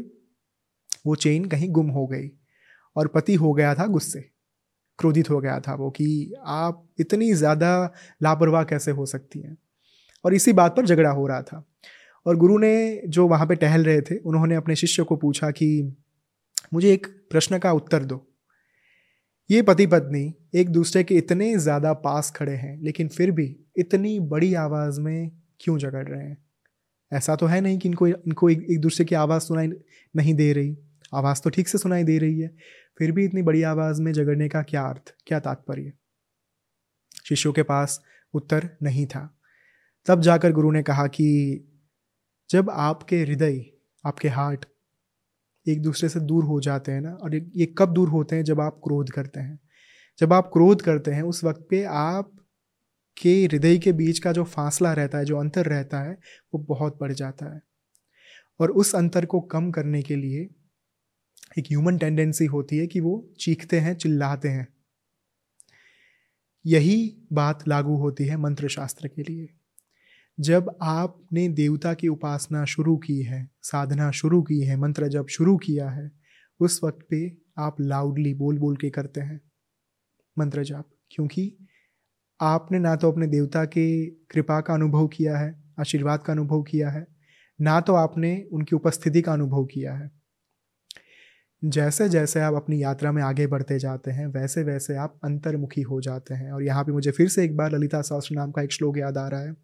वो चेन कहीं गुम हो गई और पति हो गया था गुस्से। क्रोधित हो गया था वो कि आप इतनी ज़्यादा लापरवाह कैसे हो सकती हैं? और इसी बात पर झगड़ा हो रहा था। और गुरु ने जो वहाँ पे टहल रहे थे उन्होंने अपने शिष्य को पूछा कि मुझे एक प्रश्न का उत्तर दो। ये पति पत्नी एक दूसरे के इतने ज़्यादा पास खड़े हैं लेकिन फिर भी इतनी बड़ी आवाज़ में क्यों झगड़ रहे हैं? ऐसा तो है नहीं कि इनको इनको एक, एक दूसरे की आवाज़ सुनाई नहीं दे रही। आवाज़ तो ठीक से सुनाई दे रही है। फिर भी इतनी बड़ी आवाज़ में झगड़ने का क्या अर्थ, क्या तात्पर्य? शिष्यों के पास उत्तर नहीं था। तब जाकर गुरु ने कहा कि जब आपके हृदय, आपके हार्ट एक दूसरे से दूर हो जाते हैं ना, और ये कब दूर होते हैं? जब आप क्रोध करते हैं। जब आप क्रोध करते हैं, उस वक्त पे आप के हृदय के बीच का जो फासला रहता है, जो अंतर रहता है, वो बहुत बढ़ जाता है। और उस अंतर को कम करने के लिए एक ह्यूमन टेंडेंसी होती है कि वो चीखते हैं, चिल्लाते हैं। यही बात लागू होती है मंत्र शास्त्र के लिए। जब आपने देवता की उपासना शुरू की है, साधना शुरू की है, मंत्र जब शुरू किया है, उस वक्त पे आप लाउडली बोल बोल के करते हैं मंत्र जाप। क्योंकि आपने ना तो अपने देवता के कृपा का अनुभव किया है, आशीर्वाद का अनुभव किया है, ना तो आपने उनकी उपस्थिति का अनुभव किया है। जैसे जैसे आप अपनी यात्रा में आगे बढ़ते जाते हैं वैसे वैसे आप अंतर्मुखी हो जाते हैं। और यहाँ पे मुझे फिर से एक बार ललिता सहस्त्र नाम का एक श्लोक याद आ रहा है।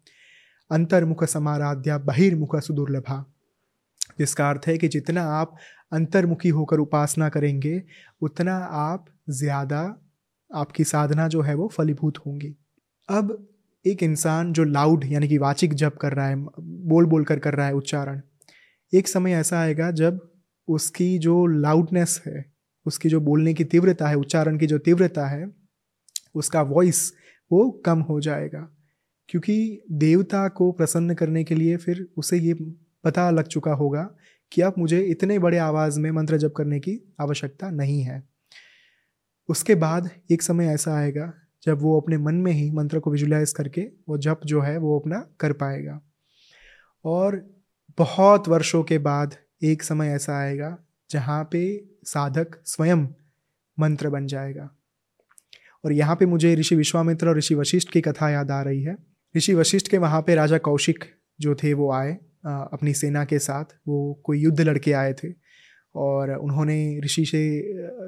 अंतर्मुख समाराध्या बहिर्मुख सुदुर्लभा, जिसका अर्थ है कि जितना आप अंतर्मुखी होकर उपासना करेंगे, उतना आप ज़्यादा आपकी साधना जो है वो फलीभूत होंगी। अब एक इंसान जो लाउड यानी कि वाचिक जप कर रहा है बोल बोल कर कर रहा है उच्चारण, एक समय ऐसा आएगा जब उसकी जो लाउडनेस है, उसकी जो बोलने की तीव्रता है, उच्चारण की जो तीव्रता है, उसका वॉइस वो कम हो जाएगा। क्योंकि देवता को प्रसन्न करने के लिए फिर उसे ये पता लग चुका होगा कि अब मुझे इतने बड़े आवाज़ में मंत्र जप करने की आवश्यकता नहीं है। उसके बाद एक समय ऐसा आएगा, जब वो अपने मन में ही मंत्र को विजुलाइज करके वो जप जो है वो अपना कर पाएगा। और बहुत वर्षों के बाद एक समय ऐसा आएगा जहाँ पे साधक स्वयं मंत्र बन जाएगा। और यहाँ पे मुझे ऋषि विश्वामित्र और ऋषि वशिष्ठ की कथा याद आ रही है। ऋषि वशिष्ठ के वहाँ पे राजा कौशिक जो थे वो आए अपनी सेना के साथ। वो कोई युद्ध लड़के आए थे और उन्होंने ऋषि से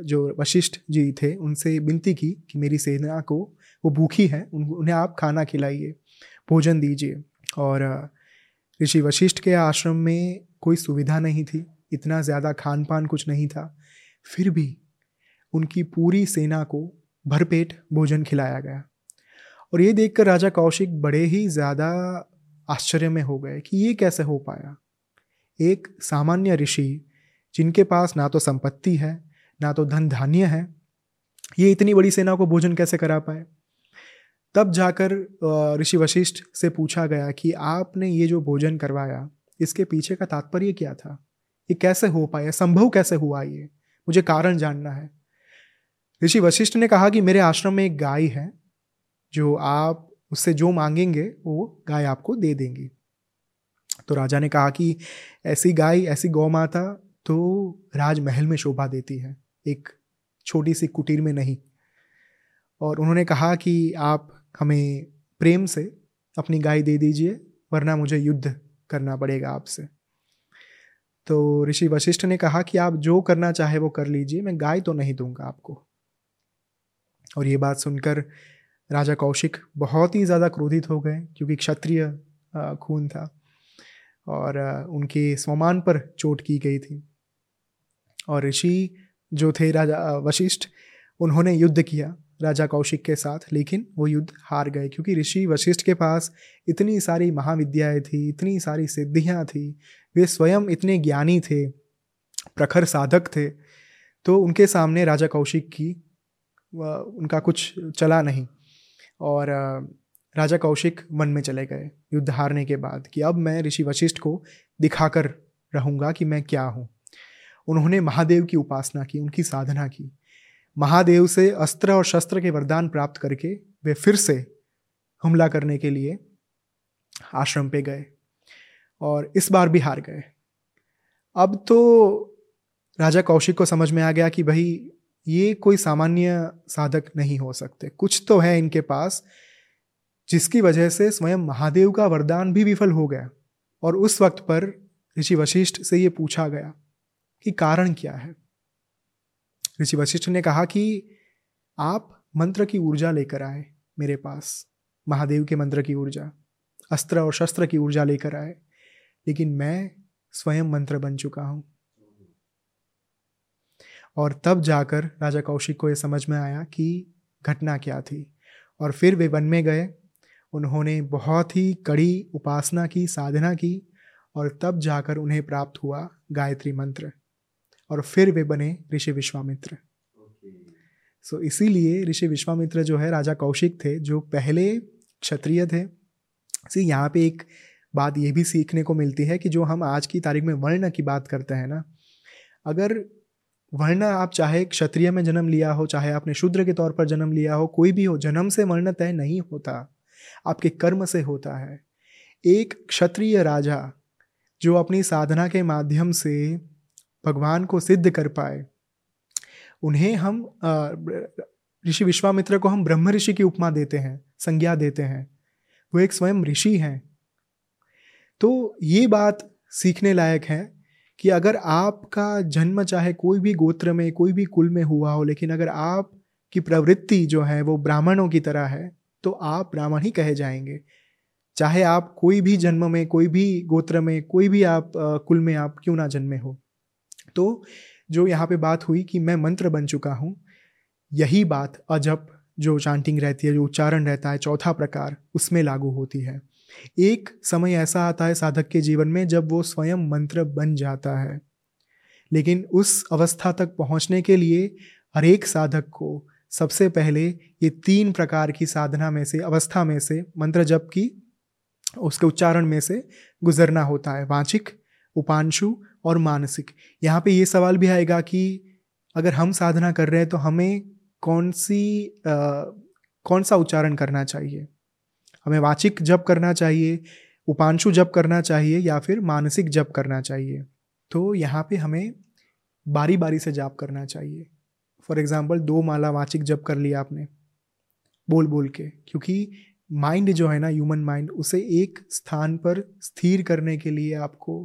जो वशिष्ठ जी थे उनसे विनती की कि मेरी सेना को, वो भूखी है उन्हें आप खाना खिलाइए, भोजन दीजिए। और ऋषि वशिष्ठ के आश्रम में कोई सुविधा नहीं थी, इतना ज़्यादा खान पान कुछ नहीं था। फिर भी उनकी पूरी सेना को भरपेट भोजन खिलाया गया। और ये देखकर राजा कौशिक बड़े ही ज़्यादा आश्चर्य में हो गए कि ये कैसे हो पाया। एक सामान्य ऋषि, जिनके पास ना तो संपत्ति है, ना तो धन धान्य है, ये इतनी बड़ी सेना को भोजन कैसे करा पाए? तब जाकर ऋषि वशिष्ठ से पूछा गया कि आपने ये जो भोजन करवाया इसके पीछे का तात्पर्य क्या था? ये कैसे हो पाया? संभव कैसे हुआ ये? मुझे कारण जानना है। ऋषि वशिष्ठ ने कहा कि मेरे आश्रम में एक गाय है, जो आप, उससे जो मांगेंगे, वो गाय आपको दे देंगी। तो राजा ने कहा कि ऐसी गाय, ऐसी गौ माता तो राजमहल में शोभा देती है, एक छोटी सी कुटीर में नहीं। और उन्होंने कहा कि आप हमें प्रेम से अपनी गाय दे दीजिए, वरना मुझे युद्ध करना पड़ेगा आपसे। तो ऋषि वशिष्ठ ने कहा कि आप जो करना चाहे वो कर लीजिए, मैं गाय तो नहीं दूँगा आपको। और ये बात सुनकर राजा कौशिक बहुत ही ज़्यादा क्रोधित हो गए, क्योंकि क्षत्रिय खून था और उनके स्वमान पर चोट की गई थी। और ऋषि जो थे राजा वशिष्ठ, उन्होंने युद्ध किया। राजा कौशिक के साथ, लेकिन वो युद्ध हार गए, क्योंकि ऋषि वशिष्ठ के पास इतनी सारी महाविद्याएँ थी, इतनी सारी सिद्धियाँ थी, वे स्वयं इतने ज्ञानी थे, प्रखर साधक थे तो उनके सामने राजा कौशिक की उनका कुछ चला नहीं। और राजा कौशिक मन में चले गए, युद्ध हारने के बाद, कि अब मैं ऋषि वशिष्ठ को दिखाकर रहूँगा कि मैं क्या हूँ। उन्होंने महादेव की उपासना की, उनकी साधना की महादेव से अस्त्र और शस्त्र के वरदान प्राप्त करके वे फिर से हमला करने के लिए आश्रम पे गए और इस बार भी हार गए। अब तो राजा कौशिक को समझ में आ गया कि भाई, ये कोई सामान्य साधक नहीं हो सकते। कुछ तो है इनके पास, जिसकी वजह से स्वयं महादेव का वरदान भी विफल हो गया और उस वक्त पर ऋषि वशिष्ठ से ये पूछा गया कि कारण क्या है? ऋषि वशिष्ठ ने कहा कि आप मंत्र की ऊर्जा लेकर आए मेरे पास, महादेव के मंत्र की ऊर्जा, अस्त्र और शस्त्र की ऊर्जा लेकर आए, लेकिन मैं स्वयं मंत्र बन चुका हूँ। और तब जाकर राजा कौशिक को यह समझ में आया कि घटना क्या थी। और फिर वे वन में गए। उन्होंने बहुत ही कड़ी उपासना की, साधना की, और तब जाकर उन्हें प्राप्त हुआ गायत्री मंत्र। और फिर वे बने ऋषि विश्वामित्र। सो so, इसीलिए ऋषि विश्वामित्र जो है राजा कौशिक थे जो पहले क्षत्रिय थे। सी यहाँ पे एक बात ये भी सीखने को मिलती है कि जो हम आज की तारीख में वर्ण की बात करते हैं ना अगर वर्ण आप चाहे क्षत्रिय में जन्म लिया हो चाहे आपने शूद्र के तौर पर जन्म लिया हो कोई भी हो जन्म से वर्ण तय नहीं होता। आपके कर्म से होता है। एक क्षत्रिय राजा जो अपनी साधना के माध्यम से भगवान को सिद्ध कर पाए। उन्हें हम ऋषि विश्वामित्र को हम ब्रह्म ऋषि की उपमा देते हैं, संज्ञा देते हैं। वो एक स्वयं ऋषि हैं। तो ये बात सीखने लायक है कि अगर आपका जन्म चाहे कोई भी गोत्र में, कोई भी कुल में हुआ हो, लेकिन अगर आप की प्रवृत्ति जो है वो ब्राह्मणों की तरह है तो आप ब्राह्मण ही कहे जाएँगे। चाहे आप कोई भी जन्म में, कोई भी गोत्र में, कोई भी आप कुल में आप क्यों ना जन्मे हो। तो जो यहाँ पे बात हुई कि मैं मंत्र बन चुका हूँ, यही बात अजब, जो चांटिंग रहती है, जो उच्चारण रहता है, चौथा प्रकार उसमें लागू होती है। एक समय ऐसा आता है साधक के जीवन में जब वो स्वयं मंत्र बन जाता है। लेकिन उस अवस्था तक पहुँचने के लिए हरेक साधक को सबसे पहले ये तीन प्रकार की साधना में से, अवस्था में से मंत्र जप की, उसके उच्चारण में से गुजरना होता है। वाचिक, उपांशु और मानसिक। यहाँ पे ये सवाल भी आएगा कि अगर हम साधना कर रहे हैं तो हमें कौन सी आ, कौन सा उच्चारण करना चाहिए? हमें वाचिक जप करना चाहिए उपांशु जप करना चाहिए या फिर मानसिक जप करना चाहिए? तो यहाँ पे हमें बारी बारी से जाप करना चाहिए। फॉर एग्ज़ाम्पल दो माला वाचिक जप कर लिया आपने बोल बोल के। क्योंकि माइंड जो है ना ह्यूमन माइंड उसे एक स्थान पर स्थिर करने के लिए आपको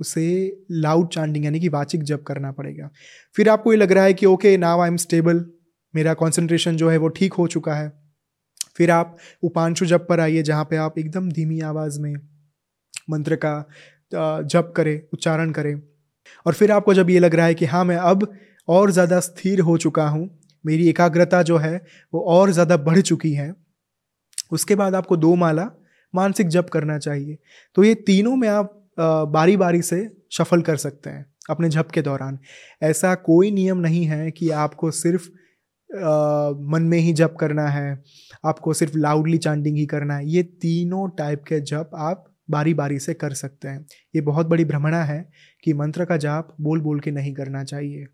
उसे लाउड चांडिंग यानी कि वाचिक जप करना पड़ेगा। फिर आपको ये लग रहा है कि okay now I am stable मेरा कॉन्सेंट्रेशन जो है वो ठीक हो चुका है। फिर आप उपांशु जप पर आइए, जहाँ पे आप एकदम धीमी आवाज़ में मंत्र का जप करें, उच्चारण करें। और फिर आपको जब ये लग रहा है कि हाँ मैं अब और ज़्यादा स्थिर हो चुका हूँ, मेरी एकाग्रता जो है वो और ज़्यादा बढ़ चुकी है, उसके बाद आपको दो माला मानसिक जप करना चाहिए। तो ये तीनों में आप बारी बारी से शफल कर सकते हैं अपने झप के दौरान। ऐसा कोई नियम नहीं है कि आपको सिर्फ़ आ, मन में ही जप करना है आपको सिर्फ़ लाउडली चांडिंग ही करना है। ये तीनों टाइप के जप आप बारी बारी से कर सकते हैं। ये बहुत बड़ी भ्रमणा है कि मंत्र का जाप बोल बोल के नहीं करना चाहिए।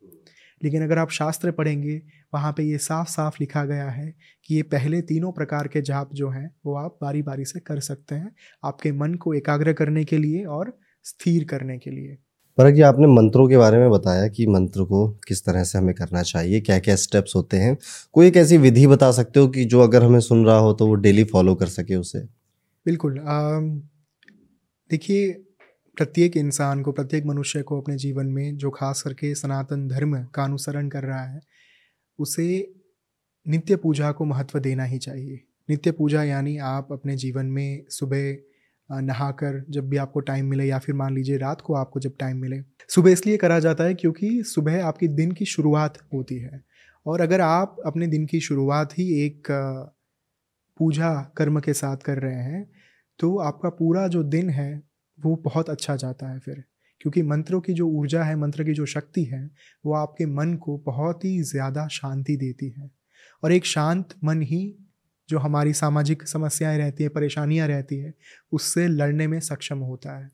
लेकिन अगर आप शास्त्र पढ़ेंगे वहाँ पे ये साफ़ साफ़ लिखा गया है कि ये पहले तीनों प्रकार के जाप जो हैं वो आप बारी बारी से कर सकते हैं आपके मन को एकाग्र करने के लिए और स्थिर करने के लिए। पर जी आपने मंत्रों के बारे में बताया कि मंत्र को किस तरह से हमें करना चाहिए क्या क्या स्टेप्स होते हैं। कोई एक ऐसी विधि बता सकते हो कि जो अगर हमें सुन रहा हो तो वो डेली फॉलो कर सके उसे? बिल्कुल देखिए प्रत्येक इंसान को, प्रत्येक मनुष्य को अपने जीवन में जो खास करके सनातन धर्म का अनुसरण कर रहा है, उसे नित्य पूजा को महत्व देना ही चाहिए। नित्य पूजा यानी आप अपने जीवन में सुबह नहाकर जब भी आपको टाइम मिले या फिर मान लीजिए रात को आपको जब टाइम मिले, सुबह इसलिए करा जाता है क्योंकि सुबह आपकी दिन की शुरुआत होती है। और अगर आप अपने दिन की शुरुआत ही एक पूजा कर्म के साथ कर रहे हैं तो आपका पूरा जो दिन है वो बहुत अच्छा जाता है फिर। क्योंकि मंत्रों की जो ऊर्जा है, मंत्र की जो शक्ति है, वो आपके मन को बहुत ही ज़्यादा शांति देती है। और एक शांत मन ही जो हमारी सामाजिक समस्याएँ रहती हैं, परेशानियाँ रहती है, उससे लड़ने में सक्षम होता है।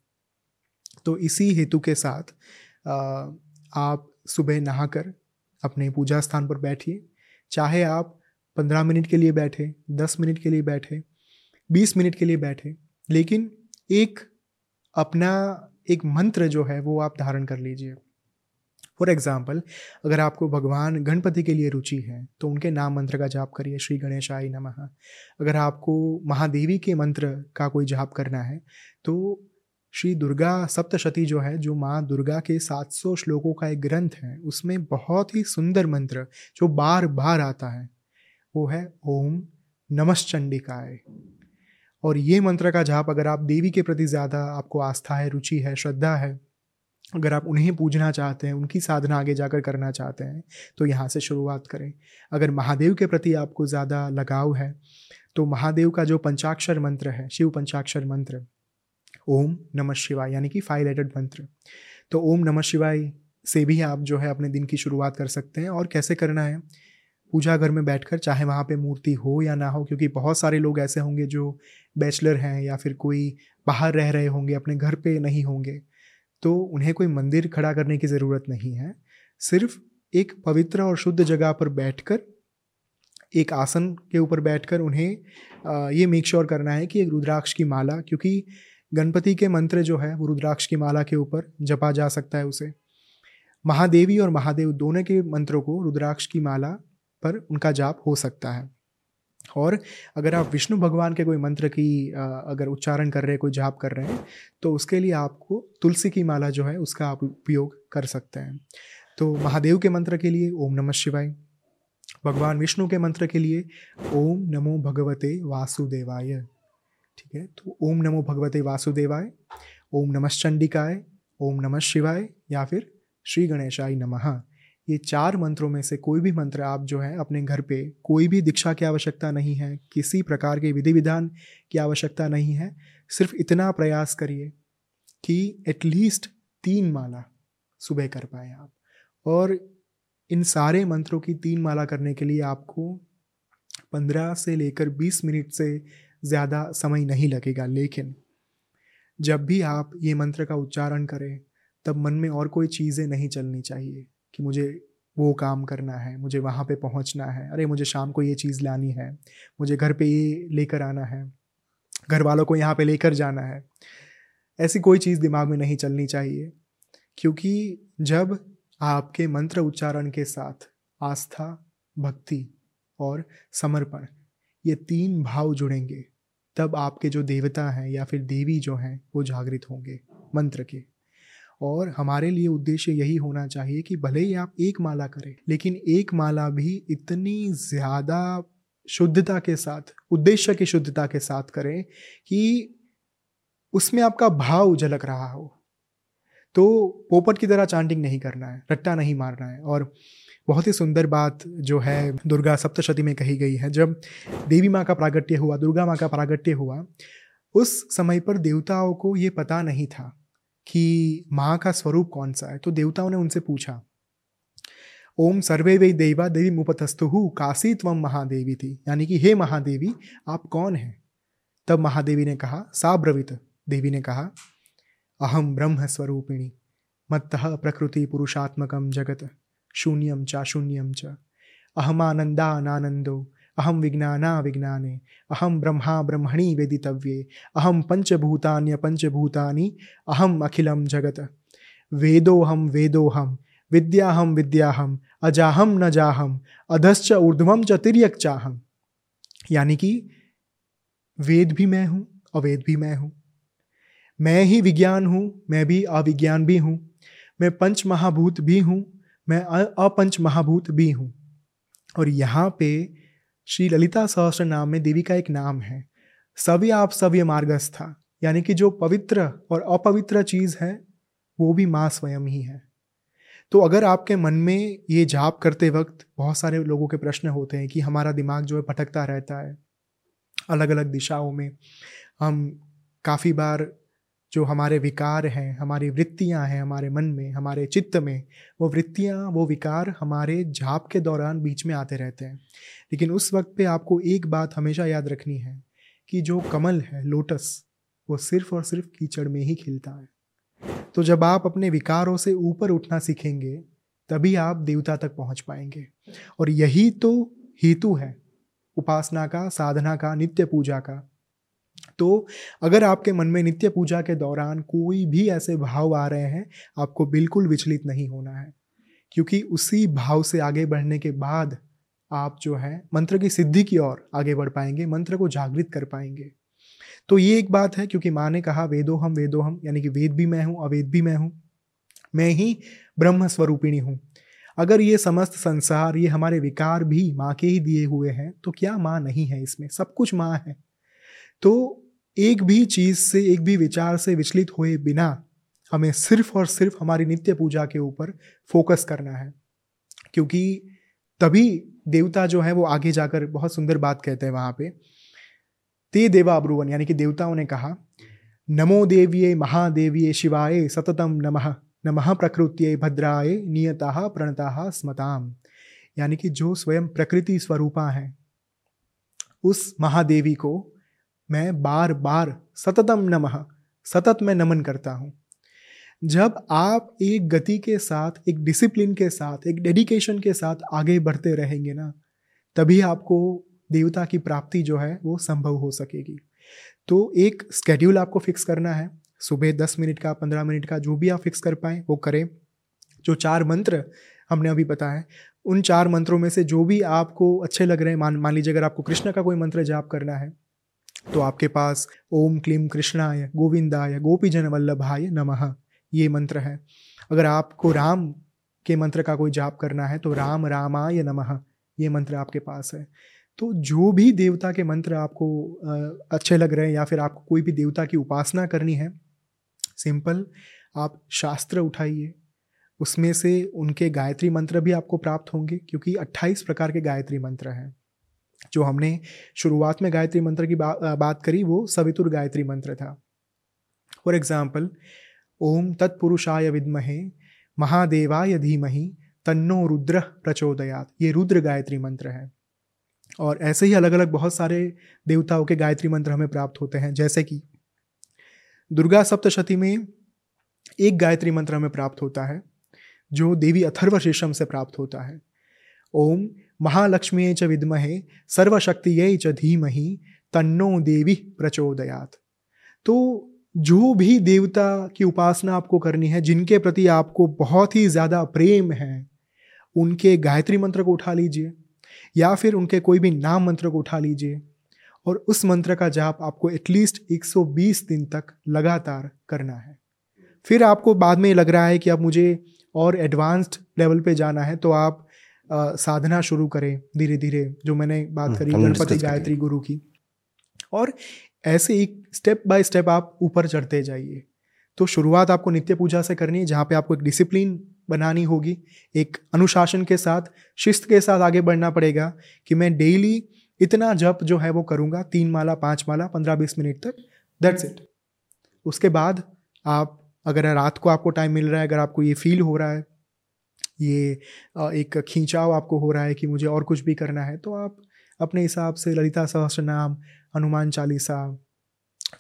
तो इसी हेतु के साथ आप सुबह नहाकर अपने पूजा स्थान पर बैठिए। चाहे आप पंद्रह मिनट के लिए बैठे, दस मिनट के लिए बैठे, बीस मिनट के लिए बैठे, लेकिन एक अपना एक मंत्र जो है वो आप धारण कर लीजिए। फॉर एग्ज़ाम्पल अगर आपको भगवान गणपति के लिए रुचि है तो उनके नाम मंत्र का जाप करिए, श्री गणेश गणेशाय नमः। अगर आपको महादेवी के मंत्र का कोई जाप करना है तो श्री दुर्गा सप्तशती जो है, जो माँ दुर्गा के 700 श्लोकों का एक ग्रंथ है, उसमें बहुत ही सुंदर मंत्र जो बार बार आता है, वो है, ओम नमश्चंडिकाय और ये मंत्र का जाप अगर आप देवी के प्रति ज़्यादा आपको आस्था है, रुचि है, श्रद्धा है, अगर आप उन्हें पूजना चाहते हैं, उनकी साधना आगे जाकर करना चाहते हैं तो यहाँ से शुरुआत करें। अगर महादेव के प्रति आपको ज़्यादा लगाव है तो महादेव का जो पंचाक्षर मंत्र है, शिव पंचाक्षर मंत्र, ओम नमः शिवाय, यानी कि फाइव लेटेड मंत्र तो ओम नमः शिवाय से भी आप जो है अपने दिन की शुरुआत कर सकते हैं। और कैसे करना है? पूजा घर में बैठकर, चाहे वहाँ पे मूर्ति हो या ना हो, क्योंकि बहुत सारे लोग ऐसे होंगे जो बैचलर हैं या फिर कोई बाहर रह रहे होंगे, अपने घर पे नहीं होंगे। तो उन्हें कोई मंदिर खड़ा करने की ज़रूरत नहीं है। सिर्फ़ एक पवित्र और शुद्ध जगह पर बैठकर, एक आसन के ऊपर बैठकर उन्हें ये मेक श्योर करना है कि एक रुद्राक्ष की माला, क्योंकि गणपति के मंत्र जो है, वो रुद्राक्ष की माला के ऊपर जपा जा सकता है उसे। महादेवी और महादेव दोनों के मंत्रों को रुद्राक्ष की माला पर उनका जाप हो सकता है। और अगर आप विष्णु भगवान के कोई मंत्र की अगर उच्चारण कर रहे हैं, कोई जाप कर रहे हैं तो उसके लिए आपको तुलसी की माला जो है, उसका आप उपयोग कर सकते हैं। तो महादेव के मंत्र के लिए ओम नमः शिवाय। भगवान विष्णु के मंत्र के लिए ओम नमो भगवते वासुदेवाय। ठीक है तो ओम नमो भगवते वासुदेवाय, ओम नमश्चंडिकाय ओम नमः शिवाय या फिर श्री गणेशाय नमः। ये चार मंत्रों में से कोई भी मंत्र आप जो है अपने घर पे कोई भी दीक्षा की आवश्यकता नहीं है, किसी प्रकार के विधि विधान की आवश्यकता नहीं है, सिर्फ़ इतना प्रयास करिए कि एटलीस्ट तीन माला सुबह कर पाए आप। और इन सारे मंत्रों की तीन माला करने के लिए आपको पंद्रह से लेकर बीस मिनट से ज़्यादा समय नहीं लगेगा, लेकिन जब भी आप ये मंत्र का उच्चारण करें, तब मन में और कोई चीज़ें नहीं चलनी चाहिए। कि मुझे वो काम करना है, मुझे वहाँ पे पहुँचना है, अरे मुझे शाम को ये चीज़ लानी है, मुझे घर पे ये लेकर आना है, घर वालों को यहाँ पे लेकर जाना है। ऐसी कोई चीज़ दिमाग में नहीं चलनी चाहिए, क्योंकि जब आपके मंत्र उच्चारण के साथ आस्था, भक्ति और समर्पण ये तीन भाव जुड़ेंगे, तब आपके जो देवता हैं या फिर देवी जो हैं, वो जागृत होंगे मंत्र के। और हमारे लिए उद्देश्य यही होना चाहिए कि भले ही आप एक माला करें, लेकिन एक माला भी इतनी ज़्यादा शुद्धता के साथ, उद्देश्य की शुद्धता के साथ करें कि उसमें आपका भाव झलक रहा हो। तो पोपट की तरह चांटिंग नहीं करना है, रट्टा नहीं मारना है और बहुत ही सुंदर बात जो है दुर्गा सप्तशती में कही गई है। जब देवी माँ का प्रागट्य हुआ, दुर्गा माँ का प्रागट्य हुआ, उस समय पर देवताओं को ये पता नहीं था कि माँ का स्वरूप कौन सा है? तो देवताओं ने उनसे पूछा, ओम सर्वे वे देवा देवी मुपतस्तु काशी त्वम महादेवी थी। यानी कि, हे महादेवी, आप कौन हैं? तब महादेवी ने कहा, सा ब्रवित। देवी ने कहा अहम ब्रह्म स्वरूपिणी, मत्त प्रकृति पुरुषात्मकम जगत शून्यम चा शून्यम च। अहमानंदानंदो अहम विज्ञाना विज्ञाने अहम ब्रह्मा ब्रह्मणी वेदितव्ये अहम पंचभूतान्य पंचभूतानि अहम अखिलम जगत। वेदोहम वेदोहम विद्याहम विद्याहम अजाहम न जाहम अधश्च ऊर्ध्वम च तिर्यक चाहम यानी कि वेद भी मैं हूँ, अवेद भी मैं हूँ। मैं ही विज्ञान हूँ, मैं भी अविज्ञान भी हूँ। मैं पंच महाभूत भी हूँ, मैं अपंच महाभूत भी हूँ। और यहाँ पे श्री ललिता सहस्र नाम में देवी का एक नाम है। सभी आप सव्य मार्गस्था, यानी कि जो पवित्र और अपवित्र चीज़ है, वो भी माँ स्वयं ही है। तो अगर आपके मन में ये जाप करते वक्त बहुत सारे लोगों के प्रश्न होते हैं कि हमारा दिमाग जो है भटकता रहता है अलग अलग दिशाओं में, हम काफ़ी बार जो हमारे विकार हैं, हमारी वृत्तियाँ हैं हमारे मन में, हमारे चित्त में, वो वृत्तियाँ, वो विकार हमारे झाप के दौरान बीच में आते रहते हैं। लेकिन उस वक्त पे आपको एक बात हमेशा याद रखनी है कि जो कमल है, लोटस, वो सिर्फ़ और सिर्फ़ कीचड़ में ही खिलता है। तो जब आप अपने विकारों से ऊपर उठना सीखेंगे, तभी आप देवता तक पहुँच पाएँगे। और यही तो हेतु है, उपासना का, साधना का, नित्य पूजा का। तो अगर आपके मन में नित्य पूजा के दौरान कोई भी ऐसे भाव आ रहे हैं, आपको बिल्कुल विचलित नहीं होना है। क्योंकि उसी भाव से आगे बढ़ने के बाद आप जो है, मंत्र की सिद्धि की ओर आगे बढ़ पाएँगे, मंत्र को जागृत कर पाएँगे। तो ये एक बात है, क्योंकि माँ ने कहा वेदो हम वेदो हम यानी कि वेद भी मैं हूँ, अवेद भी मैं हूँ, मैं ही ब्रह्म स्वरूपिणी हूँ। अगर ये समस्त संसार, ये हमारे विकार भी माँ के ही दिए हुए हैं तो क्या माँ नहीं है इसमें? सब कुछ माँ है। तो एक भी चीज़ से, एक भी विचार से विचलित हुए बिना हमें सिर्फ़ और सिर्फ़ हमारी नित्य पूजा के ऊपर फोकस करना है। क्योंकि तभी देवता जो है वो आगे जाकर बहुत सुंदर बात कहते हैं वहाँ पे। ते देवा अब्रुवन यानी कि देवताओं ने कहा, नमो देविये महादेविये शिवाय सततम नमः नमः प्रकृत्य भद्राय नियता प्रणता स्मताम। यानी कि जो स्वयं प्रकृति स्वरूपा है, उस महादेवी को मैं बार बार सततम नमः, सतत में नमन करता हूँ। जब आप एक गति के साथ, एक डिसिप्लिन के साथ, एक डेडिकेशन के साथ आगे बढ़ते रहेंगे ना, तभी आपको देवता की प्राप्ति जो है, वो संभव हो सकेगी। तो एक स्केड्यूल आपको फिक्स करना है। सुबह दस मिनट का, पंद्रह मिनट का, जो भी आप फिक्स कर पाए, वो करें। जो चार मंत्र हमने अभी बताया उन चार मंत्रों में से जो भी आपको अच्छे लग रहे हैं, मान मान लीजिए अगर आपको कृष्ण का कोई मंत्र जाप करना है तो आपके पास ओम क्लीम कृष्णाय गोविंदाय गोपी जन वल्लभाय नमः, ये मंत्र है। अगर आपको राम के मंत्र का कोई जाप करना है तो राम रामाय नमः, ये मंत्र आपके पास है। तो जो भी देवता के मंत्र आपको अच्छे लग रहे हैं या फिर आपको कोई भी देवता की उपासना करनी है, सिंपल, आप शास्त्र उठाइए। उसमें से उनके गायत्री मंत्र भी आपको प्राप्त होंगे, क्योंकि 28 प्रकार के गायत्री मंत्र हैं। जो हमने शुरुआत में गायत्री मंत्र की बा, बात करी वो सवितुर गायत्री मंत्र था। फॉर एग्ज़ाम्पल ओम तत्पुरुषाय विद्महे महादेवाय धीमहि तन्नो रुद्र प्रचोदयात। ये रुद्र गायत्री मंत्र है। और ऐसे ही अलग अलग बहुत सारे देवताओं के गायत्री मंत्र हमें प्राप्त होते हैं जैसे कि दुर्गा सप्तशती में एक गायत्री मंत्र हमें प्राप्त होता है जो देवी अथर्व शीशम से प्राप्त होता है। ओम महालक्ष्मी च विद्महे सर्वशक्ति च धीमहि, तन्नो देवी प्रचोदयात। तो जो भी देवता की उपासना आपको करनी है, जिनके प्रति आपको बहुत ही ज़्यादा प्रेम है, उनके गायत्री मंत्र को उठा लीजिए, या फिर उनके कोई भी नाम मंत्र को उठा लीजिए, और उस मंत्र का जाप आपको एटलीस्ट 120 दिन तक लगातार करना है। फिर आपको बाद में लग रहा है कि अब मुझे और एडवांस्ड लेवल पे जाना है तो आप आ, साधना शुरू करें धीरे धीरे जो मैंने बात हम्म, करी गणपति गायत्री गुरु की। और ऐसे एक स्टेप बाय स्टेप आप ऊपर चढ़ते जाइए। तो शुरुआत आपको नित्य पूजा से करनी है जहाँ पे आपको एक डिसिप्लिन बनानी होगी एक अनुशासन के साथ शिस्त के साथ आगे बढ़ना पड़ेगा कि मैं डेली इतना जप जो है वो करूँगा तीन माला पाँच माला पंद्रह बीस मिनट तक दैट्स इट उसके बाद आप अगर रात को आपको टाइम मिल रहा है अगर आपको ये फील हो रहा है ये एक खींचाव आपको हो रहा है कि मुझे और कुछ भी करना है तो आप अपने हिसाब से ललिता सहस्त्र नाम हनुमान चालीसा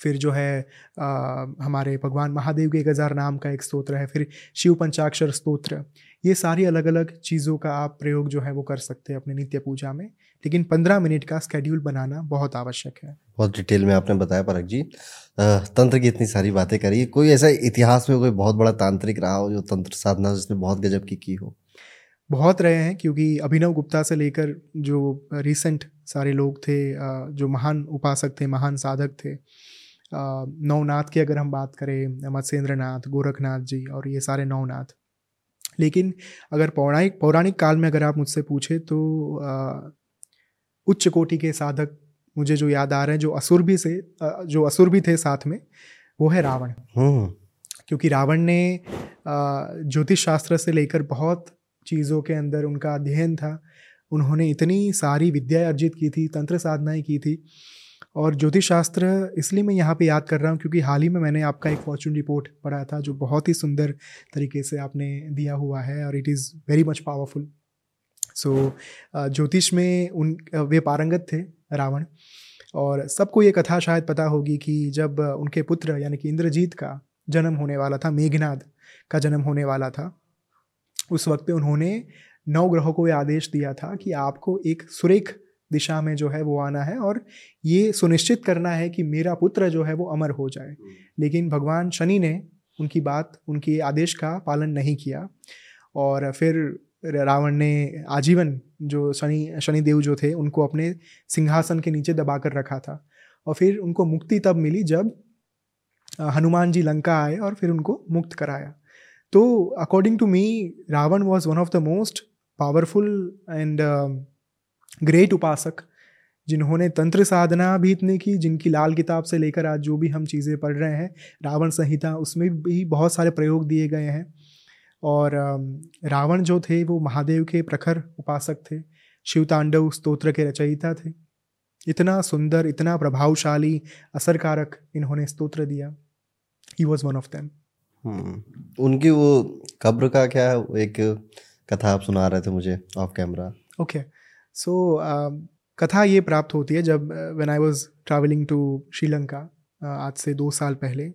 फिर जो है आ, हमारे भगवान महादेव के एक हज़ार नाम का एक स्तोत्र है फिर शिव पंचाक्षर स्तोत्र ये सारी अलग अलग चीज़ों का आप प्रयोग जो है वो कर सकते हैं अपने नित्य पूजा में। लेकिन पंद्रह मिनट का स्केड्यूल बनाना बहुत आवश्यक है। बहुत डिटेल में आपने बताया परक जी। तंत्र की इतनी सारी बातें करी। कोई ऐसा इतिहास में कोई बहुत बड़ा तांत्रिक रहा हो जो तंत्र साधना जिसने बहुत गजब की की हो? बहुत रहे हैं क्योंकि अभिनव गुप्ता से लेकर जो रिसेंट सारे लोग थे जो महान उपासक थे महान साधक थे नवनाथ की अगर हम बात करें मत्स्येंद्र नाथ गोरखनाथ जी और ये सारे नवनाथ। लेकिन अगर पौराणिक पौराणिक काल में अगर आप मुझसे पूछे तो उच्च कोटि के साधक मुझे जो याद आ रहे हैं जो असुर भी से जो असुर भी थे साथ में वो है रावण। हम्म। क्योंकि रावण ने ज्योतिष शास्त्र से लेकर बहुत चीज़ों के अंदर उनका अध्ययन था। उन्होंने इतनी सारी विद्या अर्जित की थी तंत्र साधनाएँ की थी। और ज्योतिष शास्त्र इसलिए मैं यहाँ पे याद कर रहा हूँ क्योंकि हाल ही में मैंने आपका एक फॉर्चून रिपोर्ट पढ़ा था जो बहुत ही सुंदर तरीके से आपने दिया हुआ है और it is very much powerful so ज्योतिष में उन वे पारंगत थे रावण। और सबको ये कथा शायद पता होगी कि जब उनके पुत्र यानी कि इंद्रजीत का जन्म होने वाला था मेघनाद का जन्म होने वाला था उस वक्त पे उन्होंने नौ ग्रहों को ये आदेश दिया था कि आपको एक सुरेख दिशा में जो है वो आना है और ये सुनिश्चित करना है कि मेरा पुत्र जो है वो अमर हो जाए। लेकिन भगवान शनि ने उनकी बात उनके आदेश का पालन नहीं किया और फिर रावण ने आजीवन जो शनि, शनिदेव जो थे, उनको अपने सिंहासन के नीचे दबा कर रखा था। और फिर उनको मुक्ति तब मिली जब हनुमान जी लंका आए और फिर उनको मुक्त कराया। तो according to me Ravan was one of the most powerful and great उपासक, जिन्होंने तंत्र साधना भी इतनी की, जिनकी लाल किताब से लेकर आज जो भी हम चीज़ें पढ़ रहे हैं, रावण संहिता, उसमें भी बहुत सारे प्रयोग दिए गए हैं। और रावण जो थे वो महादेव के प्रखर उपासक थे। शिव तांडव स्तोत्र के रचयिता थे। इतना सुंदर इतना प्रभावशाली असरकारक इन्होंने स्तोत्र दिया। He was one of them उनकी वो कब्र का क्या एक कथा आप सुना रहे थे मुझे ऑफ़ कैमरा ओके सो कथा ये प्राप्त होती है जब when I was travelling to Sri Lanka आज से दो साल पहले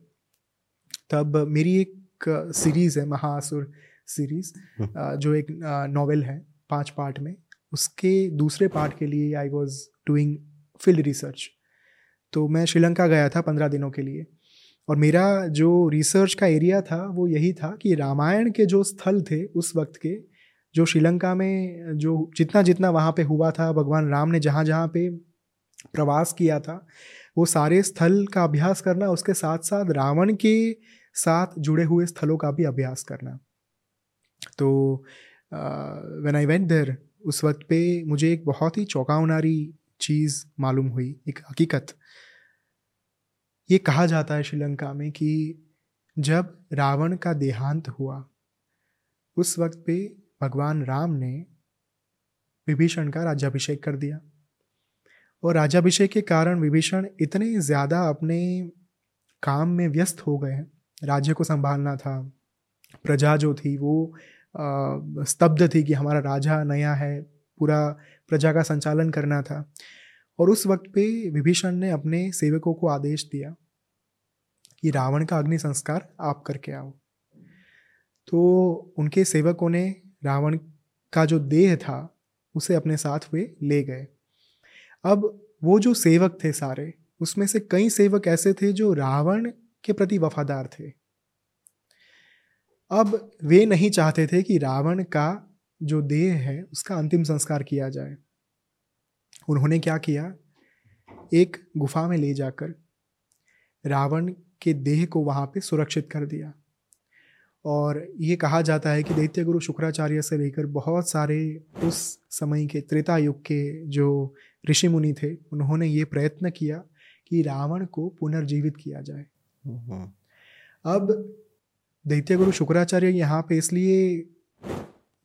तब मेरी एक सीरीज़ है महासुर सीरीज़ हम्म। जो एक नॉवेल है पाँच पार्ट में। उसके दूसरे पार्ट के लिए I was doing field research तो मैं श्रीलंका गया था पंद्रह दिनों के लिए। और मेरा जो रिसर्च का एरिया था वो यही था कि रामायण के जो स्थल थे उस वक्त के जो श्रीलंका में जो जितना जितना वहाँ पे हुआ था भगवान राम ने जहाँ जहाँ पे प्रवास किया था वो सारे स्थल का अभ्यास करना उसके साथ साथ रावण के साथ जुड़े हुए स्थलों का भी अभ्यास करना। तो वेन आई वेंट देयर उस वक्त पे मुझे एक बहुत ही चौंकावनारी चीज़ मालूम हुई, एक हकीकत। ये कहा जाता है श्रीलंका में कि जब रावण का देहांत हुआ, उस वक्त पे भगवान राम ने विभीषण का राज्याभिषेक कर दिया। और राज्याभिषेक के कारण विभीषण इतने ज़्यादा अपने काम में व्यस्त हो गए राज्य को संभालना था। प्रजा जो थी वो स्तब्ध थी कि हमारा राजा नया है, पूरा प्रजा का संचालन करना था। और उस वक्त पे विभीषण ने अपने सेवकों को आदेश दिया कि रावण का अग्नि संस्कार आप करके आओ। तो उनके सेवकों ने रावण का जो देह था, उसे अपने साथ वे ले गए। अब वो जो सेवक थे सारे, उसमें से कई सेवक ऐसे थे जो रावण के प्रति वफादार थे। अब वे नहीं चाहते थे कि रावण का जो देह है, उसका अंतिम संस्कार किया जाए। उन्होंने क्या किया? एक गुफा में ले जाकर रावण के देह को वहाँ पे सुरक्षित कर दिया। और ये कहा जाता है कि दैत्य गुरु शुक्राचार्य से लेकर बहुत सारे उस समय के त्रेता युग के जो ऋषि मुनि थे, उन्होंने ये प्रयत्न किया कि रावण को पुनर्जीवित किया जाए। अब दैत्य गुरु शुक्राचार्य यहाँ पे इसलिए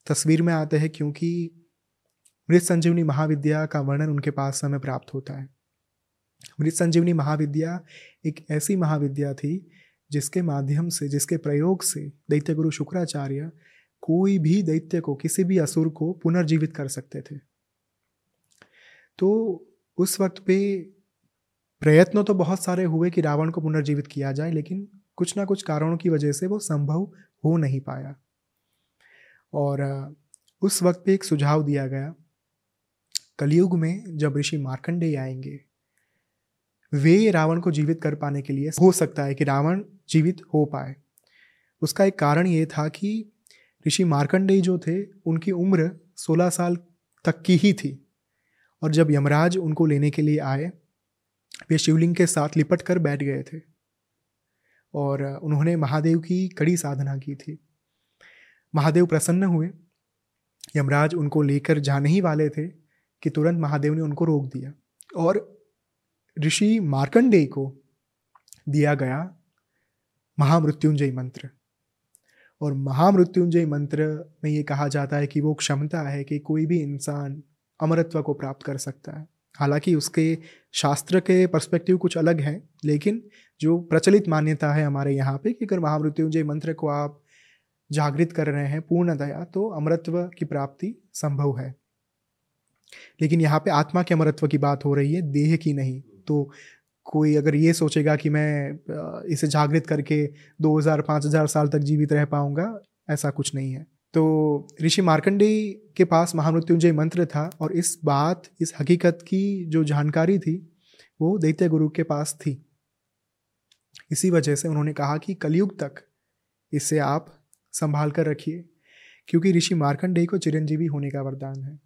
तस्वीर में आते हैं क्योंकि मृत संजीवनी महाविद्या का वर्णन उनके पास समय प्राप्त होता है। मृत संजीवनी महाविद्या एक ऐसी महाविद्या थी जिसके माध्यम से, जिसके प्रयोग से दैत्य गुरु शुक्राचार्य कोई भी दैत्य को, किसी भी असुर को पुनर्जीवित कर सकते थे। तो उस वक्त पे प्रयत्न तो बहुत सारे हुए कि रावण को पुनर्जीवित किया जाए, लेकिन कुछ ना कुछ कारणों की वजह से वो संभव हो नहीं पाया। और उस वक्त पे एक सुझाव दिया गया। कलयुग में जब ऋषि मार्कंडेय आएँगे, वे रावण को जीवित कर पाने के लिए हो सकता है कि रावण जीवित हो पाए। उसका एक कारण ये था कि ऋषि मार्कंडेय जो थे, उनकी उम्र 16 साल तक की ही थी। और जब यमराज उनको लेने के लिए आए वे शिवलिंग के साथ लिपट कर बैठ गए थे और उन्होंने महादेव की कड़ी साधना की थी। महादेव प्रसन्न हुए। यमराज उनको लेकर जाने ही वाले थे कि तुरंत महादेव ने उनको रोक दिया और ऋषि मार्कंडेय को दिया गया महामृत्युंजय मंत्र। और महामृत्युंजय मंत्र में ये कहा जाता है कि वो क्षमता है कि कोई भी इंसान अमरत्व को प्राप्त कर सकता है। हालाँकि उसके शास्त्र के पर्सपेक्टिव कुछ अलग है, लेकिन जो प्रचलित मान्यता है हमारे यहाँ पे कि अगर महामृत्युंजय मंत्र को आप जागृत कर रहे हैं पूर्णतया तो अमरत्व की प्राप्ति संभव है। लेकिन यहाँ पे आत्मा के अमरत्व की बात हो रही है, देह की नहीं। तो कोई अगर ये सोचेगा कि मैं इसे जागृत करके 2000 5000 साल तक जीवित रह पाऊँगा, ऐसा कुछ नहीं है। तो ऋषि मार्कंडेय के पास महामृत्युंजय मंत्र था और इस बात, इस हकीकत की जो जानकारी थी, वो दैत्य गुरु के पास थी। इसी वजह से उन्होंने कहा कि कलयुग तक इसे आप संभाल कर रखिए, क्योंकि ऋषि मार्कंडेय को चिरंजीवी होने का वरदान है।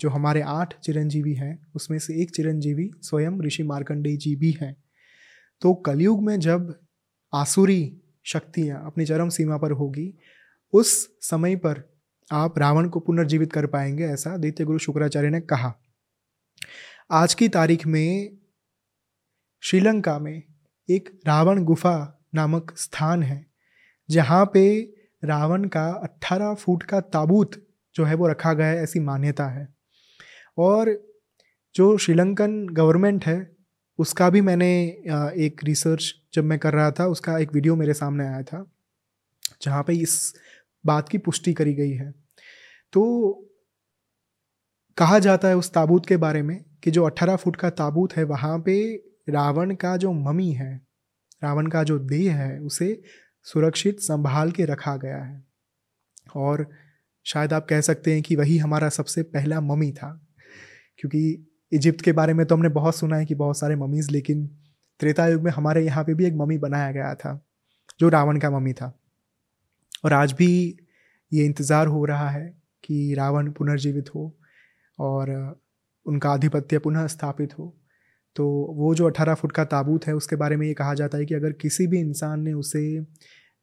जो हमारे आठ चिरंजीवी हैं, उसमें से एक चिरंजीवी स्वयं ऋषि मार्कंडेय जी भी हैं। तो कलयुग में जब आसुरी शक्तियाँ अपनी चरम सीमा पर होगी उस समय पर आप रावण को पुनर्जीवित कर पाएँगे, ऐसा दैत्य गुरु शुक्राचार्य ने कहा। आज की तारीख में श्रीलंका में एक रावण गुफा नामक स्थान है, जहाँ पे रावण का 18 फुट का ताबूत जो है वो रखा गया है, ऐसी मान्यता है। और जो श्रीलंकन गवर्नमेंट है, उसका भी मैंने एक रिसर्च जब मैं कर रहा था, उसका एक वीडियो मेरे सामने आया था, जहाँ पे इस बात की पुष्टि करी गई है। तो कहा जाता है उस ताबूत के बारे में कि जो 18 फुट का ताबूत है, वहाँ पे रावण का जो ममी है, रावण का जो देह है, उसे सुरक्षित संभाल के रखा गया है। और शायद आप कह सकते हैं कि वही हमारा सबसे पहला ममी था, क्योंकि इजिप्ट के बारे में तो हमने बहुत सुना है कि बहुत सारे ममीज़, लेकिन त्रेता युग में हमारे यहाँ पे भी एक ममी बनाया गया था, जो रावण का ममी था। और आज भी ये इंतज़ार हो रहा है कि रावण पुनर्जीवित हो और उनका आधिपत्य पुनः स्थापित हो। तो वो जो अठारह फुट का ताबूत है उसके बारे में ये कहा जाता है कि अगर किसी भी इंसान ने उसे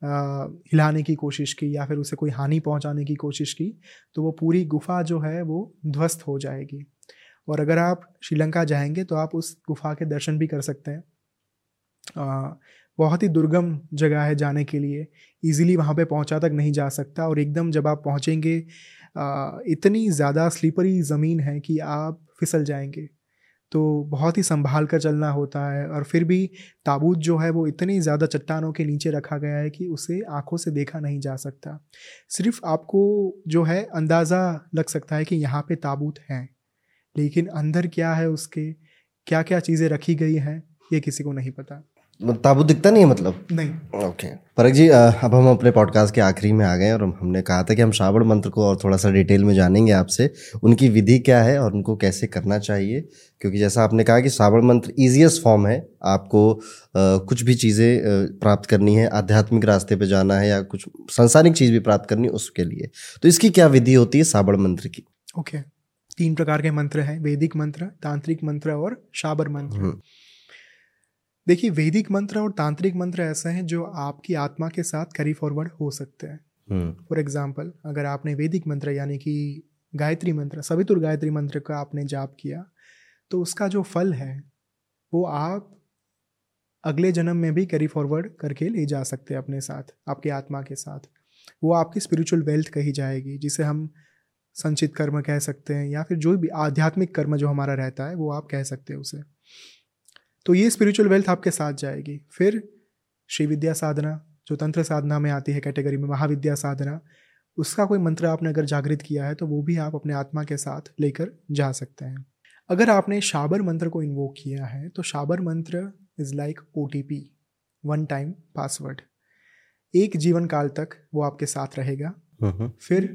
हिलाने की कोशिश की या फिर उसे कोई हानि पहुँचाने की कोशिश की तो वो पूरी गुफा जो है वो ध्वस्त हो जाएगी। और अगर आप श्रीलंका जाएँगे तो आप उस गुफा के दर्शन भी कर सकते हैं। आ, बहुत ही दुर्गम जगह है जाने के लिए। इजीली वहाँ पे पहुँचा तक नहीं जा सकता और एकदम जब आप पहुँचेंगे इतनी ज़्यादा स्लीपरी ज़मीन है कि आप फिसल जाएँगे। तो बहुत ही संभाल कर चलना होता है और फिर भी ताबूत जो है वो इतनी ज़्यादा चट्टानों के नीचे रखा गया है कि उसे आँखों से देखा नहीं जा सकता। सिर्फ़ आपको जो है अंदाज़ा लग सकता है कि यहाँ पे ताबूत हैं, लेकिन अंदर क्या है उसके क्या क्या चीज़ें रखी गई हैं, ये किसी को नहीं पता। ताबूत दिखता नहीं है मतलब? नहीं। ओके परक जी अब हम अपने पॉडकास्ट के आखिरी में आ गए और हमने कहा था कि हम श्रावण मंत्र को और थोड़ा सा डिटेल में जानेंगे आपसे। उनकी विधि क्या है और उनको कैसे करना चाहिए? क्योंकि जैसा आपने कहा कि श्रावण मंत्र ईजिएस्ट फॉर्म है। आपको आ, कुछ भी चीज़ें प्राप्त करनी है आध्यात्मिक रास्ते पे जाना है या कुछ संसारिक चीज़ भी प्राप्त करनी है उसके लिए। तो इसकी क्या विधि होती है श्रावण मंत्र की? ओके तीन प्रकार के मंत्र हैं वैदिक मंत्र तांत्रिक मंत्र और शाबर मंत्र। हम्म। देखिए वैदिक मंत्र और तांत्रिक मंत्र ऐसे हैं जो आपकी आत्मा के साथ कैरी फॉरवर्ड हो सकते हैं। For hmm. एग्ज़ाम्पल अगर आपने वैदिक मंत्र यानी कि गायत्री मंत्र सवितुर गायत्री मंत्र का आपने जाप किया तो उसका जो फल है वो आप अगले जन्म में भी कैरी फॉरवर्ड करके ले जा सकते हैं अपने साथ आपकी आत्मा के साथ। वो आपकी स्पिरिचुअल वेल्थ कही जाएगी जिसे हम संचित कर्म कह सकते हैं या फिर जो भी आध्यात्मिक कर्म जो हमारा रहता है वो आप कह सकते हैं उसे। तो ये स्पिरिचुअल वेल्थ आपके साथ जाएगी। फिर श्री विद्या साधना जो तंत्र साधना में आती है कैटेगरी में महाविद्या साधना उसका कोई मंत्र आपने अगर जागृत किया है तो वो भी आप अपने आत्मा के साथ लेकर जा सकते हैं। अगर आपने शाबर मंत्र को इन्वोक किया है तो Shabar mantra is like O T P one time password एक जीवन काल तक वो आपके साथ रहेगा। फिर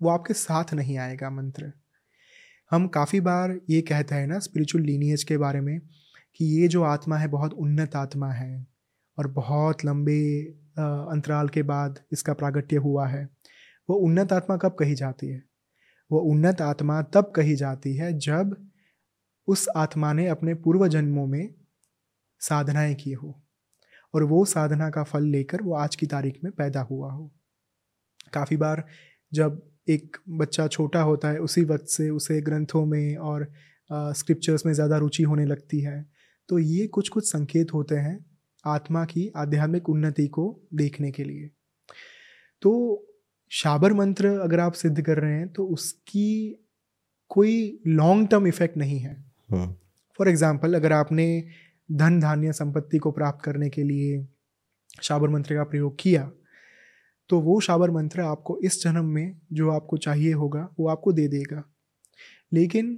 वो आपके साथ नहीं आएगा मंत्र। हम काफ़ी बार ये कहते हैं ना स्पिरिचुअल लीनियज के बारे में कि ये जो आत्मा है बहुत उन्नत आत्मा है और बहुत लंबे अंतराल के बाद इसका प्रागट्य हुआ है। वो उन्नत आत्मा कब कही जाती है? वो उन्नत आत्मा तब कही जाती है जब उस आत्मा ने अपने पूर्व जन्मों में साधनाएँ की हो और वो साधना का फल लेकर वो आज की तारीख में पैदा हुआ हो। काफ़ी बार जब एक बच्चा छोटा होता है, उसी वक्त से, उसे ग्रंथों में और स्क्रिप्चर्स में ज़्यादा रुचि होने लगती है तो ये कुछ कुछ संकेत होते हैं आत्मा की आध्यात्मिक उन्नति को देखने के लिए। तो शाबर मंत्र अगर आप सिद्ध कर रहे हैं तो उसकी कोई लॉन्ग टर्म इफ़ेक्ट नहीं है। For hmm. एग्ज़ाम्पल अगर आपने धन धान्य संपत्ति को प्राप्त करने के लिए शाबर मंत्र का प्रयोग किया तो वो शाबर मंत्र आपको इस जन्म में जो आपको चाहिए होगा वो आपको दे देगा। लेकिन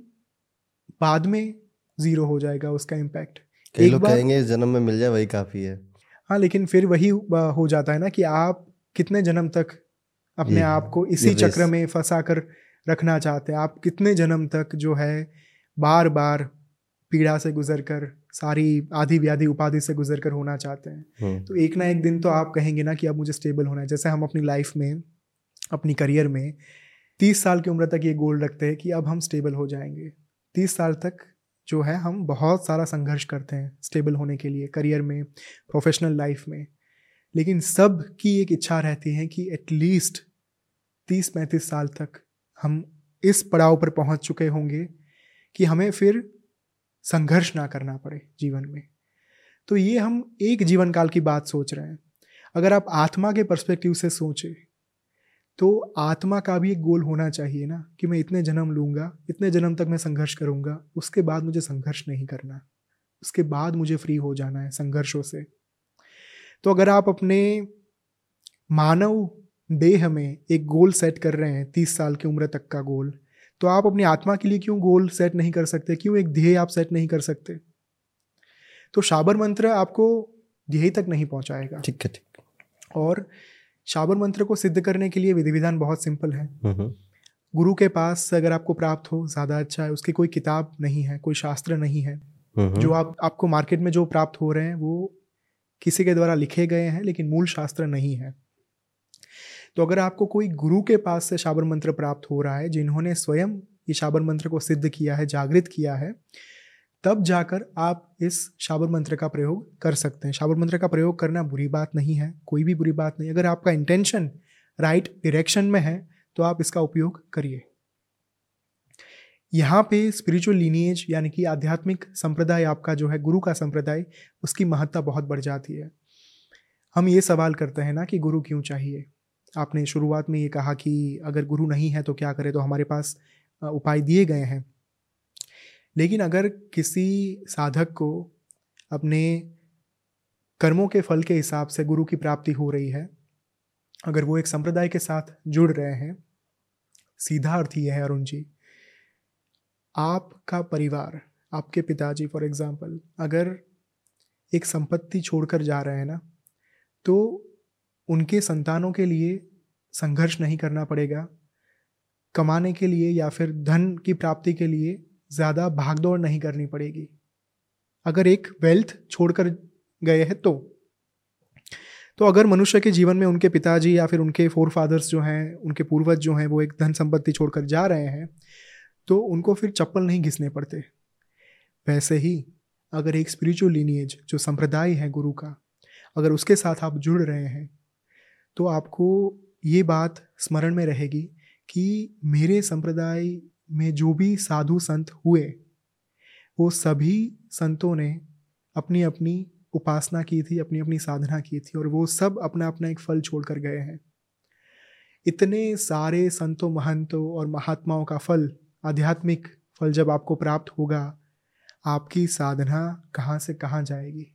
बाद में ज़ीरो हो जाएगा उसका इम्पैक्ट कई लोग कहेंगे इस जन्म में मिल जाए वही काफ़ी है। हाँ लेकिन फिर वही हो जाता है ना कि आप कितने जन्म तक अपने आप को इसी चक्र में फंसा कर रखना चाहते हैं। आप कितने जन्म तक जो है बार बार पीड़ा से गुजर कर सारी आधी व्याधि उपाधि से गुजर कर होना चाहते हैं। हम्म। तो एक ना एक दिन तो आप कहेंगे ना कि अब मुझे स्टेबल होना है। जैसे हम अपनी लाइफ में अपनी करियर में तीस साल की उम्र तक ये गोल रखते हैं कि अब हम स्टेबल हो जाएँगे। तीस साल तक जो है हम बहुत सारा संघर्ष करते हैं स्टेबल होने के लिए करियर में प्रोफेशनल लाइफ में। लेकिन सब की एक इच्छा रहती है कि एटलीस्ट तीस पैंतीस साल तक हम इस पड़ाव पर पहुँच चुके होंगे कि हमें फिर संघर्ष ना करना पड़े जीवन में। तो ये हम एक जीवन काल की बात सोच रहे हैं। अगर आप आत्मा के पर्सपेक्टिव से सोचें तो आत्मा का भी एक गोल होना चाहिए ना कि मैं इतने जन्म लूँगा इतने जन्म तक मैं संघर्ष करूँगा उसके बाद मुझे संघर्ष नहीं करना उसके बाद मुझे फ्री हो जाना है संघर्षों से। तो अगर आप अपने मानव देह में एक गोल सेट कर रहे हैं तीस साल की उम्र तक का गोल तो आप अपनी आत्मा के लिए क्यों गोल सेट नहीं कर सकते? क्यों एक ध्येय आप सेट नहीं कर सकते? तो शाबर मंत्र आपको ध्येय तक नहीं पहुंचाएगा। ठीक है ठीक। और शाबर मंत्र को सिद्ध करने के लिए विधि विधान बहुत सिंपल है। गुरु के पास अगर आपको प्राप्त हो ज़्यादा अच्छा है उसकी कोई किताब नहीं है कोई शास्त्र नहीं है। जो आप आपको मार्केट में जो प्राप्त हो रहे हैं वो किसी के द्वारा लिखे गए हैं लेकिन मूल शास्त्र नहीं है। तो अगर आपको कोई गुरु के पास से शाबर मंत्र प्राप्त हो रहा है जिन्होंने स्वयं ये शाबर मंत्र को सिद्ध किया है जागृत किया है तब जाकर आप इस शाबर मंत्र का प्रयोग कर सकते हैं। शाबर मंत्र का प्रयोग करना बुरी बात नहीं है, कोई भी बुरी बात नहीं। अगर आपका इंटेंशन राइट डायरेक्शन में है तो आप इसका उपयोग करिए। यहाँ पे स्पिरिचुअल लीनिएज यानी कि आध्यात्मिक संप्रदाय आपका जो है, गुरु का संप्रदाय, उसकी महत्ता बहुत बढ़ जाती है। हम ये सवाल करते हैं ना कि गुरु क्यों चाहिए? आपने शुरुआत में ये कहा कि अगर गुरु नहीं है तो क्या करें? तो हमारे पास उपाय दिए गए हैं। लेकिन अगर किसी साधक को अपने कर्मों के फल के हिसाब से गुरु की प्राप्ति हो रही है, अगर वो एक संप्रदाय के साथ जुड़ रहे हैं, सीधा अर्थ ये है, अरुण जी, आपका परिवार, आपके पिताजी फॉर एग्ज़ाम्पल अगर एक संपत्ति छोड़कर जा रहे हैं ना तो उनके संतानों के लिए संघर्ष नहीं करना पड़ेगा, कमाने के लिए या फिर धन की प्राप्ति के लिए ज़्यादा भागदौड़ नहीं करनी पड़ेगी। अगर एक वेल्थ छोड़कर गए हैं तो। तो अगर मनुष्य के जीवन में उनके पिताजी या फिर उनके फोर फादर्स जो हैं, उनके पूर्वज जो हैं, वो एक धन संपत्ति छोड़कर जा रहे हैं तो उनको फिर चप्पल नहीं घिसने पड़ते। वैसे ही अगर एक स्पिरिचुअल लीनिएज जो संप्रदाय है गुरु का, अगर उसके साथ आप जुड़ रहे हैं तो आपको ये बात स्मरण में रहेगी कि मेरे संप्रदाय में जो भी साधु संत हुए, वो सभी संतों ने अपनी अपनी उपासना की थी अपनी अपनी साधना की थी और वो सब अपना अपना एक फल छोड़ कर गए हैं। इतने सारे संतों, महंतों और महात्माओं का फल, आध्यात्मिक फल जब आपको प्राप्त होगा, आपकी साधना कहाँ से कहाँ जाएगी?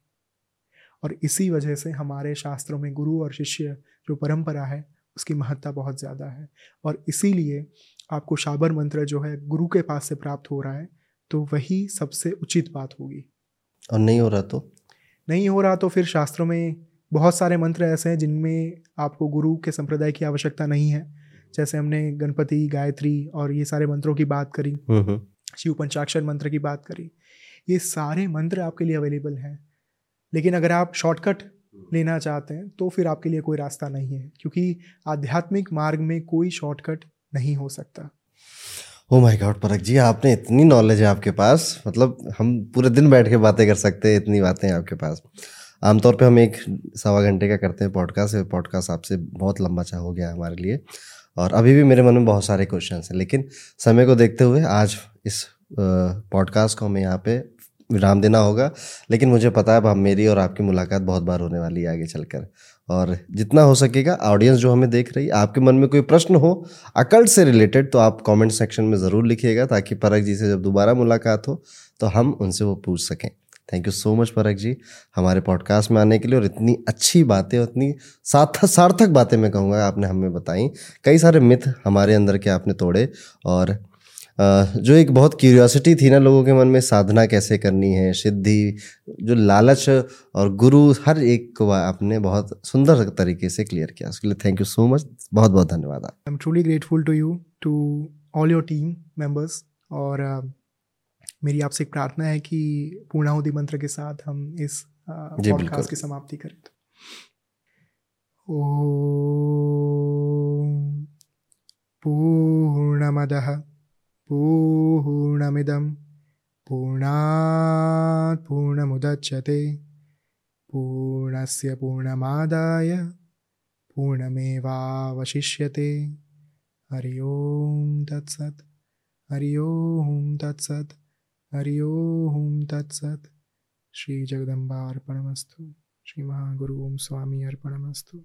और इसी वजह से हमारे शास्त्रों में गुरु और शिष्य जो परंपरा है, उसकी महत्ता बहुत ज़्यादा है। और इसीलिए आपको शाबर मंत्र जो है गुरु के पास से प्राप्त हो रहा है तो वही सबसे उचित बात होगी। और नहीं हो रहा तो? नहीं हो रहा तो फिर शास्त्रों में बहुत सारे मंत्र ऐसे हैं जिनमें आपको गुरु के संप्रदाय की आवश्यकता नहीं है। जैसे हमने गणपति गायत्री और ये सारे मंत्रों की बात करी हम्म, हम्म। शिव पंचाक्षर मंत्र की बात करी ये सारे मंत्र आपके लिए अवेलेबल हैं। लेकिन अगर आप शॉर्टकट लेना चाहते हैं तो फिर आपके लिए कोई रास्ता नहीं है क्योंकि आध्यात्मिक मार्ग में कोई शॉर्टकट नहीं हो सकता। ओ माय गॉड परक जी, आपने इतनी नॉलेज है आपके पास। मतलब हम पूरे दिन बैठ के बातें कर सकते हैं, इतनी बातें हैं आपके पास। आमतौर पे हम एक सवा घंटे का करते हैं पॉडकास्ट पॉडकास्ट आपसे बहुत लंबा चाह हो गया हमारे लिए। और अभी भी मेरे मन में बहुत सारे क्वेश्चन हैं, लेकिन समय को देखते हुए आज इस पॉडकास्ट को हमें यहाँ पे विराम देना होगा। लेकिन मुझे पता है अब मेरी और आपकी मुलाकात बहुत बार होने वाली है आगे चलकर। और जितना हो सकेगा ऑडियंस जो हमें देख रही है, आपके मन में कोई प्रश्न हो, अकल्ट से रिलेटेड तो आप कमेंट सेक्शन में ज़रूर लिखिएगा ताकि परख जी से जब दोबारा मुलाकात हो तो हम उनसे वो पूछ सकें। थैंक यू सो मच परख जी, हमारे पॉडकास्ट में आने के लिए और इतनी अच्छी बातें, इतनी सार्थक सार्थक बातें मैं कहूँगा, आपने हमें बताई। कई सारे मिथ हमारे अंदर के आपने तोड़े और जो एक बहुत क्यूरियोसिटी थी ना लोगों के मन में साधना कैसे करनी है सिद्धि जो लालच और गुरु हर एक को आपने बहुत सुंदर तरीके से क्लियर किया। उसके लिए थैंक यू सो मच बहुत बहुत धन्यवाद I am truly grateful to you to all your team members और uh, मेरी आपसे एक प्रार्थना है कि पूर्णाहुति मंत्र के साथ हम इस पॉडकास्ट की समाप्ति करें। ओ पूर्णमदः पूर्णमिदं पूर्णात् पूर्णमुदच्यते पूर्णस्य पूर्णमादाय पूर्णमेवावशिष्यते। हरि ओं तत्सत्, हरि ओं तत्सत्, हरि ओम तत्सत। श्री जगदम्बा स्वामी अर्पणमस्तु।